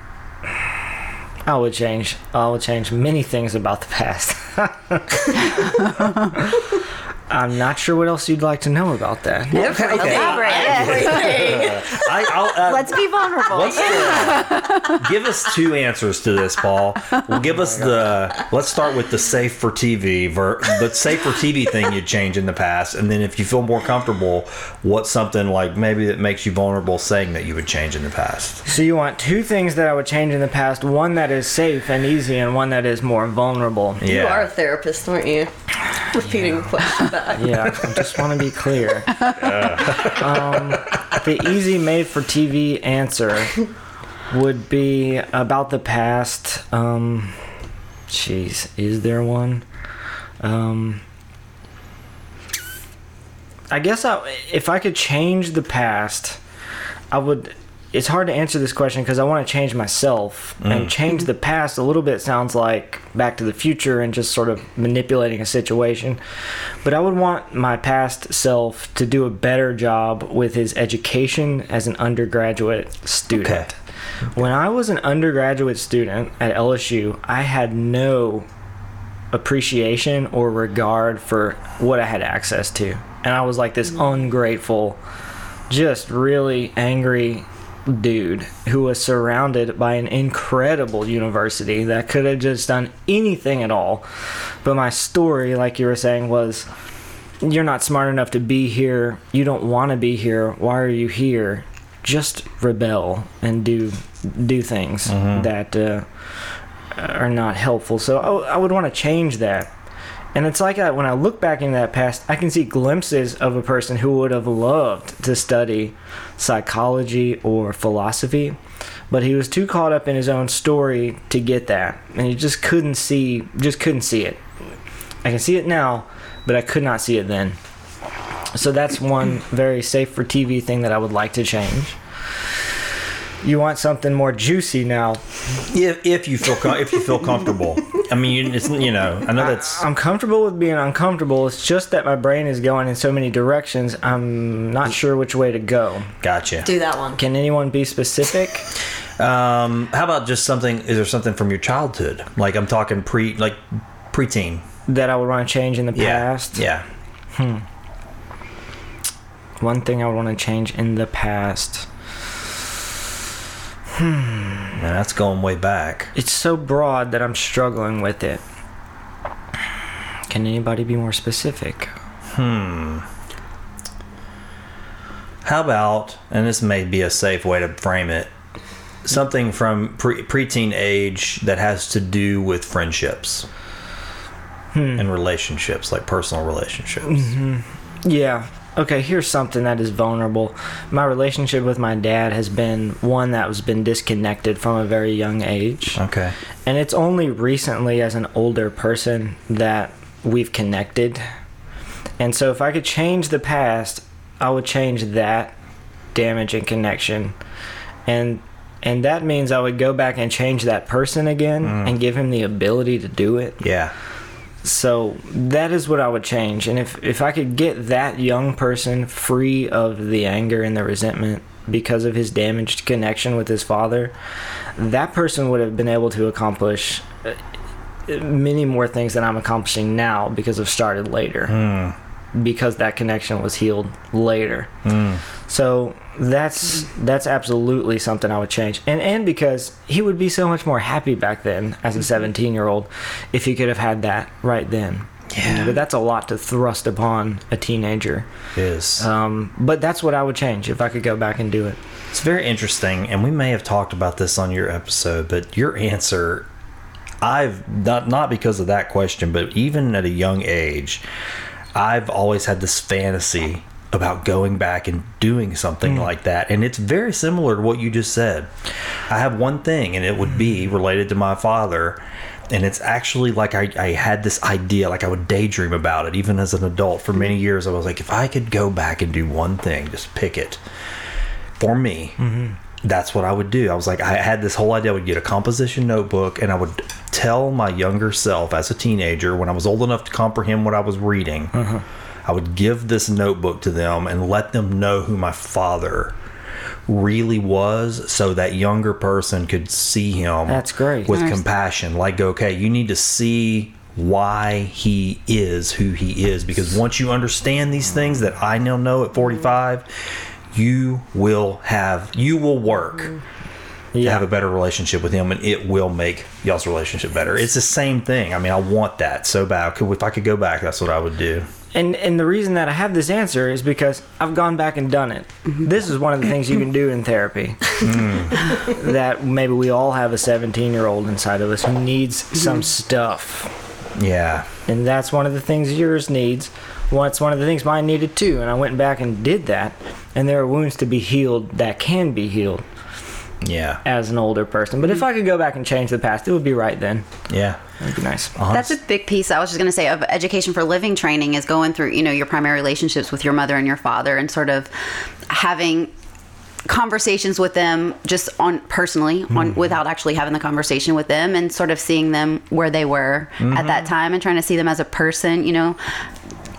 I would change. I would change many things about the past. <laughs> <laughs> I'm not sure what else you'd like to know about that. Elaborate. <laughs> I, I'll, uh, Let's be vulnerable. Let's uh, give us two answers to this, Paul. We'll give us the. Let's start with the safe for TV, ver, the safe for TV thing you'd change in the past, and then if you feel more comfortable, what's something like maybe that makes you vulnerable saying that you would change in the past? So you want two things that I would change in the past: one that is safe and easy, and one that is more vulnerable. Yeah. You are a therapist, aren't you? Repeating the question back. <laughs> Yeah, I just want to be clear. <laughs> Um, the easy made for TV answer would be about the past. Um, jeez, is there one? Um, I guess I, if I could change the past, I would. It's hard to answer this question because I want to change myself and mm. change the past. A little bit sounds like Back to the Future and just sort of manipulating a situation. But I would want my past self to do a better job with his education as an undergraduate student. Okay. When I was an undergraduate student at LSU, I had no appreciation or regard for what I had access to. And I was like this mm. ungrateful, just really angry dude who was surrounded by an incredible university that could have just done anything at all. But my story, like you were saying, was you're not smart enough to be here. You don't want to be here. Why are you here? Just rebel and do do things that uh, are not helpful. So I, I would want to change that And it's like I, when I look back in that past, I can see glimpses of a person who would have loved to study psychology or philosophy, but he was too caught up in his own story to get that, and he just couldn't see, just couldn't see it. I can see it now, but I could not see it then. So that's one very safe for TV thing that I would like to change. You want something more juicy now? If, if you feel com- if you feel comfortable, I mean, you- it's you know, I know that's I'm comfortable with being uncomfortable. It's just that my brain is going in so many directions. I'm not sure which way to go. gotcha. Do that one. Can anyone be specific? Um, how about just something? Is there something from your childhood? Like I'm talking pre, like preteen. that I would want to change in the Yeah. past? Yeah. Hmm. One thing I would want to change in the past. Man, that's going way back. It's so broad that I'm struggling with it. Can anybody be more specific? Hmm. How about, and this may be a safe way to frame it, something from pre- preteen age that has to do with friendships and relationships, like personal relationships. Yeah. Okay, here's something that is vulnerable. My relationship with my dad has been one that was been disconnected from a very young age. Okay. And it's only recently, as an older person, that we've connected. And so, if I could change the past, I would change that damage and connection. And and that means I would go back and change that person again mm. and give him the ability to do it. Yeah. So that is what I would change. And if if I could get that young person free of the anger and the resentment because of his damaged connection with his father, that person would have been able to accomplish uh, many more things than I'm accomplishing now because I've started later. Because that connection was healed later. So that's that's absolutely something I would change, and and because he would be so much more happy back then as a 17 year old if he could have had that right then. Yeah. but that's a lot to thrust upon a teenager. Is. Um, but that's what I would change if I could go back and do it. It's very interesting, and we may have talked about this on your episode, but your answer, I've not not because of that question, but even at a young age, I've always had this fantasy about going back and doing something mm. like that, and it's very similar to what you just said. I have one thing, and it would be mm. related to my father. And it's actually like I, I had this idea, like I would daydream about it, even as an adult. For many years, I was like, if I could go back and do one thing, just pick it for me, mm-hmm. That's what I would do. I was like, I had this whole idea. I would get a composition notebook and I would tell my younger self as a teenager, when I was old enough to comprehend what I was reading, uh-huh. I would give this notebook to them and let them know who my father really was so that younger person could see him That's great. with Nice. compassion like okay you need to see why he is who he is because once you understand these things that I now know at 45 you will have you will work mm-hmm. to have a better relationship with him and it will make y'all's relationship better it's the same thing I mean I want that so bad Could- if I could go back that's what I would do And and the reason that I have this answer is because I've gone back and done it. Mm-hmm. This is one of the things you can do in therapy. <laughs> Mm. that maybe we all have a 17 year old inside of us who needs mm-hmm. some stuff. yeah And that's one of the things yours needs. Well, it's one of the things mine needed too. And I went back and did that. And there are wounds to be healed that can be healed yeah as an older person. But if I could go back and change the past, it would be right then. yeah It'd be nice. That's a big piece. I was just going to say of education for living training is going through, you know, your primary relationships with your mother and your father and sort of having conversations with them just on personally on hmm. without actually having the conversation with them and sort of seeing them where they were mm-hmm. at that time and trying to see them as a person, you know,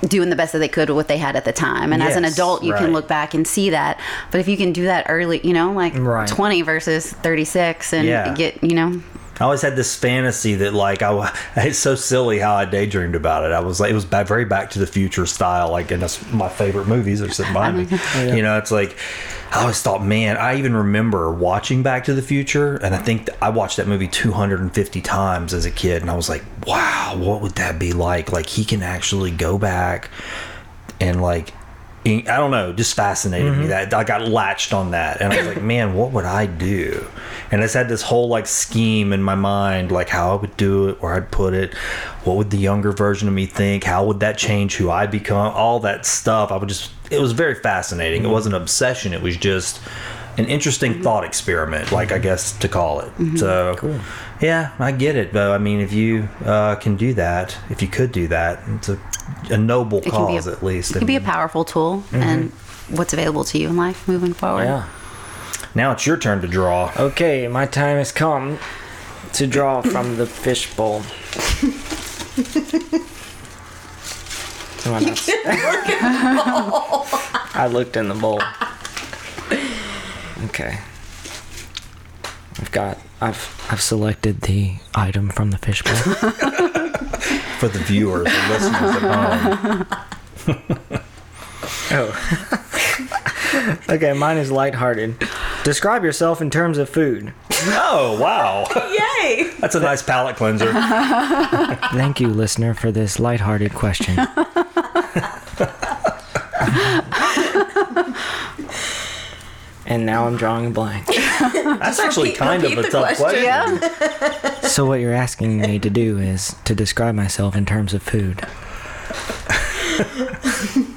doing the best that they could with what they had at the time. And as an adult, you right. can look back and see that. But if you can do that early, you know, like Right. 20 versus 36 and Yeah. get, you know, I always had this fantasy that like I, <laughs> it's so silly how I daydreamed about it. I was like it was very Back to the Future style, like and that's my favorite movies are sitting behind me. <laughs> Oh, you know, it's like I always thought, man, I even remember watching Back to the Future, and I think th- I watched that movie 250 times as a kid, and I was like, wow, what would that be like? Like he can actually go back and like I don't know, just fascinated Mm-hmm. me. That I got latched on that, and I was like, <clears throat> man, what would I do? And I just had this whole like scheme in my mind, like how I would do it, where I'd put it, what would the younger version of me think, how would that change who I become, all that stuff. I would just, it was very fascinating. It wasn't an obsession. It was just an interesting mm-hmm. thought experiment, like I guess to call it. Mm-hmm. So, yeah, I get it. But I mean, if you uh, can do that, if you could do that, it's a, a noble It cause a, at least. It can be a powerful tool mm-hmm. and what's available to you in life moving forward. Yeah. now it's your turn to draw. Okay, my time has come to draw from the fishbowl. <laughs> Come on, that's- <laughs> I looked in the bowl. <laughs> Okay. I've got. I've. I've selected the item from the fishbowl. <laughs> for the viewers and listeners at home. <laughs> oh. <laughs> okay, mine is lighthearted. Describe yourself in terms of food. Oh wow, Yay! that's a nice palate cleanser. Thank you, listener, for this lighthearted question. And now I'm drawing a blank. <laughs> That's actually repeat- kind of a tough question. question. Yeah. <laughs> So what you're asking me to do is to describe myself in terms of food. <laughs>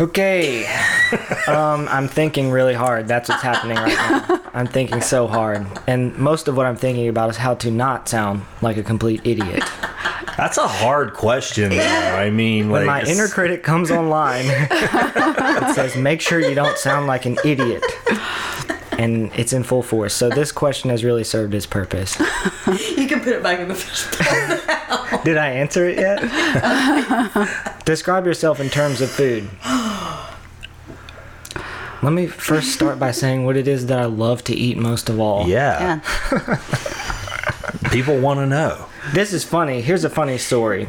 okay. <laughs> Um, I'm thinking really hard. That's what's happening right now. <laughs> I'm thinking so hard. And most of what I'm thinking about is how to not sound like a complete idiot. That's a hard question. Though. I mean, When like my it's- inner critic comes online, it <laughs> says, make sure you don't sound like an idiot. And it's in full force. So this question has really served its purpose. You can put it back in the fish. Did I answer it yet? Describe yourself in terms of food. Let me first start by <laughs> saying what it is that I love to eat most of all. yeah, Yeah. <laughs> people want to know. This is funny. Here's a funny story.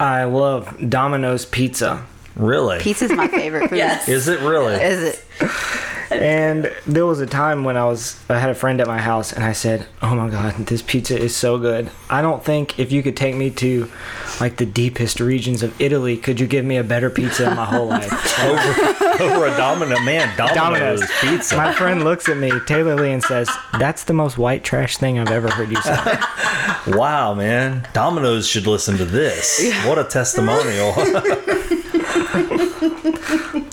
I love Domino's pizza. Really? Pizza's my favorite food. Yes. <laughs> Is it really? Is it? And there was a time when I was I had a friend at my house and I said, "Oh my god, this pizza is so good. I don't think if you could take me to like the deepest regions of Italy, could you give me a better pizza in my whole life?" <laughs> over, over a domino man. Domino's, Domino's. pizza. My friend looks at me, Taylor Lee, and says, "That's the most white trash thing I've ever heard you say." Wow, man. Domino's should listen to this. What a testimonial. <laughs>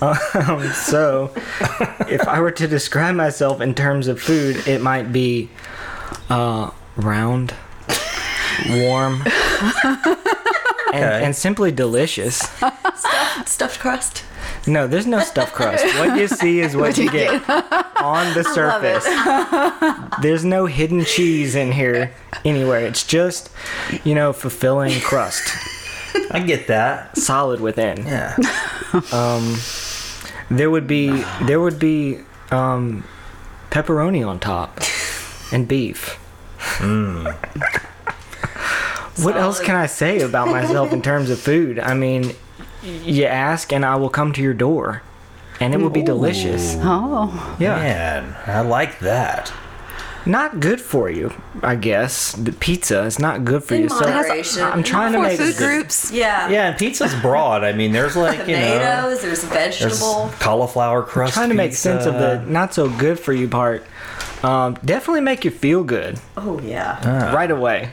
<laughs> so, if I were to describe myself in terms of food, it might be uh, round, warm, and, Okay. and simply delicious. Stuffed crust. No, there's no stuffed crust. What you see is what you get <laughs> on the love it. surface. There's no hidden cheese in here anywhere. It's just, you know, fulfilling crust, I get that. solid within. Yeah. There would be there would be um, pepperoni on top <laughs> and beef. What else can I say about myself in terms of food? I mean, you ask and I will come to your door, and it will be delicious. Oh. Yeah, Man, I like that. Not good for you, I guess. The pizza is not good for In you. So moderation. I'm trying to make food groups. Yeah. Yeah, and pizza's broad. I mean, there's like, you know, Tomatoes. There's there's vegetable. cauliflower crust. trying to make sense of the not so good for you part. Um, definitely make you feel good. Oh yeah. right away.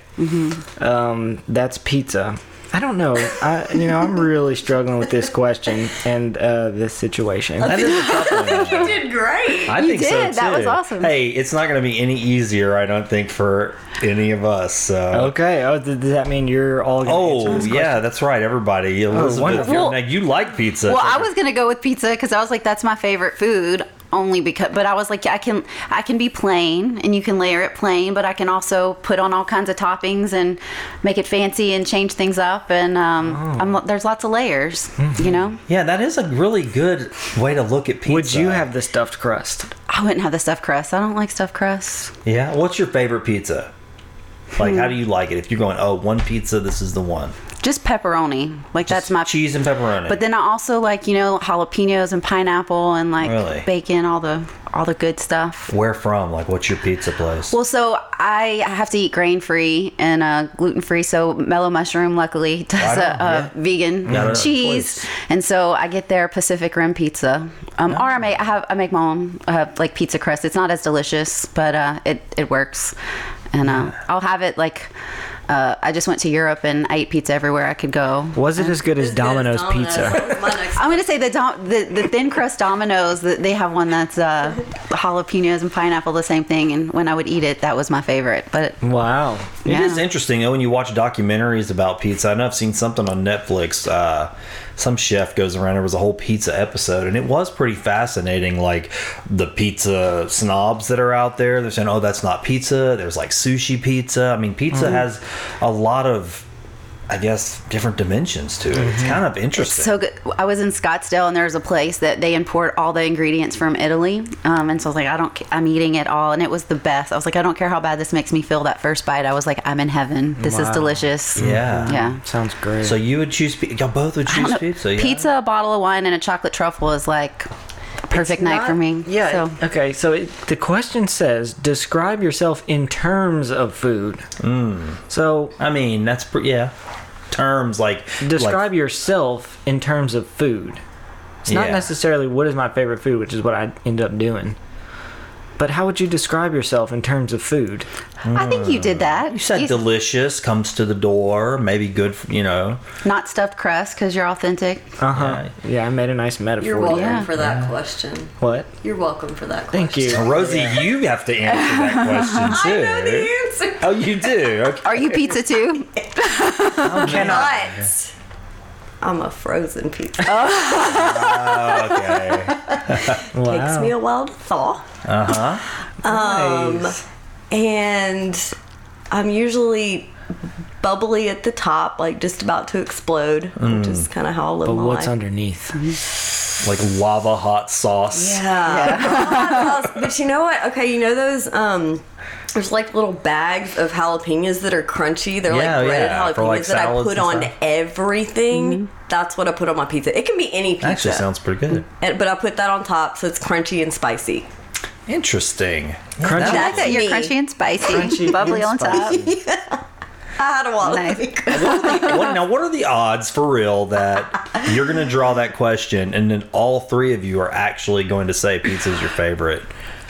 Um, that's pizza. I don't know. I, you know, I'm really struggling with this question and uh, this situation. I think. <laughs> You did great. I You think so did. too. That was awesome. Hey, it's not going to be any easier, I don't think, for any of us. So. Okay. Oh, th- does that mean you're all? Gonna answer Oh this yeah, that's right. Everybody, Elizabeth, wonderful. you're- Well- now you like pizza. Well, I was gonna go with pizza because I was like, that's my favorite food. Only because, but I was like, I can, I can be plain, and you can layer it plain, but I can also put on all kinds of toppings and make it fancy and change things up. And um, I'm, there's lots of layers, you know. Yeah, that is a really good way to look at pizza. Would you have the stuffed crust? I wouldn't have the stuffed crust. I don't like stuffed crust. Yeah. What's your favorite pizza? Like, Hmm. how do you like it? If you're going, oh, one pizza, this is the one. Just pepperoni, like that's my. cheese and pepperoni. But then I also like you know jalapenos and pineapple and like Really? bacon, all the all the good stuff. Where from? Like, what's your pizza place? Well, so I have to eat grain free and uh, gluten free. So Mellow Mushroom, luckily, <laughs> does a, yeah. vegan a cheese, choice. and so I get their Pacific Rim pizza. Um, Or I make I have I make my own uh, like pizza crust. It's not as delicious, but uh, it it works, and uh, I'll have it like. Uh, I just went to Europe and I ate pizza everywhere I could go. Was it as good as Domino's pizza? <laughs> My next I'm gonna say the dom- the, the thin crust Domino's. They have one that's uh, jalapenos and pineapple, the same thing. And when I would eat it, that was my favorite. But Wow. It Yeah. is interesting though when you watch documentaries about pizza. I know I've seen something on Netflix. Uh, some chef goes around. There was a whole pizza episode, and it was pretty fascinating. Like the pizza snobs that are out there, they're saying, "Oh, that's not pizza." There's like sushi pizza. I mean, pizza Mm-hmm. has a lot of, I guess, different dimensions to it. It's kind of interesting. so good. I was in Scottsdale and there's a place that they import all the ingredients from Italy. Um, and so I was like, I don't, I'm eating it all, and it was the best. I was like, I don't care how bad this makes me feel. That first bite, I was like, I'm in heaven. This is delicious. Yeah. Yeah. Sounds great. so you would choose? pi- Y'all both would choose pizza. Yeah? Pizza, a bottle of wine, and a chocolate truffle is like a perfect night not- for me. yeah. So Okay. So it, the question says, describe yourself in terms of food. Mm. So I mean, that's pre- yeah. Terms like describe like, yourself in terms of food. It's not necessarily what is my favorite food, which is what I end up doing. But how would you describe yourself in terms of food? I think you did that. You said delicious comes to the door. Maybe good, for, you know. not stuffed crust because you're authentic. Uh huh. Yeah. I made a nice metaphor. You're welcome Yeah. for that question. What? You're welcome for that Thank question. you. Rosie, you have to answer that <laughs> question too. I know the answer. Oh, you do. Okay. Are you pizza too? <laughs> But I'm a frozen pizza. Oh, okay. <laughs> Wow. Takes me a while to thaw. Uh huh. Um, and I'm usually bubbly at the top, like just about to explode, which is kind of how I live But my what's life. underneath? Like lava hot sauce. Yeah. but you know what? Okay, you know those um there's like little bags of jalapenos that are crunchy. They're Yeah, like breaded yeah, jalapenos like, that I put and on stuff. everything. Mm-hmm. That's what I put on my pizza. It can be any pizza. Actually, sounds pretty good. And- but I put that on top so it's crunchy and spicy. Interesting. Crunchy. I like that you're me. crunchy and spicy, Crunchy bubbly and on top. <laughs> I had a while Nice. to. What, now, what are the odds for real that you're going to draw that question and then all three of you are actually going to say pizza is your favorite?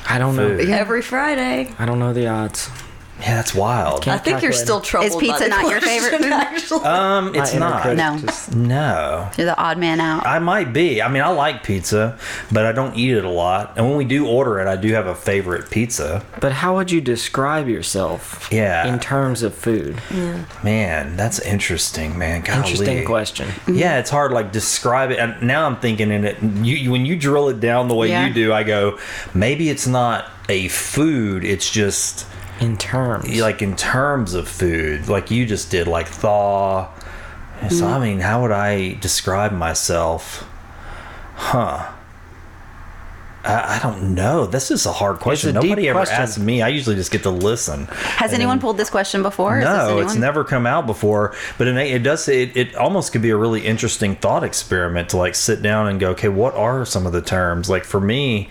I don't know. Food. Every Friday. I don't know the odds. Yeah, that's wild. Can't I think you're calculate still it. troubled. Is pizza the not your favorite food? Actually. Um, it's My not. No. just- No. You're the odd man out. I might be. I mean, I like pizza, but I don't eat it a lot. And when we do order it, I do have a favorite pizza. But how would you describe yourself? Yeah. In terms of food. Yeah. Man, that's interesting, man. Golly. Interesting question. Yeah, it's hard like describe it. And now I'm thinking in it. You, you when you drill it down the way Yeah. you do, I go, maybe it's not a food. It's just In terms. like in terms of food, like you just did, like thaw. So I mean, how would I describe myself? Huh. I, I don't know. This is a hard question. a Nobody ever question. asks me. I usually just get to listen. Has anyone pulled this question before? No, it's never come out before. But it, it does. It, it almost could be a really interesting thought experiment to like sit down and go, okay, what are some of the terms? Like for me,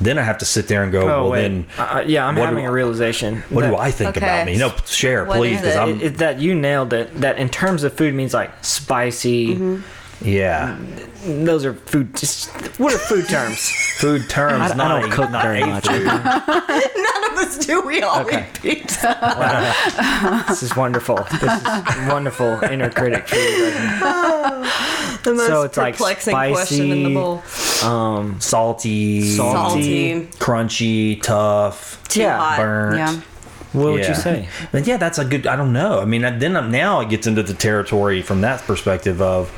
then I have to sit there and go, Oh, well, wait. then Uh, yeah, I'm having do- a realization. what do I think Okay. about me? No, share, What please, is because it? I'm it- that you nailed it. That in terms of food means like spicy. Mm-hmm. Yeah. Those are food. Just what are food terms? <laughs> Food terms. I, I don't a- cook not very a much. food. <laughs> None of us do. We all Okay. eat pizza. <laughs> this is wonderful. This is wonderful inner critic food. Right The most So it's like perplexing question in the spicy, bowl. Um, Salty, Salty. Salty. crunchy, tough, Too Yeah. hot. burnt. Yeah. what would Yeah. you say? But yeah, that's a good. I don't know. I mean, then now it gets into the territory from that perspective of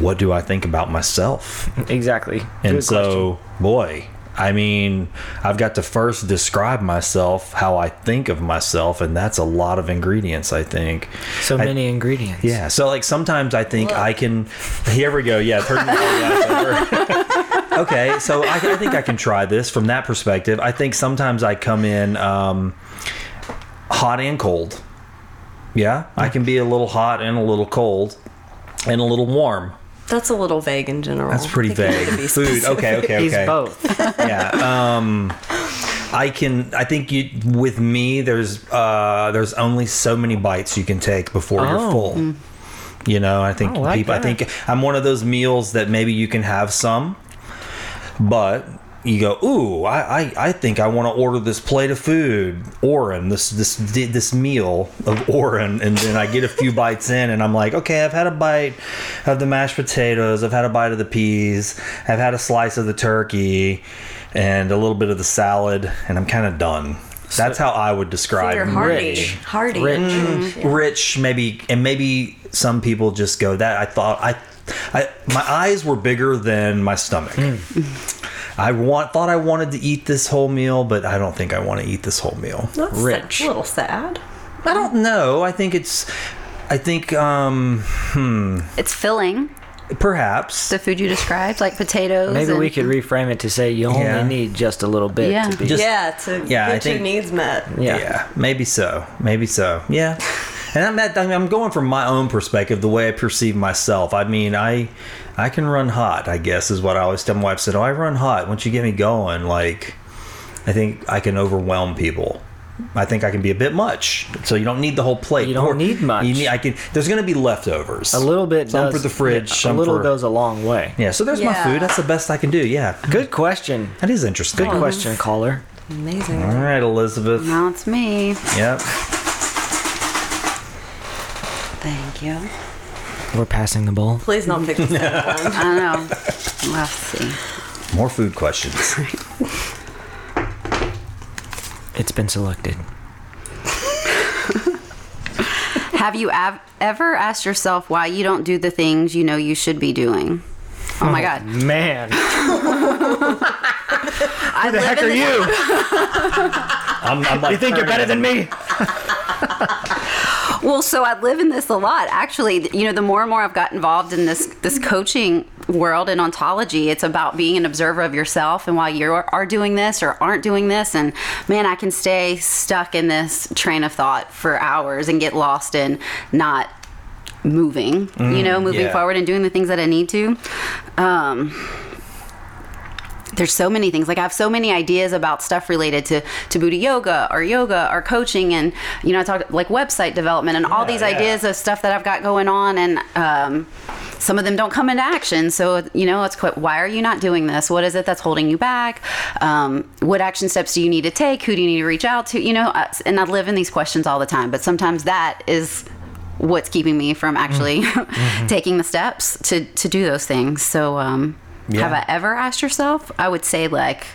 what do I think about myself? Exactly. And Good so, boy, I mean, I've got to first describe myself, how I think of myself, and that's a lot of ingredients, I think. so I- many ingredients. Yeah. So, like, sometimes I think I can. Here we go. Yeah. <laughs> Okay. So, I, I think I can try this from that perspective. I think sometimes I come in um, hot and cold. Yeah. I can be a little hot and a little cold and a little warm. That's a little vague in general. That's pretty I think you need vague. to <laughs> be Food. specific. Okay. Okay. He's Okay. both. <laughs> yeah. Um, I can. I think you. With me, there's uh, there's only so many bites you can take before you're Oh. full. You know, I think I like people. I think I'm one of those meals that maybe you can have some, but you go, ooh, I, I, I think I want to order this plate of food, Oren, this this this meal of Oren, and then I get a few bites in, and I'm like, okay, I've had a bite of the mashed potatoes, I've had a bite of the peas, I've had a slice of the turkey, and a little bit of the salad, and I'm kind of done. That's how I would describe You're hearty. Rich. Hearty. Rich. Mm, rich maybe and maybe some people just go that i thought i i my eyes were bigger than my stomach hmm. mm-hmm. I want thought i wanted to eat this whole meal but i don't think i want to eat this whole meal That's Rich. a little sad. i don't know i think it's i think um hmm. It's filling. perhaps The food you described, like potatoes. Maybe and- we could reframe it to say you only Yeah. need just a little bit Yeah. to be. Just- yeah, to yeah, I get your think- needs met. yeah. Yeah, maybe so. Maybe so. Yeah. And I'm at, I mean, I'm going from my own perspective, the way I perceive myself. I mean, I I can run hot. I guess is what I always tell my wife. Said, "Oh, I run hot. Once you get me going, like, I think I can overwhelm people. I think I can be a bit much. So you don't need the whole plate. You don't Or- need much. You need, I can. There's going to be leftovers. A little bit Some does, for the fridge. yeah, some a little for, goes a long way. Yeah. So there's my food. That's the best I can do. Yeah. Good question. That is interesting. Good question, caller. Amazing. All right, Elizabeth. Now it's me. Yep. Thank you. We're passing the ball. Please don't pick the same <laughs> one. I don't know. Let's see. More food questions. <laughs> It's been selected. Have you av- ever asked yourself why you don't do the things you know you should be doing? Oh my oh, God. Man, <laughs> I who the live heck in are this- you? I'm, I'm like You think you're better than me? <laughs> Well, so I live in this a lot. Actually, you know, the more and more I've got involved in this this coaching world and ontology, it's about being an observer of yourself and why you are doing this or aren't doing this. And man, I can stay stuck in this train of thought for hours and get lost in not moving. you know, moving yeah. forward and doing the things that I need to. Um, there's so many things. Like i have so many ideas about stuff related to to Buti yoga or yoga or coaching and you know i talked like website development and all these yeah. ideas of stuff that i've got going on and um, some of them don't come into action. So you know it's quite why are you not doing this? What is it that's holding you back? Um, what action steps do you need to take? Who do you need to reach out to? You know uh, and i live in these questions all the time but sometimes that is what's keeping me from actually <laughs> taking the steps to to do those things. So um Yeah. have I ever asked yourself? I would say like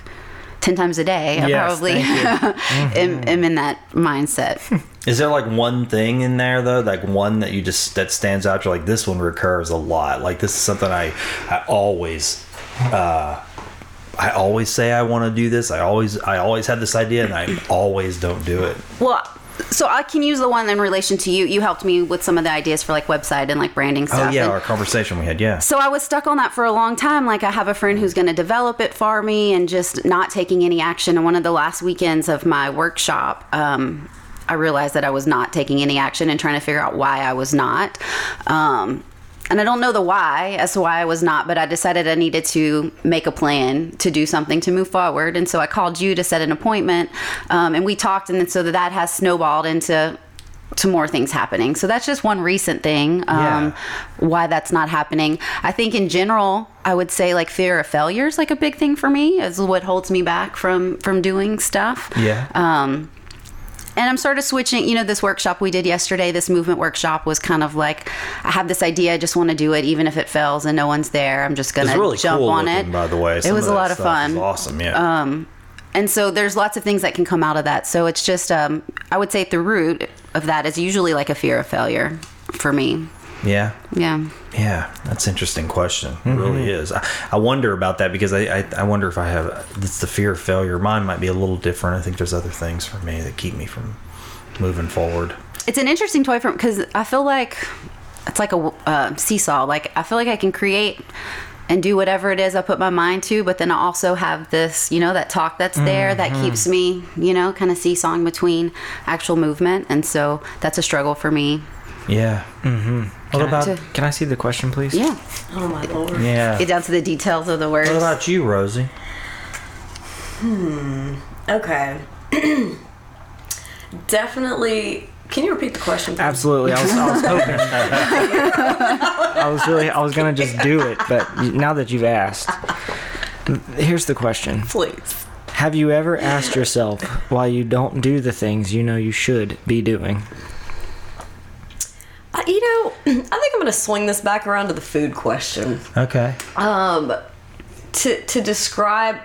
10 times a day. I Yes, probably thank <laughs> am, am in that mindset. Is there like one thing in there though, like one that you just that stands out? You're like this one recurs a lot. Like this is something I I always uh, I always say I want to do this. I always I always have this idea and I always don't do it. well, so I can use the one in relation to you. You helped me with some of the ideas for like website and like branding stuff. Oh yeah, and- our conversation we had. Yeah. So I was stuck on that for a long time. Like I have a friend who's going to develop it for me and just not taking any action. And one of the last weekends of my workshop, um, I realized that I was not taking any action and trying to figure out why I was not. Um, and I don't know the why as to why I was not, but I decided I needed to make a plan to do something to move forward. And so I called you to set an appointment, um, and we talked, and then so that has snowballed into to more things happening. So that's just one recent thing. Um, Why that's not happening. I think in general, I would say like fear of failure is like a big thing for me. Is what holds me back from from doing stuff. Yeah. Um, and I'm sort of switching. You know, this workshop we did yesterday, this movement workshop was kind of like, I have this idea, I just want to do it, even if it fails and no one's there. I'm just gonna really jump cool on looking, it. by the way. it was a lot of fun. awesome. Yeah. Um, and so there's lots of things that can come out of that. So it's just, um, I would say at the root of that is usually like a fear of failure for me. Yeah. Yeah. Yeah, that's an interesting question. It really is. I, I wonder about that because I, I, I wonder if I have it's the fear of failure. Mine might be a little different. I think there's other things for me that keep me from moving forward. It's an interesting toy from because I feel like it's like a uh, seesaw. Like I feel like I can create and do whatever it is I put my mind to, but then I also have this, you know, that talk that's there that keeps me, you know, kind of seesawing between actual movement, and so that's a struggle for me. Yeah. Mm-hmm. What about to- Can I see the question, please? Yeah. Oh my lord. yeah? Get down to the details of the words. What about you, Rosie? Hmm. Okay. <clears throat> Definitely. Can you repeat the question? please? Absolutely. I was, I was hoping. <laughs> I was really. I was gonna just do it, but now that you've asked, here's the question: Please. Have you ever asked yourself why you don't do the things you know you should be doing? Uh, you know, <clears throat> I think I'm going to swing this back around to the food question. Okay. Um, to to describe,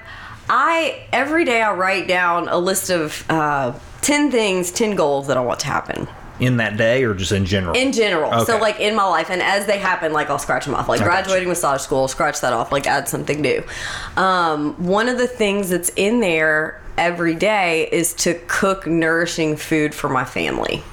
I every day I write down a list of uh, ten things, ten goals that I want to happen In that day or just in general? in general. Okay. So like in my life, and as they happen, like I'll scratch them off. Like I graduating massage school, scratch that off. Like add something new. Um, one of the things that's in there every day is to cook nourishing food for my family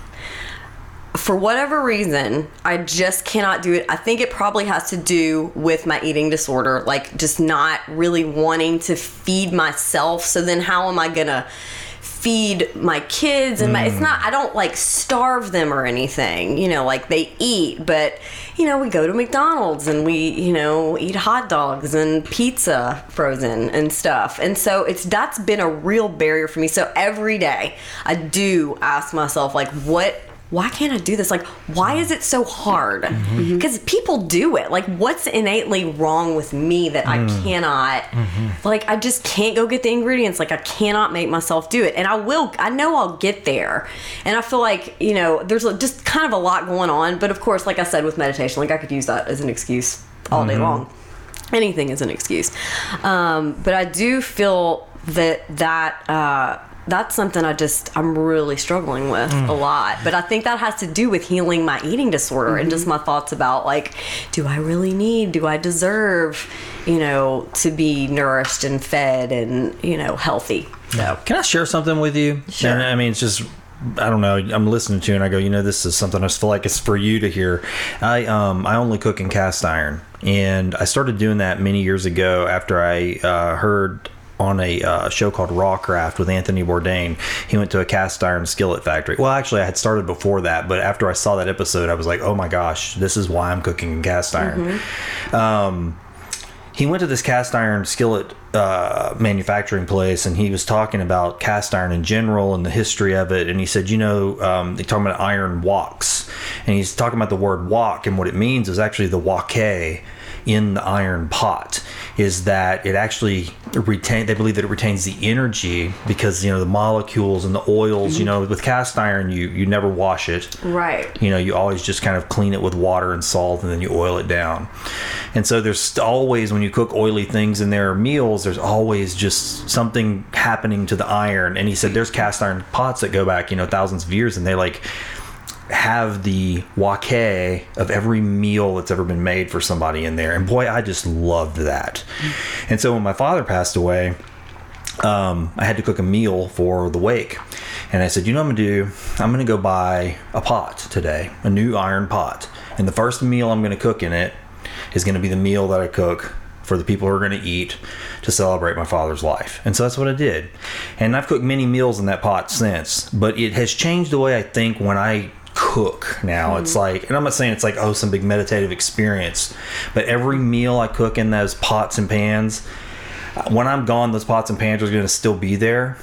for whatever reason, I just cannot do it. I think it probably has to do with my eating disorder, like just not really wanting to feed myself. So then, how am I gonna feed my kids? And my, it's hmm. not. I don't like starve them or anything. You know, like they eat, but you know, we go to McDonald's and we, you know, eat hot dogs and pizza frozen and stuff. And so it's that's been a real barrier for me. So every day, I do ask myself, like, what why can't I do this? Like, why is it so hard? Because people do it. Like, what's innately wrong with me that I cannot, like, I just can't go get the ingredients. Like, I cannot make myself do it. And I will, I know I'll get there. And I feel like, you know, there's a- just kind of a lot going on. But of course, like I said with meditation, like, I could use that as an excuse all day long. Anything is an excuse. Um, but I do feel that that, uh, that's something I just I'm really struggling with a lot. But I think that has to do with healing my eating disorder and just my thoughts about like, do I really need, do I deserve, you know, to be nourished and fed and, you know, healthy. So Can I share something with you? Sure. And, I mean, it's just I don't know. I'm listening to you and I go, you know, this is something I just feel like it's for you to hear. I um I only cook in cast iron, and I started doing that many years ago after I uh, heard on a uh, show called Rawcraft with Anthony Bourdain. He went to a cast iron skillet factory. Well, actually, I had started before that, but after I saw that episode, I was like, oh my gosh, this is why I'm cooking in cast iron. Um, he went to this cast iron skillet uh, manufacturing place and he was talking about cast iron in general and the history of it and he said you know um, they talking about iron woks and he's talking about the word wok and what it means is actually the wok in the iron pot is that it actually retain they believe that it retains the energy because you know the molecules and the oils you mm-hmm. know with cast iron you you never wash it. Right. you know you always just kind of clean it with water and salt and then you oil it down. And so there's always when you cook oily things in their meals there's always just something happening to the iron. And he said mm-hmm. there's cast iron pots that go back you know thousands of years and they like have the wake of every meal that's ever been made for somebody in there and boy i just loved that and so when my father passed away um, I had to cook a meal for the wake. And I said, you know what I'm going to do? I'm going to go buy a pot today, a new iron pot. And the first meal I'm going to cook in it is going to be the meal that I cook for the people who are going to eat to celebrate my father's life. And so that's what I did. And I've cooked many meals in that pot since, but it has changed the way I think when I cook now. It's hmm. like, and I'm not saying it's like, oh, some big meditative experience, but every meal I cook in those pots and pans, when I'm gone, those pots and pans are going to still be there.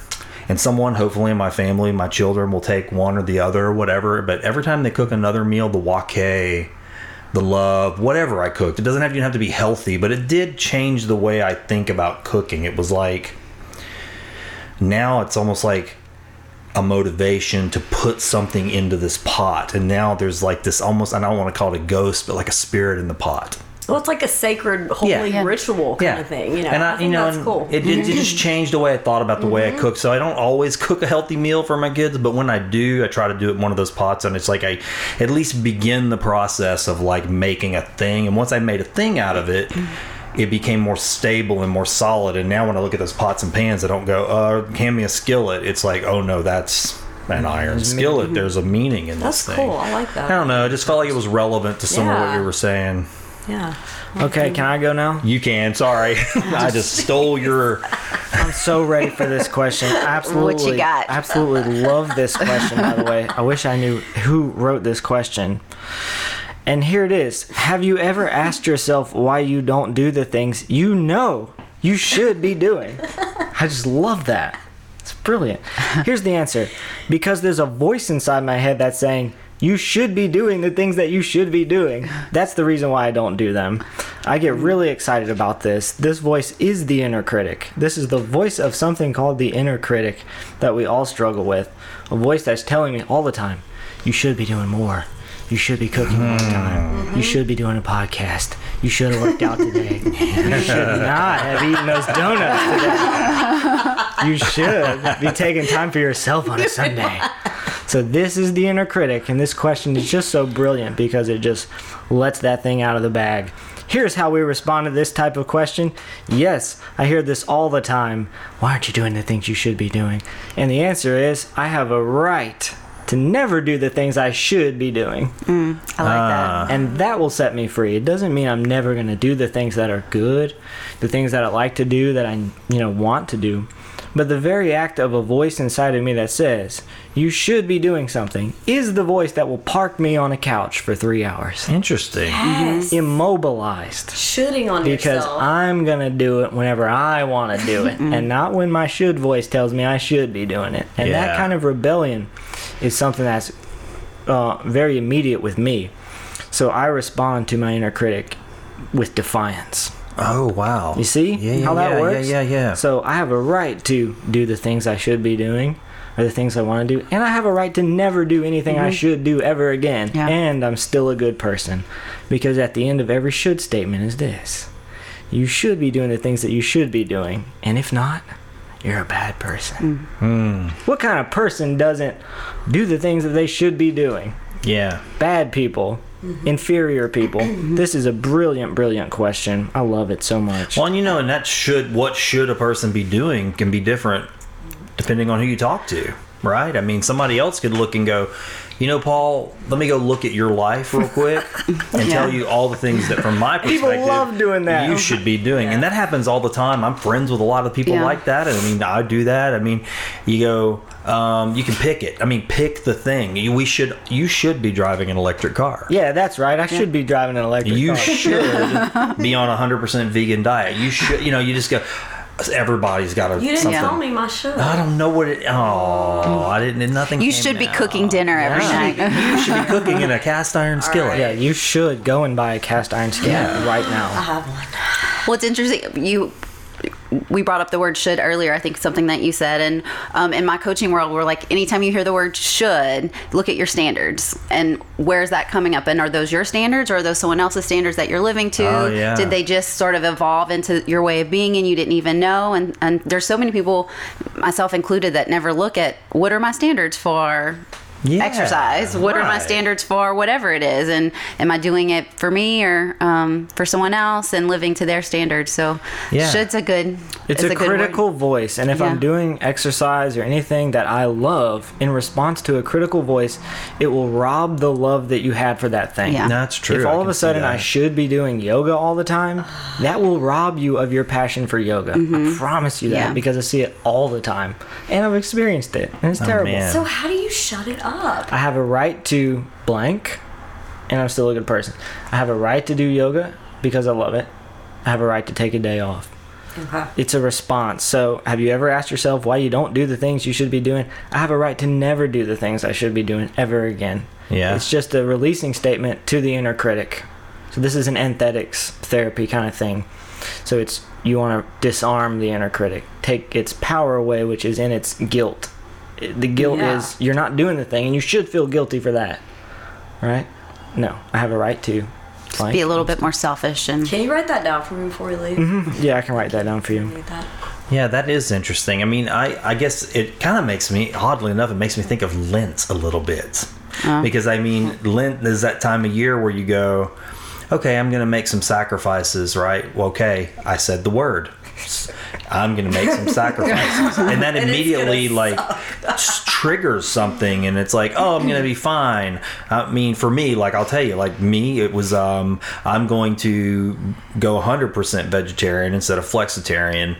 And someone, hopefully in my family, my children, will take one or the other or whatever. But every time they cook another meal, the wake, the love, whatever I cooked, it doesn't have, even have to be healthy, but it did change the way I think about cooking. It was like, now it's almost like a motivation to put something into this pot. And now there's like this almost, I don't want to call it a ghost, but like a spirit in the pot. Well, it's like a sacred, holy Yeah. ritual kind of thing. You know, and I, I, you know, that's cool. It, it, it mm-hmm. just changed the way I thought about the way I mm-hmm. cook. So I don't always <laughs> cook a healthy meal for my kids, but when I do, I try to do it in one of those pots, and it's like I at least begin the process of like making a thing. And once I made a thing out of it. It became more stable and more solid, and now when I look at those pots and pans, I don't go, "Uh, hand me a skillet." It's like, "Oh no, that's an iron skillet." There's a meaning in That's this thing. cool. I like that. I don't know. I just felt like it was relevant to some of what Yeah. you were saying. yeah. Okay, can I go now? You can. Sorry, <laughs> I just stole your <laughs> I'm so ready for this question. Absolutely. what you got? Absolutely love this question, by the way. I wish I knew who wrote this question. And here it is. Have you ever asked yourself why you don't do the things you know you should be doing? I just love that. It's brilliant. Here's the answer because there's a voice inside my head that's saying, you should be doing the things that you should be doing. That's the reason why I don't do them. I get really excited about this. This voice is the inner critic. This is the voice of something called the inner critic that we all struggle with. A voice that's telling me all the time, you should be doing more. You should be cooking all the time. You mm-hmm. should be doing a podcast. You should have worked out today. <laughs> You should not have eaten those donuts today. You should be taking time for yourself on a Sunday. So this is the inner critic, and this question is just so brilliant because it just lets that thing out of the bag. Here's how we respond to this type of question. Yes, I hear this all the time. Why aren't you doing the things you should be doing? And the answer is I have a right to never do the things I should be doing. Mm, I like that. Ah. And that will set me free. It doesn't mean I'm never going to do the things that are good, the things that I like to do, that I, you know, want to do. But the very act of a voice inside of me that says, you should be doing something, is the voice that will park me on a couch for three hours. Interesting. Yes. Immobilized. Shooting on Because yourself. I'm going to do it whenever I want to do it, mm-hmm. and not when my should voice tells me I should be doing it. And that kind of rebellion is something that's uh, very immediate with me. So I respond to my inner critic with defiance. Oh wow. You see Yeah, yeah, how that yeah, works? Yeah, yeah, yeah. So I have a right to do the things I should be doing, or the things I want to do, and I have a right to never do anything I mm-hmm. should do ever again. Yeah. And I'm still a good person, because at the end of every should statement is this: you should be doing the things that you should be doing, and if not, you're a bad person. Mm. Hmm. What kind of person doesn't do the things that they should be doing? yeah. bad people, mm-hmm. inferior people? Mm-hmm. this is a brilliant, brilliant question. I love it so much. Well, and you know, and that should what should a person be doing can be different depending on who you talk to, right? I mean, somebody else could look and go, you know, Paul, let me go look at your life real quick <laughs> and tell you all the things that, from my perspective, People love doing that. You should be doing, and that happens all the time. I'm friends with a lot of people Yeah. like that, and I mean, I do that. I mean, you go, um, you can pick it. I mean, pick the thing. You, we should, you should be driving an electric car. yeah, that's right. I should be driving an electric car. You car. should <laughs> be on a hundred percent vegan diet. You should, you know, you just go. Everybody's got a you didn't something. tell me my should. I don't know what it. Oh, I didn't. Nothing. You came should be out. cooking dinner every night. You should be <laughs> cooking in a cast iron skillet. Yeah, you should go and buy a cast iron skillet right now. I have one. Well, it's interesting. You, we brought up the word should earlier. I think something that you said, and um, in my coaching world, we're like, anytime you hear the word should, look at your standards and where's that coming up? And are those your standards, or are those someone else's standards that you're living to? Oh, yeah. Did they just sort of evolve into your way of being, and you didn't even know? And and there's so many people, myself included, that never look at what are my standards for Yeah, exercise? What are my standards for whatever it is? And am I doing it for me or um, for someone else and living to their standards? So Yeah. should's a good. It's, a, good word. critical voice, and if I'm doing exercise or anything that I love in response to a critical voice, it will rob the love that you had for that thing. Yeah. That's true. If all of a sudden I should be doing yoga all the time, that will rob you of your passion for yoga. I promise you that Mm-hmm. Yeah. because I see it all the time, and I've experienced it, and it's terrible. Oh, man. So how do you shut it up? I have a right to blank, and I'm still a good person. I have a right to do yoga because I love it. I have a right to take a day off. Okay. It's a response. So, have you ever asked yourself why you don't do the things you should be doing? I have a right to never do the things I should be doing ever again. Yeah. It's just a releasing statement to the inner critic. So, this is an anthetics therapy kind of thing. So, it's you want to disarm the inner critic, take its power away, which is in its guilt. It- The guilt Yeah. is you're not doing the thing, and you should feel guilty for that. Right? No, I have a right to. blank. Be a little bit more selfish and Can you write that down for me before we leave? Mm-hmm. Yeah, I can write that down for you. Yeah, that is interesting. I mean, I, I guess it kind of makes me, oddly enough, it makes me think of Lent a little bit. Oh. Because, I mean, Lent is that time of year where you go, okay, I'm going to make some sacrifices, right? Well, okay, I said the word. I'm gonna make some sacrifices, and that <laughs> And immediately like triggers something, and it's like, oh, I'm gonna be fine. I mean, for me, like I'll tell you, like me, it was um, I'm going to go 100% vegetarian instead of flexitarian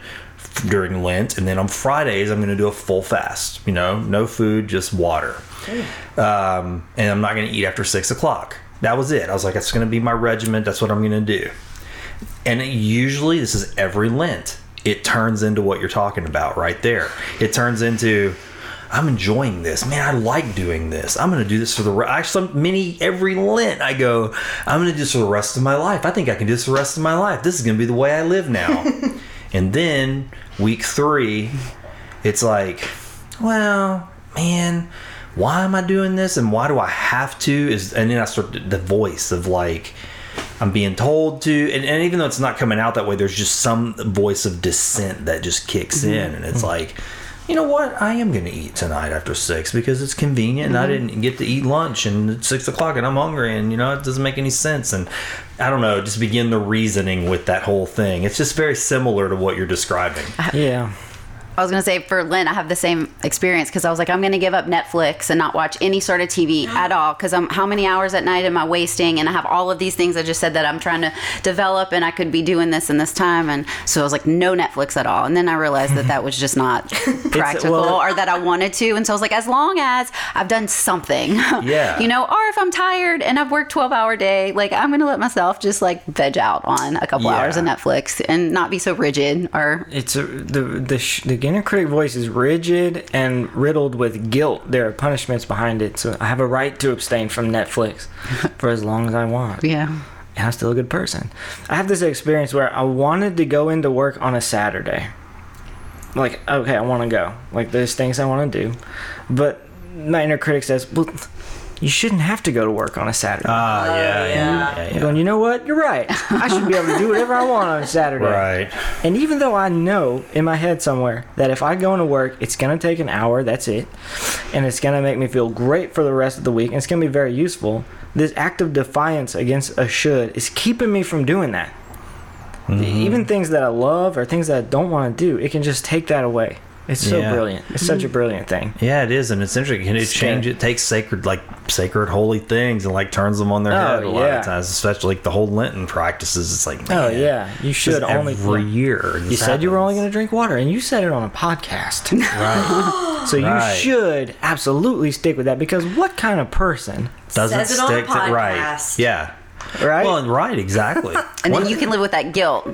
during Lent, and then on Fridays I'm gonna do a full fast. You know, no food, just water, um, and I'm not gonna eat after six o'clock. That was it. I was like, that's gonna be my regiment. That's what I'm gonna do and it usually this is every lent it turns into what you're talking about right there. It turns into i'm enjoying this. Man i like doing this. I'm going to do this for the re- I many every lent i go i'm going to do this for the rest of my life. I think i can do this for the rest of my life. This is going to be the way i live now. <laughs> And then week three it's like well man why am i doing this and why do i have to? Is and then i start the voice of like I'm being told to, and, and even though it's not coming out that way, there's just some voice of dissent that just kicks mm-hmm. in, and it's mm-hmm. like, you know what? I am going to eat tonight after six because it's convenient, and I mm-hmm. didn't get to eat lunch, and it's six o'clock, and I'm hungry, and you know it doesn't make any sense, and I don't know, just begin the reasoning with that whole thing. It's just very similar to what you're describing. Yeah. I was gonna say for Lent, I have the same experience because I was like, I'm gonna give up Netflix and not watch any sort of TV <gasps> at all because I'm how many hours at night am I wasting? And I have all of these things I just said that I'm trying to develop, and I could be doing this in this time. And so I was like, no Netflix at all. And then I realized that that was just not <laughs> practical, well- or that I wanted to. And so I was like, as long as I've done something, <laughs> Yeah. you know, or if I'm tired and I've worked 12 hour day, like I'm gonna let myself just like veg out on a couple Yeah. hours of Netflix and not be so rigid or It's a, the the sh- the inner critic voice is rigid and riddled with guilt. There are punishments behind it, so I have a right to abstain from Netflix <laughs> for as long as I want. yeah. And I'm still a good person. I have this experience where I wanted to go into work on a Saturday. Like, okay, I want to go. Like, there's things I want to do, but my inner critic says, "Well, you shouldn't have to go to work on a Saturday." Ah, yeah, yeah, yeah. yeah, going, you know what? You're right. I should be able to do whatever I want on a Saturday. Right. And even though I know in my head somewhere that if I go into work, it's going to take an hour, that's it. And it's going to make me feel great for the rest of the week. And it's going to be very useful. This act of defiance against a should is keeping me from doing that. Even things that I love or things that I don't want to do, it can just take that away. It's so Yeah. brilliant. It's such a brilliant thing. Yeah, it is, and it's interesting. It change it takes sacred, like sacred, holy things, and like turns them on their Oh, head a lot of times. Especially like the whole Lenten practices. It's like, Oh, yeah. You should only. every year. You said you were only going to drink water, and you said it on a podcast. <laughs> right. So you Right. should absolutely stick with that because what kind of person, Doesn't Says it on a stick to right. podcast. Yeah. Right? Well, and right, exactly. <laughs> And then you can live with that guilt.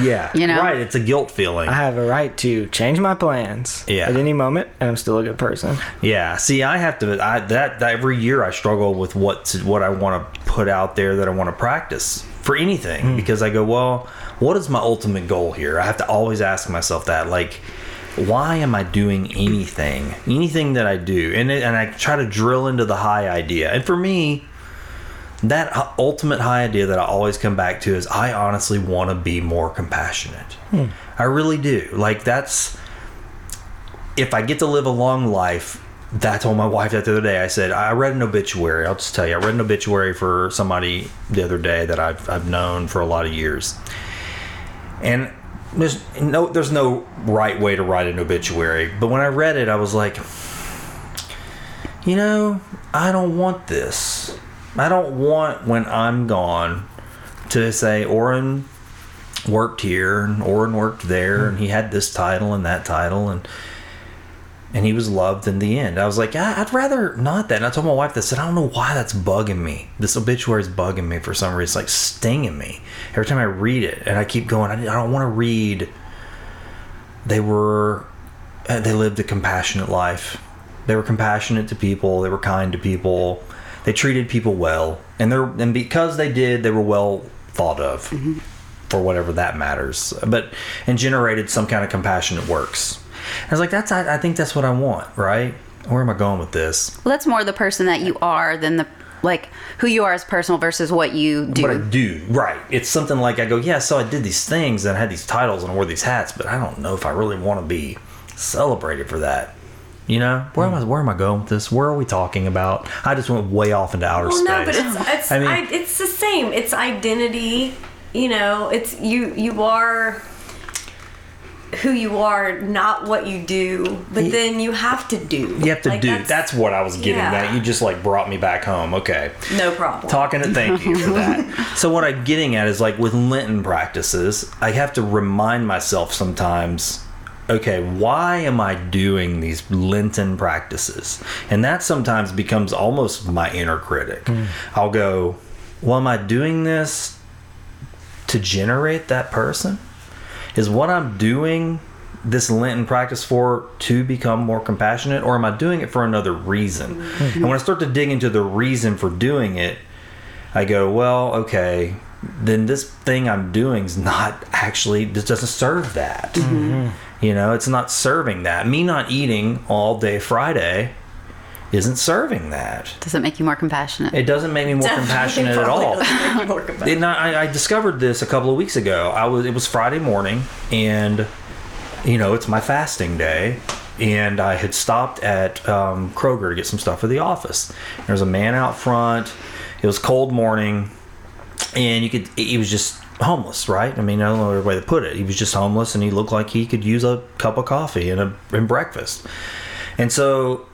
yeah, you know? right. It's a guilt feeling. I have a right to change my plans Yeah. at any moment, and I'm still a good person. Yeah. See, I have to. I that, that every year I struggle with what to, what I want to put out there that I want to practice for anything hmm. because I go, well, what is my ultimate goal here? I have to always ask myself that, like. Why am I doing anything? Anything that I do, and it, and I try to drill into the high idea. And for me, that ultimate high idea that I always come back to is I honestly want to be more compassionate. Hmm. I really do. Like that's if I get to live a long life, I told my wife that the other day. I said I read an obituary. I'll just tell you, I read an obituary for somebody the other day that I've I've known for a lot of years, and there's no there's no right way to write an obituary. But when I read it, I was like, you know, I don't want this. I don't want when I'm gone to say Oren worked here and Oren worked there and he had this title and that title and and he was loved in the end. I was like, "Ah, I'd rather not that. And I told my wife that. I said, I don't know why that's bugging me. This obituary is bugging me for some reason. It's like stinging me every time I read it. And I keep going, I I don't want to read. They were, uh, they lived a compassionate life. They were compassionate to people. They were kind to people. They treated people well. And they're, and because they did, they were well thought of mm-hmm. for whatever that matters. But, and generated some kind of compassionate works. I was like, that's, I, I think that's what I want, right? Where am I going with this? Well, that's more the person that you are than the like who you are as personal versus what you do. What I do, right? It's something like I go, yeah, so I did these things and I had these titles and I wore these hats, but I don't know if I really want to be celebrated for that. You know, where am hmm. I? Where am I going with this? Where are we talking about? I just went way off into outer Well, space. no, but it's it's I mean- I, it's the same. It's identity. You know, it's you you are. who you are, not what you do, but then you have to do. You have to Like, do. That's, what I was getting Yeah. at. You just like brought me back home. Okay. no problem. Talking to thank you for that. <laughs> so what I'm getting at is like with Lenten practices, I have to remind myself sometimes, okay, why am I doing these Lenten practices? And that sometimes becomes almost my inner critic. Hmm. I'll go, well, am I doing this to generate that person? Is what I'm doing this Lenten practice for to become more compassionate, or am I doing it for another reason? Hmm. And when I start to dig into the reason for doing it, I go, well, okay, then this thing I'm doing is not actually, this doesn't serve that. Mm-hmm. You know, it's not serving that. Me not eating all day Friday isn't serving that. Does it make you more compassionate? It doesn't make me more Definitely compassionate at all. doesn't make you more compassionate. <laughs> And I, I discovered this a couple of weeks ago. I was it was Friday morning, and you know it's my fasting day, and I had stopped at um, Kroger to get some stuff for the office. There was a man out front. It was cold morning, and you could he was just homeless, right? I mean, I don't know the way to put it. He was just homeless, and he looked like he could use a cup of coffee and a and breakfast. And so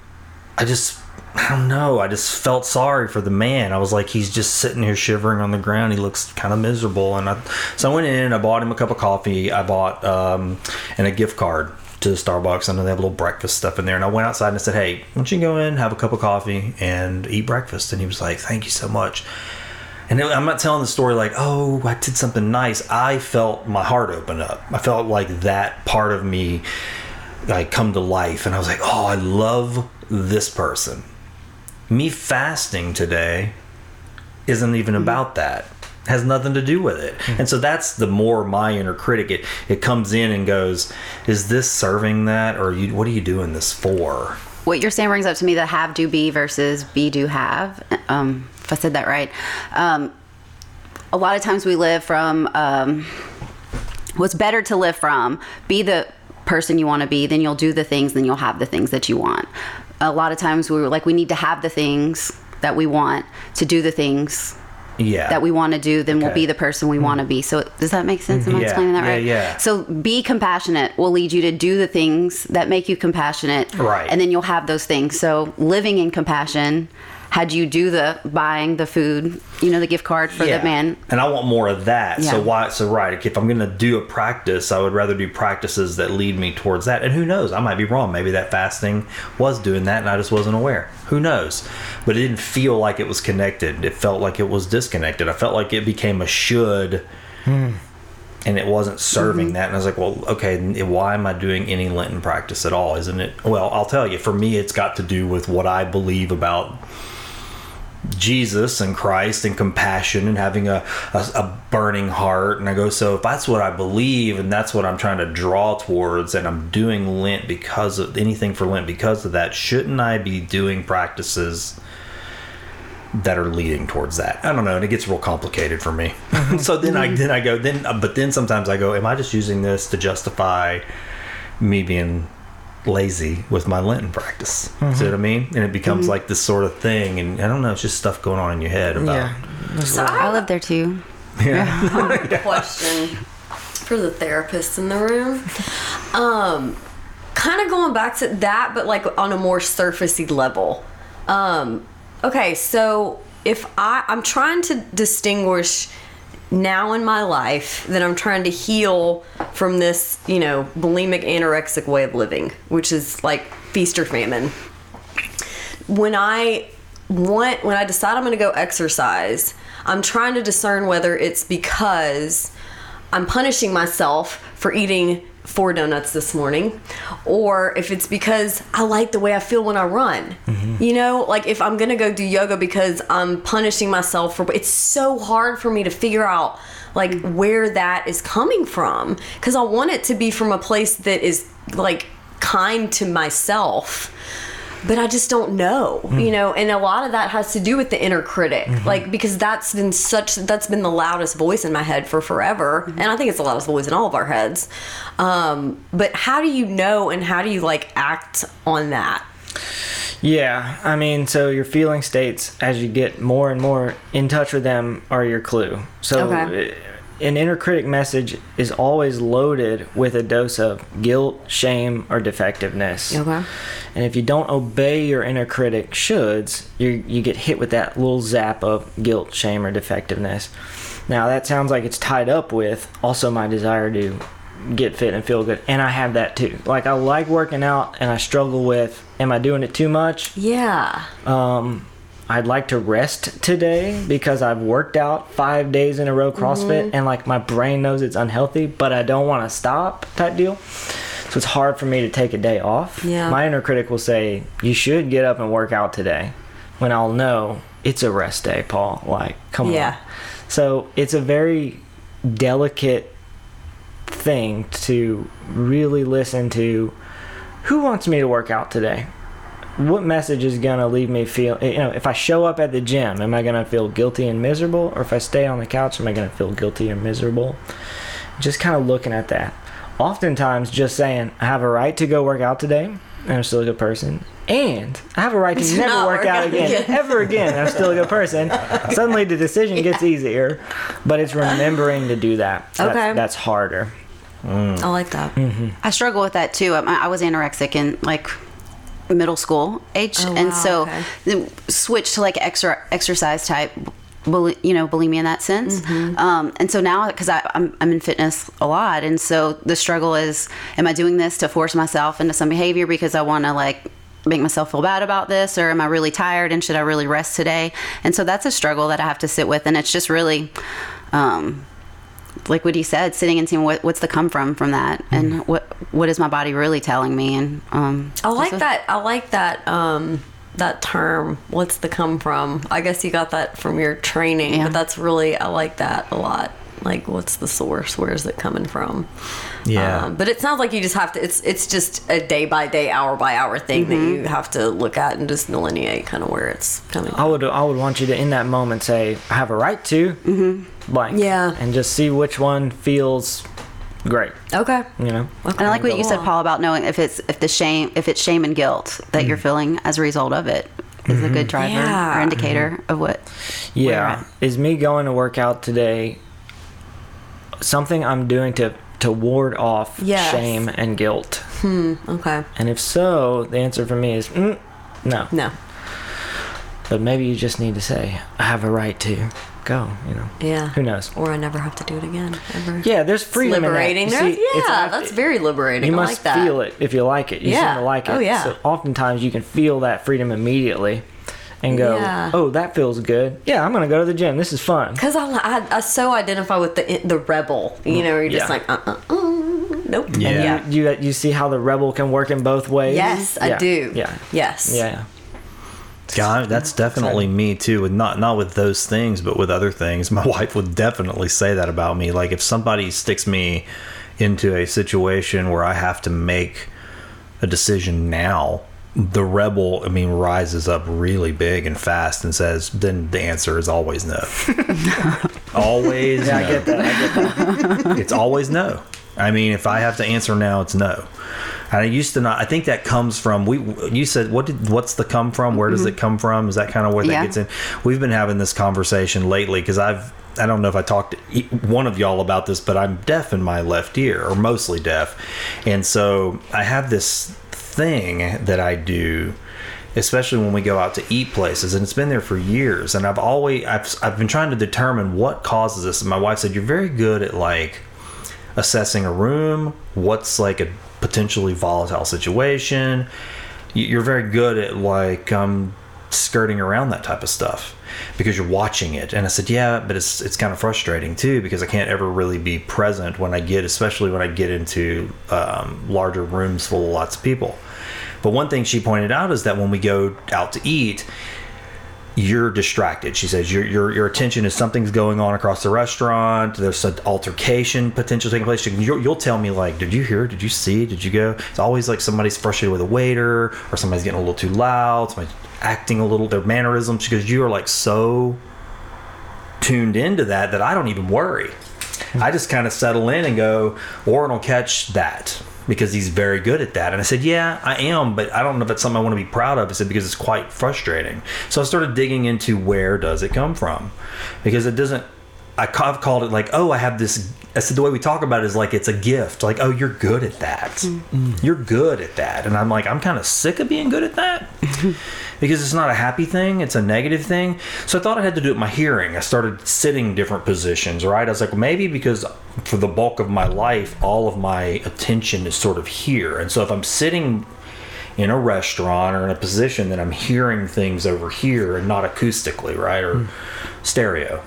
I just I don't know. I just felt sorry for the man. I was like, he's just sitting here shivering on the ground. He looks kind of miserable. And I, so I went in and I bought him a cup of coffee. I bought um, and a gift card to Starbucks. I know they have a little breakfast stuff in there. And I went outside and I said, hey, why don't you go in, have a cup of coffee, and eat breakfast? And he was like, thank you so much. And it- I'm not telling the story like, oh, I did something nice. I felt my heart open up. I felt like that part of me like come to life and I was like, "Oh, I love this person." Me fasting today isn't even about that. Has nothing to do with it. And so that's the more my inner critic it it comes in and goes, "Is this serving that or you what are you doing this for?" what you're saying brings up to me the have do be versus be do have. Um, if I said that right, um, a lot of times we live from um, what's better to live from. Be the person you want to be, then you'll do the things, then you'll have the things that you want. A lot of times we were like, we need to have the things that we want to do the things Yeah. that we want to do, then we'll be the person we want to be. So does that make sense? Am I Yeah, explaining that yeah, right? yeah. So be compassionate will lead you to do the things that make you compassionate. Right. And then you'll have those things. So living in compassion had you do the buying the food, you know, the gift card for the man. And I want more of that. Yeah. So Yeah. why? So right, if I'm going to do a practice, I would rather do practices that lead me towards that. And who knows? I might be wrong. Maybe that fasting was doing that, and I just wasn't aware. Who knows? But it didn't feel like it was connected. It felt like it was disconnected. I felt like it became a should. Hmm. And it wasn't serving mm-hmm. that, and I was like, "Well, okay. Why am I doing any Lenten practice at all? Isn't it?" Well, I'll tell you. For me, it's got to do with what I believe about Jesus and Christ and compassion and having a, a, a burning heart. And I go, so if that's what I believe and that's what I'm trying to draw towards, and I'm doing Lent because of anything for Lent because of that, shouldn't I be doing practices that are leading towards that? I don't know. And it gets real complicated for me. Mm-hmm. <laughs> so then I then I go then, uh, but then sometimes I go, am I just using this to justify me being lazy with my Lenten practice. See what I mean? And it becomes like this sort of thing, and I don't know, it's just stuff going on in your head about. Yeah. So I <laughs> I live there too. Yeah. <laughs> a question for the therapists in the room. Um, kind of going back to that, but like on a more surfacey level. Um, okay, so if I I'm trying to distinguish now in my life that I'm trying to heal from this, you know, bulimic anorexic way of living, which is like feast or famine. When I want when I decide I'm going to go exercise, I'm trying to discern whether it's because I'm punishing myself for eating four donuts this morning or if it's because I like the way I feel when I run. Mm-hmm. You know, like if I'm going to go do yoga because I'm punishing myself for it's so hard for me to figure out like where that is coming from. Cuz I want it to be from a place that is like kind to myself but I just don't know, hmm. you know, and a lot of that has to do with the inner critic, mm-hmm. like because that's been such that's been the loudest voice in my head for forever, mm-hmm. and I think it's the loudest voice in all of our heads. Um, but how do you know, and how do you like act on that? Yeah, I mean, so your feeling states as you get more and more in touch with them are your clue. So Okay. An inner critic message is always loaded with a dose of guilt, shame, or defectiveness. Okay. And if you don't obey your inner critic shoulds, you you get hit with that little zap of guilt, shame, or defectiveness. Now that sounds like it's tied up with also my desire to get fit and feel good, and I have that too. Like I like working out, and I struggle with, am I doing it too much? Yeah. Um, I'd like to rest today because I've worked out five days in a row CrossFit Mm-hmm. and like my brain knows it's unhealthy, but I don't want to stop type deal. So it's hard for me to take a day off. Yeah. My inner critic will say, You should get up and work out today. When I'll know it's a rest day, Paul. Like, come on. Yeah. on. So it's a very delicate thing to really listen to who wants me to work out today? What message is gonna leave me feel you know if i show up at the gym am i gonna feel guilty and miserable or if i stay on the couch am i gonna feel guilty and miserable just kind of looking at that oftentimes just saying i have a right to go work out today and i'm still a good person and i have a right to To never work work out out again, again. ever again i'm still a good person <laughs> suddenly the decision gets easier but it's remembering to do that Okay. that's, that's harder I like that. Mm-hmm. I struggle with that too. I, I was anorexic and like middle school age, Oh, and so okay. switched to like extra exercise type. bul- You know, bulimia in that sense, Mm-hmm. um, and so now because I'm I'm in fitness a lot, and so the struggle is: Am I doing this to force myself into some behavior because I want to like make myself feel bad about this, or am I really tired and should I really rest today? And so that's a struggle that I have to sit with, and it's just really. Um, like what he said, sitting and seeing what, what's the come from from that, and what what is my body really telling me, and um, I like that. I like that. Um, that term. What's the come from? I guess you got that from your training, Yeah. but that's really. I like that a lot. Like, what's the source? Where is it coming from? Yeah. Um, but it sounds like you just have to. It's it's just a day by day, hour by hour thing that mm-hmm. you have to look at and just delineate kind of where it's coming. I would I would want you to in that moment say I have a right to mm-hmm. blank Yeah. and just see which one feels great Okay. you know And I like what you said, Paul, about knowing if it's if the shame if it's shame and guilt that you're mm-hmm. feeling as a result of it is a good driver Yeah. or indicator of what. yeah is me going to work out today something I'm doing to to ward off Yes. shame and guilt Hmm, Okay. and if so the answer for me is mm, no No. but maybe you just need to say I have a right to go you know Yeah. who knows Or I never have to do it again. Ever. yeah there's It's freedom liberating. in that. See, it's yeah, that's very liberating. You I must like that. feel it if you like it. You Yeah. seem to like it. Oh, yeah. So oftentimes you can feel that freedom immediately and go, Yeah. oh, that feels good. Yeah, I'm going to go to the gym. This is fun. Because I, I, I so identify with the the rebel. You know, you're just Yeah. like, uh, uh, uh, nope. Yeah. And you, you, you see how the rebel can work in both ways? Yes, I Yeah. do. Yeah. Yes. Yeah. God, that's definitely me too. With not not with those things, but with other things. <laughs> My wife would definitely say that about me. Like if somebody sticks me into a situation where I have to make a decision now, the rebel, I mean, rises up really big and fast and says, "Then the answer is always no. <laughs> always, Yeah, no. I get that. I get that. <laughs> it's always no. I mean, if I have to answer now, it's no. And I used to not. I think that comes from we. You said what did what's the come from? Where does mm-hmm. it come from? Is that kind of where that gets in? We've been having this conversation lately because I've. I don't know if I talked to e- one of y'all about this, but I'm deaf in my left ear, or mostly deaf, and so I have this thing that I do especially when we go out to eat places and it's been there for years and i've always i've, I've been trying to determine what causes this and my wife said you're very good at like assessing a room what's like a potentially volatile situation. You- you're very good at like um skirting around that type of stuff because you're watching it. And i said yeah but it's it's kind of frustrating too because i can't ever really be present when i get especially when i get into um, larger rooms full of lots of people. But one thing she pointed out is that when we go out to eat you're distracted. She says your your your attention is something's going on across the restaurant. There's an altercation potential taking place. You'll, you'll tell me like, did you hear? Did you see? Did you go? It's always like somebody's frustrated with a waiter or somebody's getting a little too loud. Somebody's acting a little their mannerisms because you are like so tuned into that that I don't even worry. I just kind of settle in and go, Warren will catch that because he's very good at that. And I said, Yeah, I am, but I don't know if it's something I want to be proud of. I said, Because it's quite frustrating. So I started digging into where does it come from? Because it doesn't. I I ca- I've called it like, oh, I have this. I said the way we talk about it is like it's a gift. Like, oh, you're good at that. Hmm. Mm. You're good at that. And I'm like, I'm kind of sick of being good at that <laughs> because it's not a happy thing. It's a negative thing. So I thought I had to do it with my hearing. I started sitting different positions. Right. I was like, well, maybe because for the bulk of my life, all of my attention is sort of here. And so if I'm sitting in a restaurant or in a position that I'm hearing things over here and not acoustically, right? Or hmm. stereo.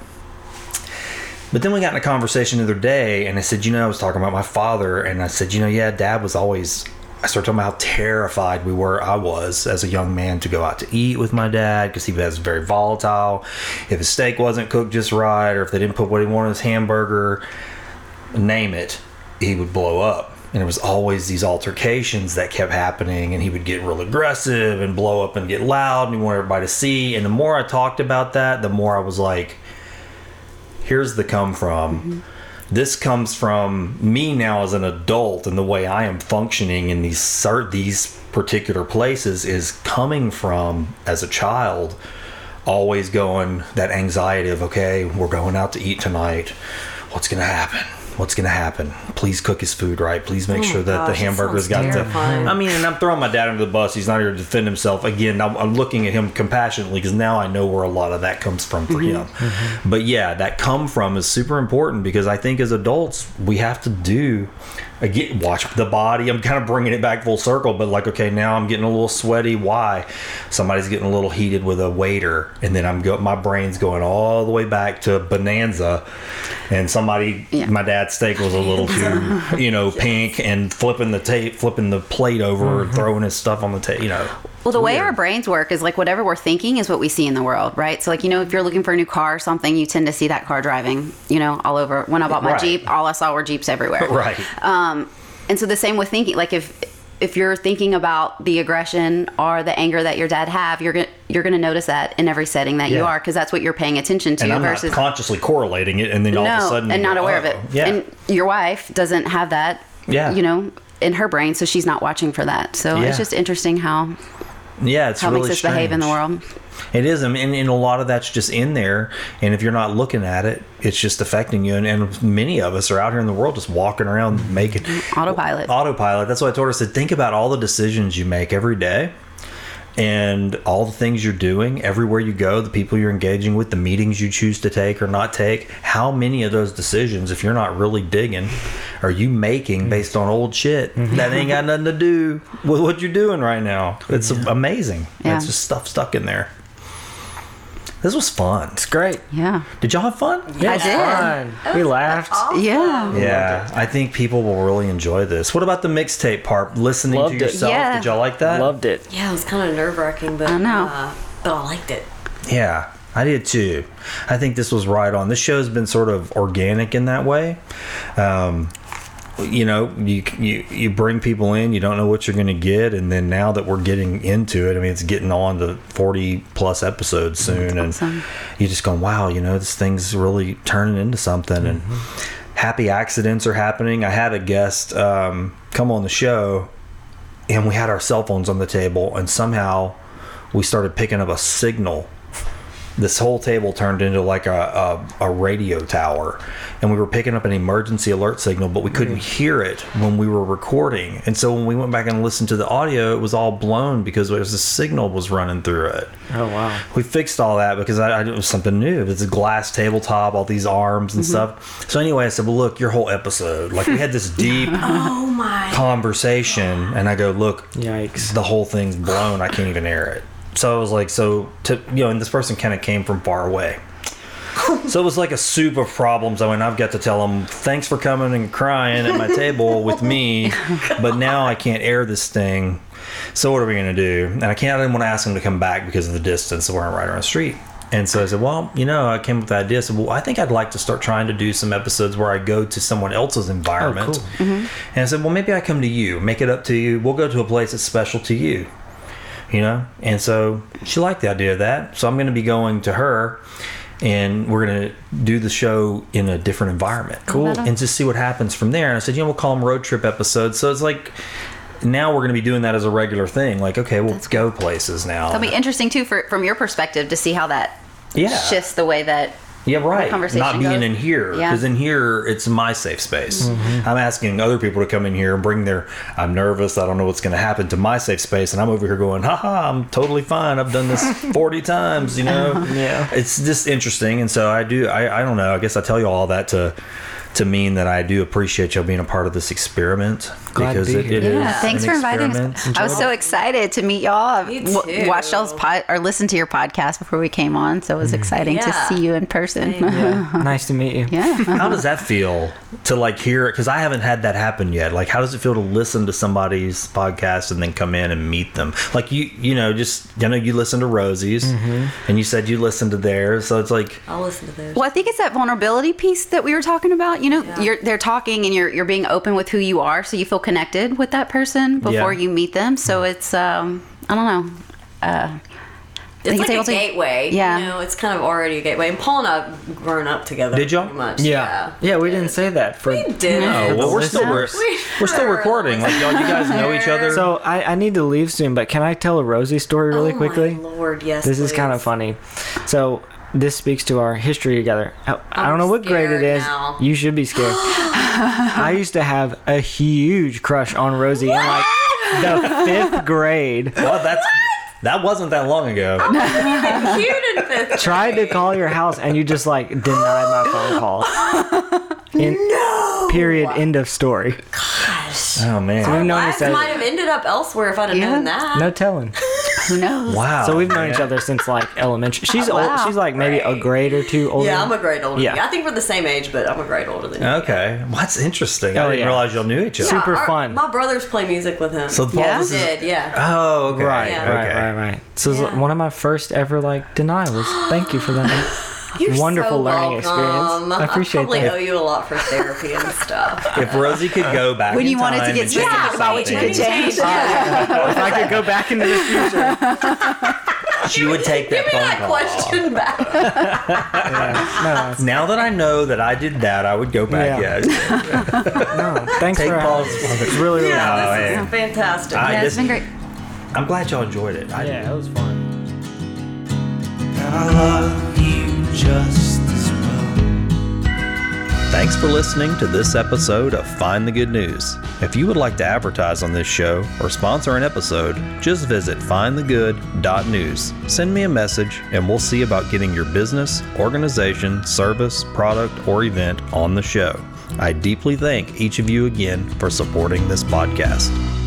But then we got in a conversation the other day, and I said, you know, I was talking about my father, and I said, you know, yeah, dad was always. I started talking about how terrified we were. I was as a young man to go out to eat with my dad because he was very volatile. If his steak wasn't cooked just right, or if they didn't put what he wanted in his hamburger, name it, he would blow up. And there was always these altercations that kept happening, and he would get real aggressive and blow up and get loud, and he wanted everybody to see. And the more I talked about that, the more I was like, here's the come from. This comes from me now as an adult, and the way I am functioning in these these particular places is coming from as a child, always going that anxiety of okay, we're going out to eat tonight. What's gonna happen? What's gonna happen? Please cook his food right. Please make Oh sure that gosh, the hamburger's got the. terrifying. I mean, and I'm throwing my dad under the bus. He's not here to defend himself. Again, I'm, I'm looking at him compassionately because now I know where a lot of that comes from for mm-hmm. him. But yeah, that come from is super important because I think as adults we have to do. Again, watch the body. I'm kind of bringing it back full circle, but like, okay, now I'm getting a little sweaty. Why? Somebody's getting a little heated with a waiter, and then I'm go. My brain's going all the way back to Bonanza, and somebody, Yeah. my dad's steak was a little too, you know, <laughs> pink, and flipping the tape, flipping the plate over, and throwing his stuff on the table. You know, Well, the way our brains work is like whatever we're thinking is what we see in the world, right? So, like, you know, if you're looking for a new car or something, you tend to see that car driving, you know, all over. When I bought my Right. Jeep, all I saw were Jeeps everywhere. <laughs> Right. Um, and so the same with thinking, like if if you're thinking about the aggression or the anger that your dad have, you're gonna you're gonna notice that in every setting that you are because that's what you're paying attention to and I'm versus not consciously correlating it, and then all of a sudden, and not aware of it. "Oh, Yeah, And your wife doesn't have that. Yeah. You know, in her brain, so she's not watching for that. So Yeah. it's just interesting how yeah, it's how really makes us behave in the world. It is, I mean, and a lot of that's just in there. And if you're not looking at it, it's just affecting you. And, and many of us are out here in the world just walking around making Autopilot. Autopilot. That's what I told her. I said, think about all the decisions you make every day and all the things you're doing everywhere you go, the people you're engaging with, the meetings you choose to take or not take. How many of those decisions, if you're not really digging, are you making mm. based on old shit mm-hmm. that ain't got nothing to do with what you're doing right now? It's amazing. Yeah. It's just stuff stuck in there. This was fun. It's great. Yeah. Did y'all have fun? Yeah, I it's did. fun. We laughed. Yeah. Yeah, I think people will really enjoy this. What about the mixtape part? Listening Loved to it. yourself. Yeah. Did y'all like that? Loved it. Yeah, it was kind of nerve wracking, but I know. Uh, but I liked it. Yeah, I did too. I think this was right on. This show's been sort of organic in that way. Um, you know, you you you bring people in, you don't know what you're going to get, and then now that we're getting into it, I mean, it's getting on to 40 plus episodes soon, and awesome. you just going, wow, you know, this thing's really turning into something, and happy accidents are happening. I had a guest um, come on the show, and we had our cell phones on the table, and somehow we started picking up a signal. This whole table turned into like a, a, a radio tower, and we were picking up an emergency alert signal, but we couldn't mm-hmm. hear it when we were recording. And so when we went back and listened to the audio, it was all blown because there was a signal was running through it. Oh wow. We fixed all that because I, I, it was something new. It's a glass tabletop, all these arms and mm-hmm. stuff. So anyway, I said, "Well, look, your whole episode, like we had this <laughs> deep Oh my! conversation," and I go, "Look, Yikes. the whole thing's blown. I can't even air it." So I was like, "So to you know," and this person kind of came from far away. <laughs> So it was like a soup of problems. I went, I've got to tell them, thanks for coming and crying at my table with me, <laughs> but now I can't air this thing. So what are we going to do? And I can't, I didn't want to ask them to come back because of the distance. We're right around the street. And so I said, well, you know, I came up with the idea. I said, well, I think I'd like to start trying to do some episodes where I go to someone else's environment. Oh, cool. Mm-hmm. And I said, well, maybe I come to you, make it up to you. We'll go to a place that's special to you you know? And so she liked the idea of that. So i'm going to be going to her and we're going to do the show in a different environment. Cool. And just see what happens from there. And i said you know we'll call them road trip episodes. So it's like now we're going to be doing that as a regular thing. Like okay we'll go places now. That'll be interesting too, for from your perspective, to see how that Yeah. shifts the way that Yeah, right. conversation Not being goes. in here Yeah. because in here it's my safe space. Mm-hmm. I'm asking other people to come in here and bring their. I'm nervous. I don't know what's going to happen to my safe space, and I'm over here going, "Haha, I'm totally fine. I've done this <laughs> 40 times." You know. Uh-huh. Yeah. It's just interesting, and so I do. I, I don't know. I guess I tell you all that to to mean that I do appreciate y'all being a part of this experiment Glad to because be it, here. it is Yeah, thanks an for inviting experiment. us. I was so excited to meet y'all. I've Me w- too. watched y'all's pod or listened to your podcast before we came on, so it was mm. exciting to see you in person. Yeah. <laughs> nice to meet you. yeah. how does that feel to like hear it because i haven't had that happen yet like how does it feel to listen to somebody's podcast and then come in and meet them like you you know just you know you listen to rosie's mm-hmm. and you said you listened to theirs so it's like I'll listen to those. Well, I think it's that vulnerability piece that we were talking about. You know, Yeah. you're they're talking and you're you're being open with who you are, so you feel connected with that person before Yeah. you meet them. So it's um I don't know. Uh, I It's like able a to- gateway. Yeah. You know, it's kind of already a gateway. And Paul and I have grown up together. Did y'all? Much. Yeah. Yeah, we didn't say that for We did. oh well we're still we're, We- <laughs> we're still recording like y'all you guys know each other <laughs> So I, I need to leave soon, but can I tell a Rosie story really oh quickly? Lord, yes. This is kind of funny. So this speaks to our history together. I, I I'm don't know what grade it is. now. You should be scared. <gasps> I used to have a huge crush on Rosie in like the fifth grade. well that's that wasn't that long ago Cute in fifth <laughs> Tried to call your house and you just like denied my phone call. <laughs> In, no. Period. End of story. Gosh. Oh man We've known Lives each other. might have ended up elsewhere if I'd have Yeah. known that. No telling. <laughs> who knows? wow So we've known each other since like elementary. She's old. wow. She's like maybe a grade or two older. Yeah, I'm a grade older. Yeah. than you. I think we're the same age, but I'm a grade older than you. okay well, that's interesting i Oh, didn't yeah. realize y'all knew each other Super Our- fun. My brothers play music with him. so Paul, Yeah? this is did, yeah. oh okay Right, Yeah. right, okay. right, right. So it's Yeah. one of my first ever like denials. Thank you for that. <laughs> You're Wonderful so learning welcome. experience. I appreciate I probably that. owe you a lot for therapy and stuff. <laughs> if rosie could go back When in you wanted to get and specific change about what you could change. if I could go back into the future. <laughs> she would take that Give me phone that call question <laughs> back. No, Now that I know that I did that, I would go back. Yeah. Yeah, no. Thanks take for Paul's. having me. It's really, really Yeah. fun. Oh, this is fantastic. I Yeah, it's just- been great. I'm glad y'all enjoyed it. I, Yeah, it was fun. Just as well. Thanks for listening to this episode of Find the Good News. If you would like to advertise on this show or sponsor an episode, just visit findthegood.news. Send me a message and we'll see about getting your business, organization, service, product, or event on the show. I deeply thank each of you again for supporting this podcast.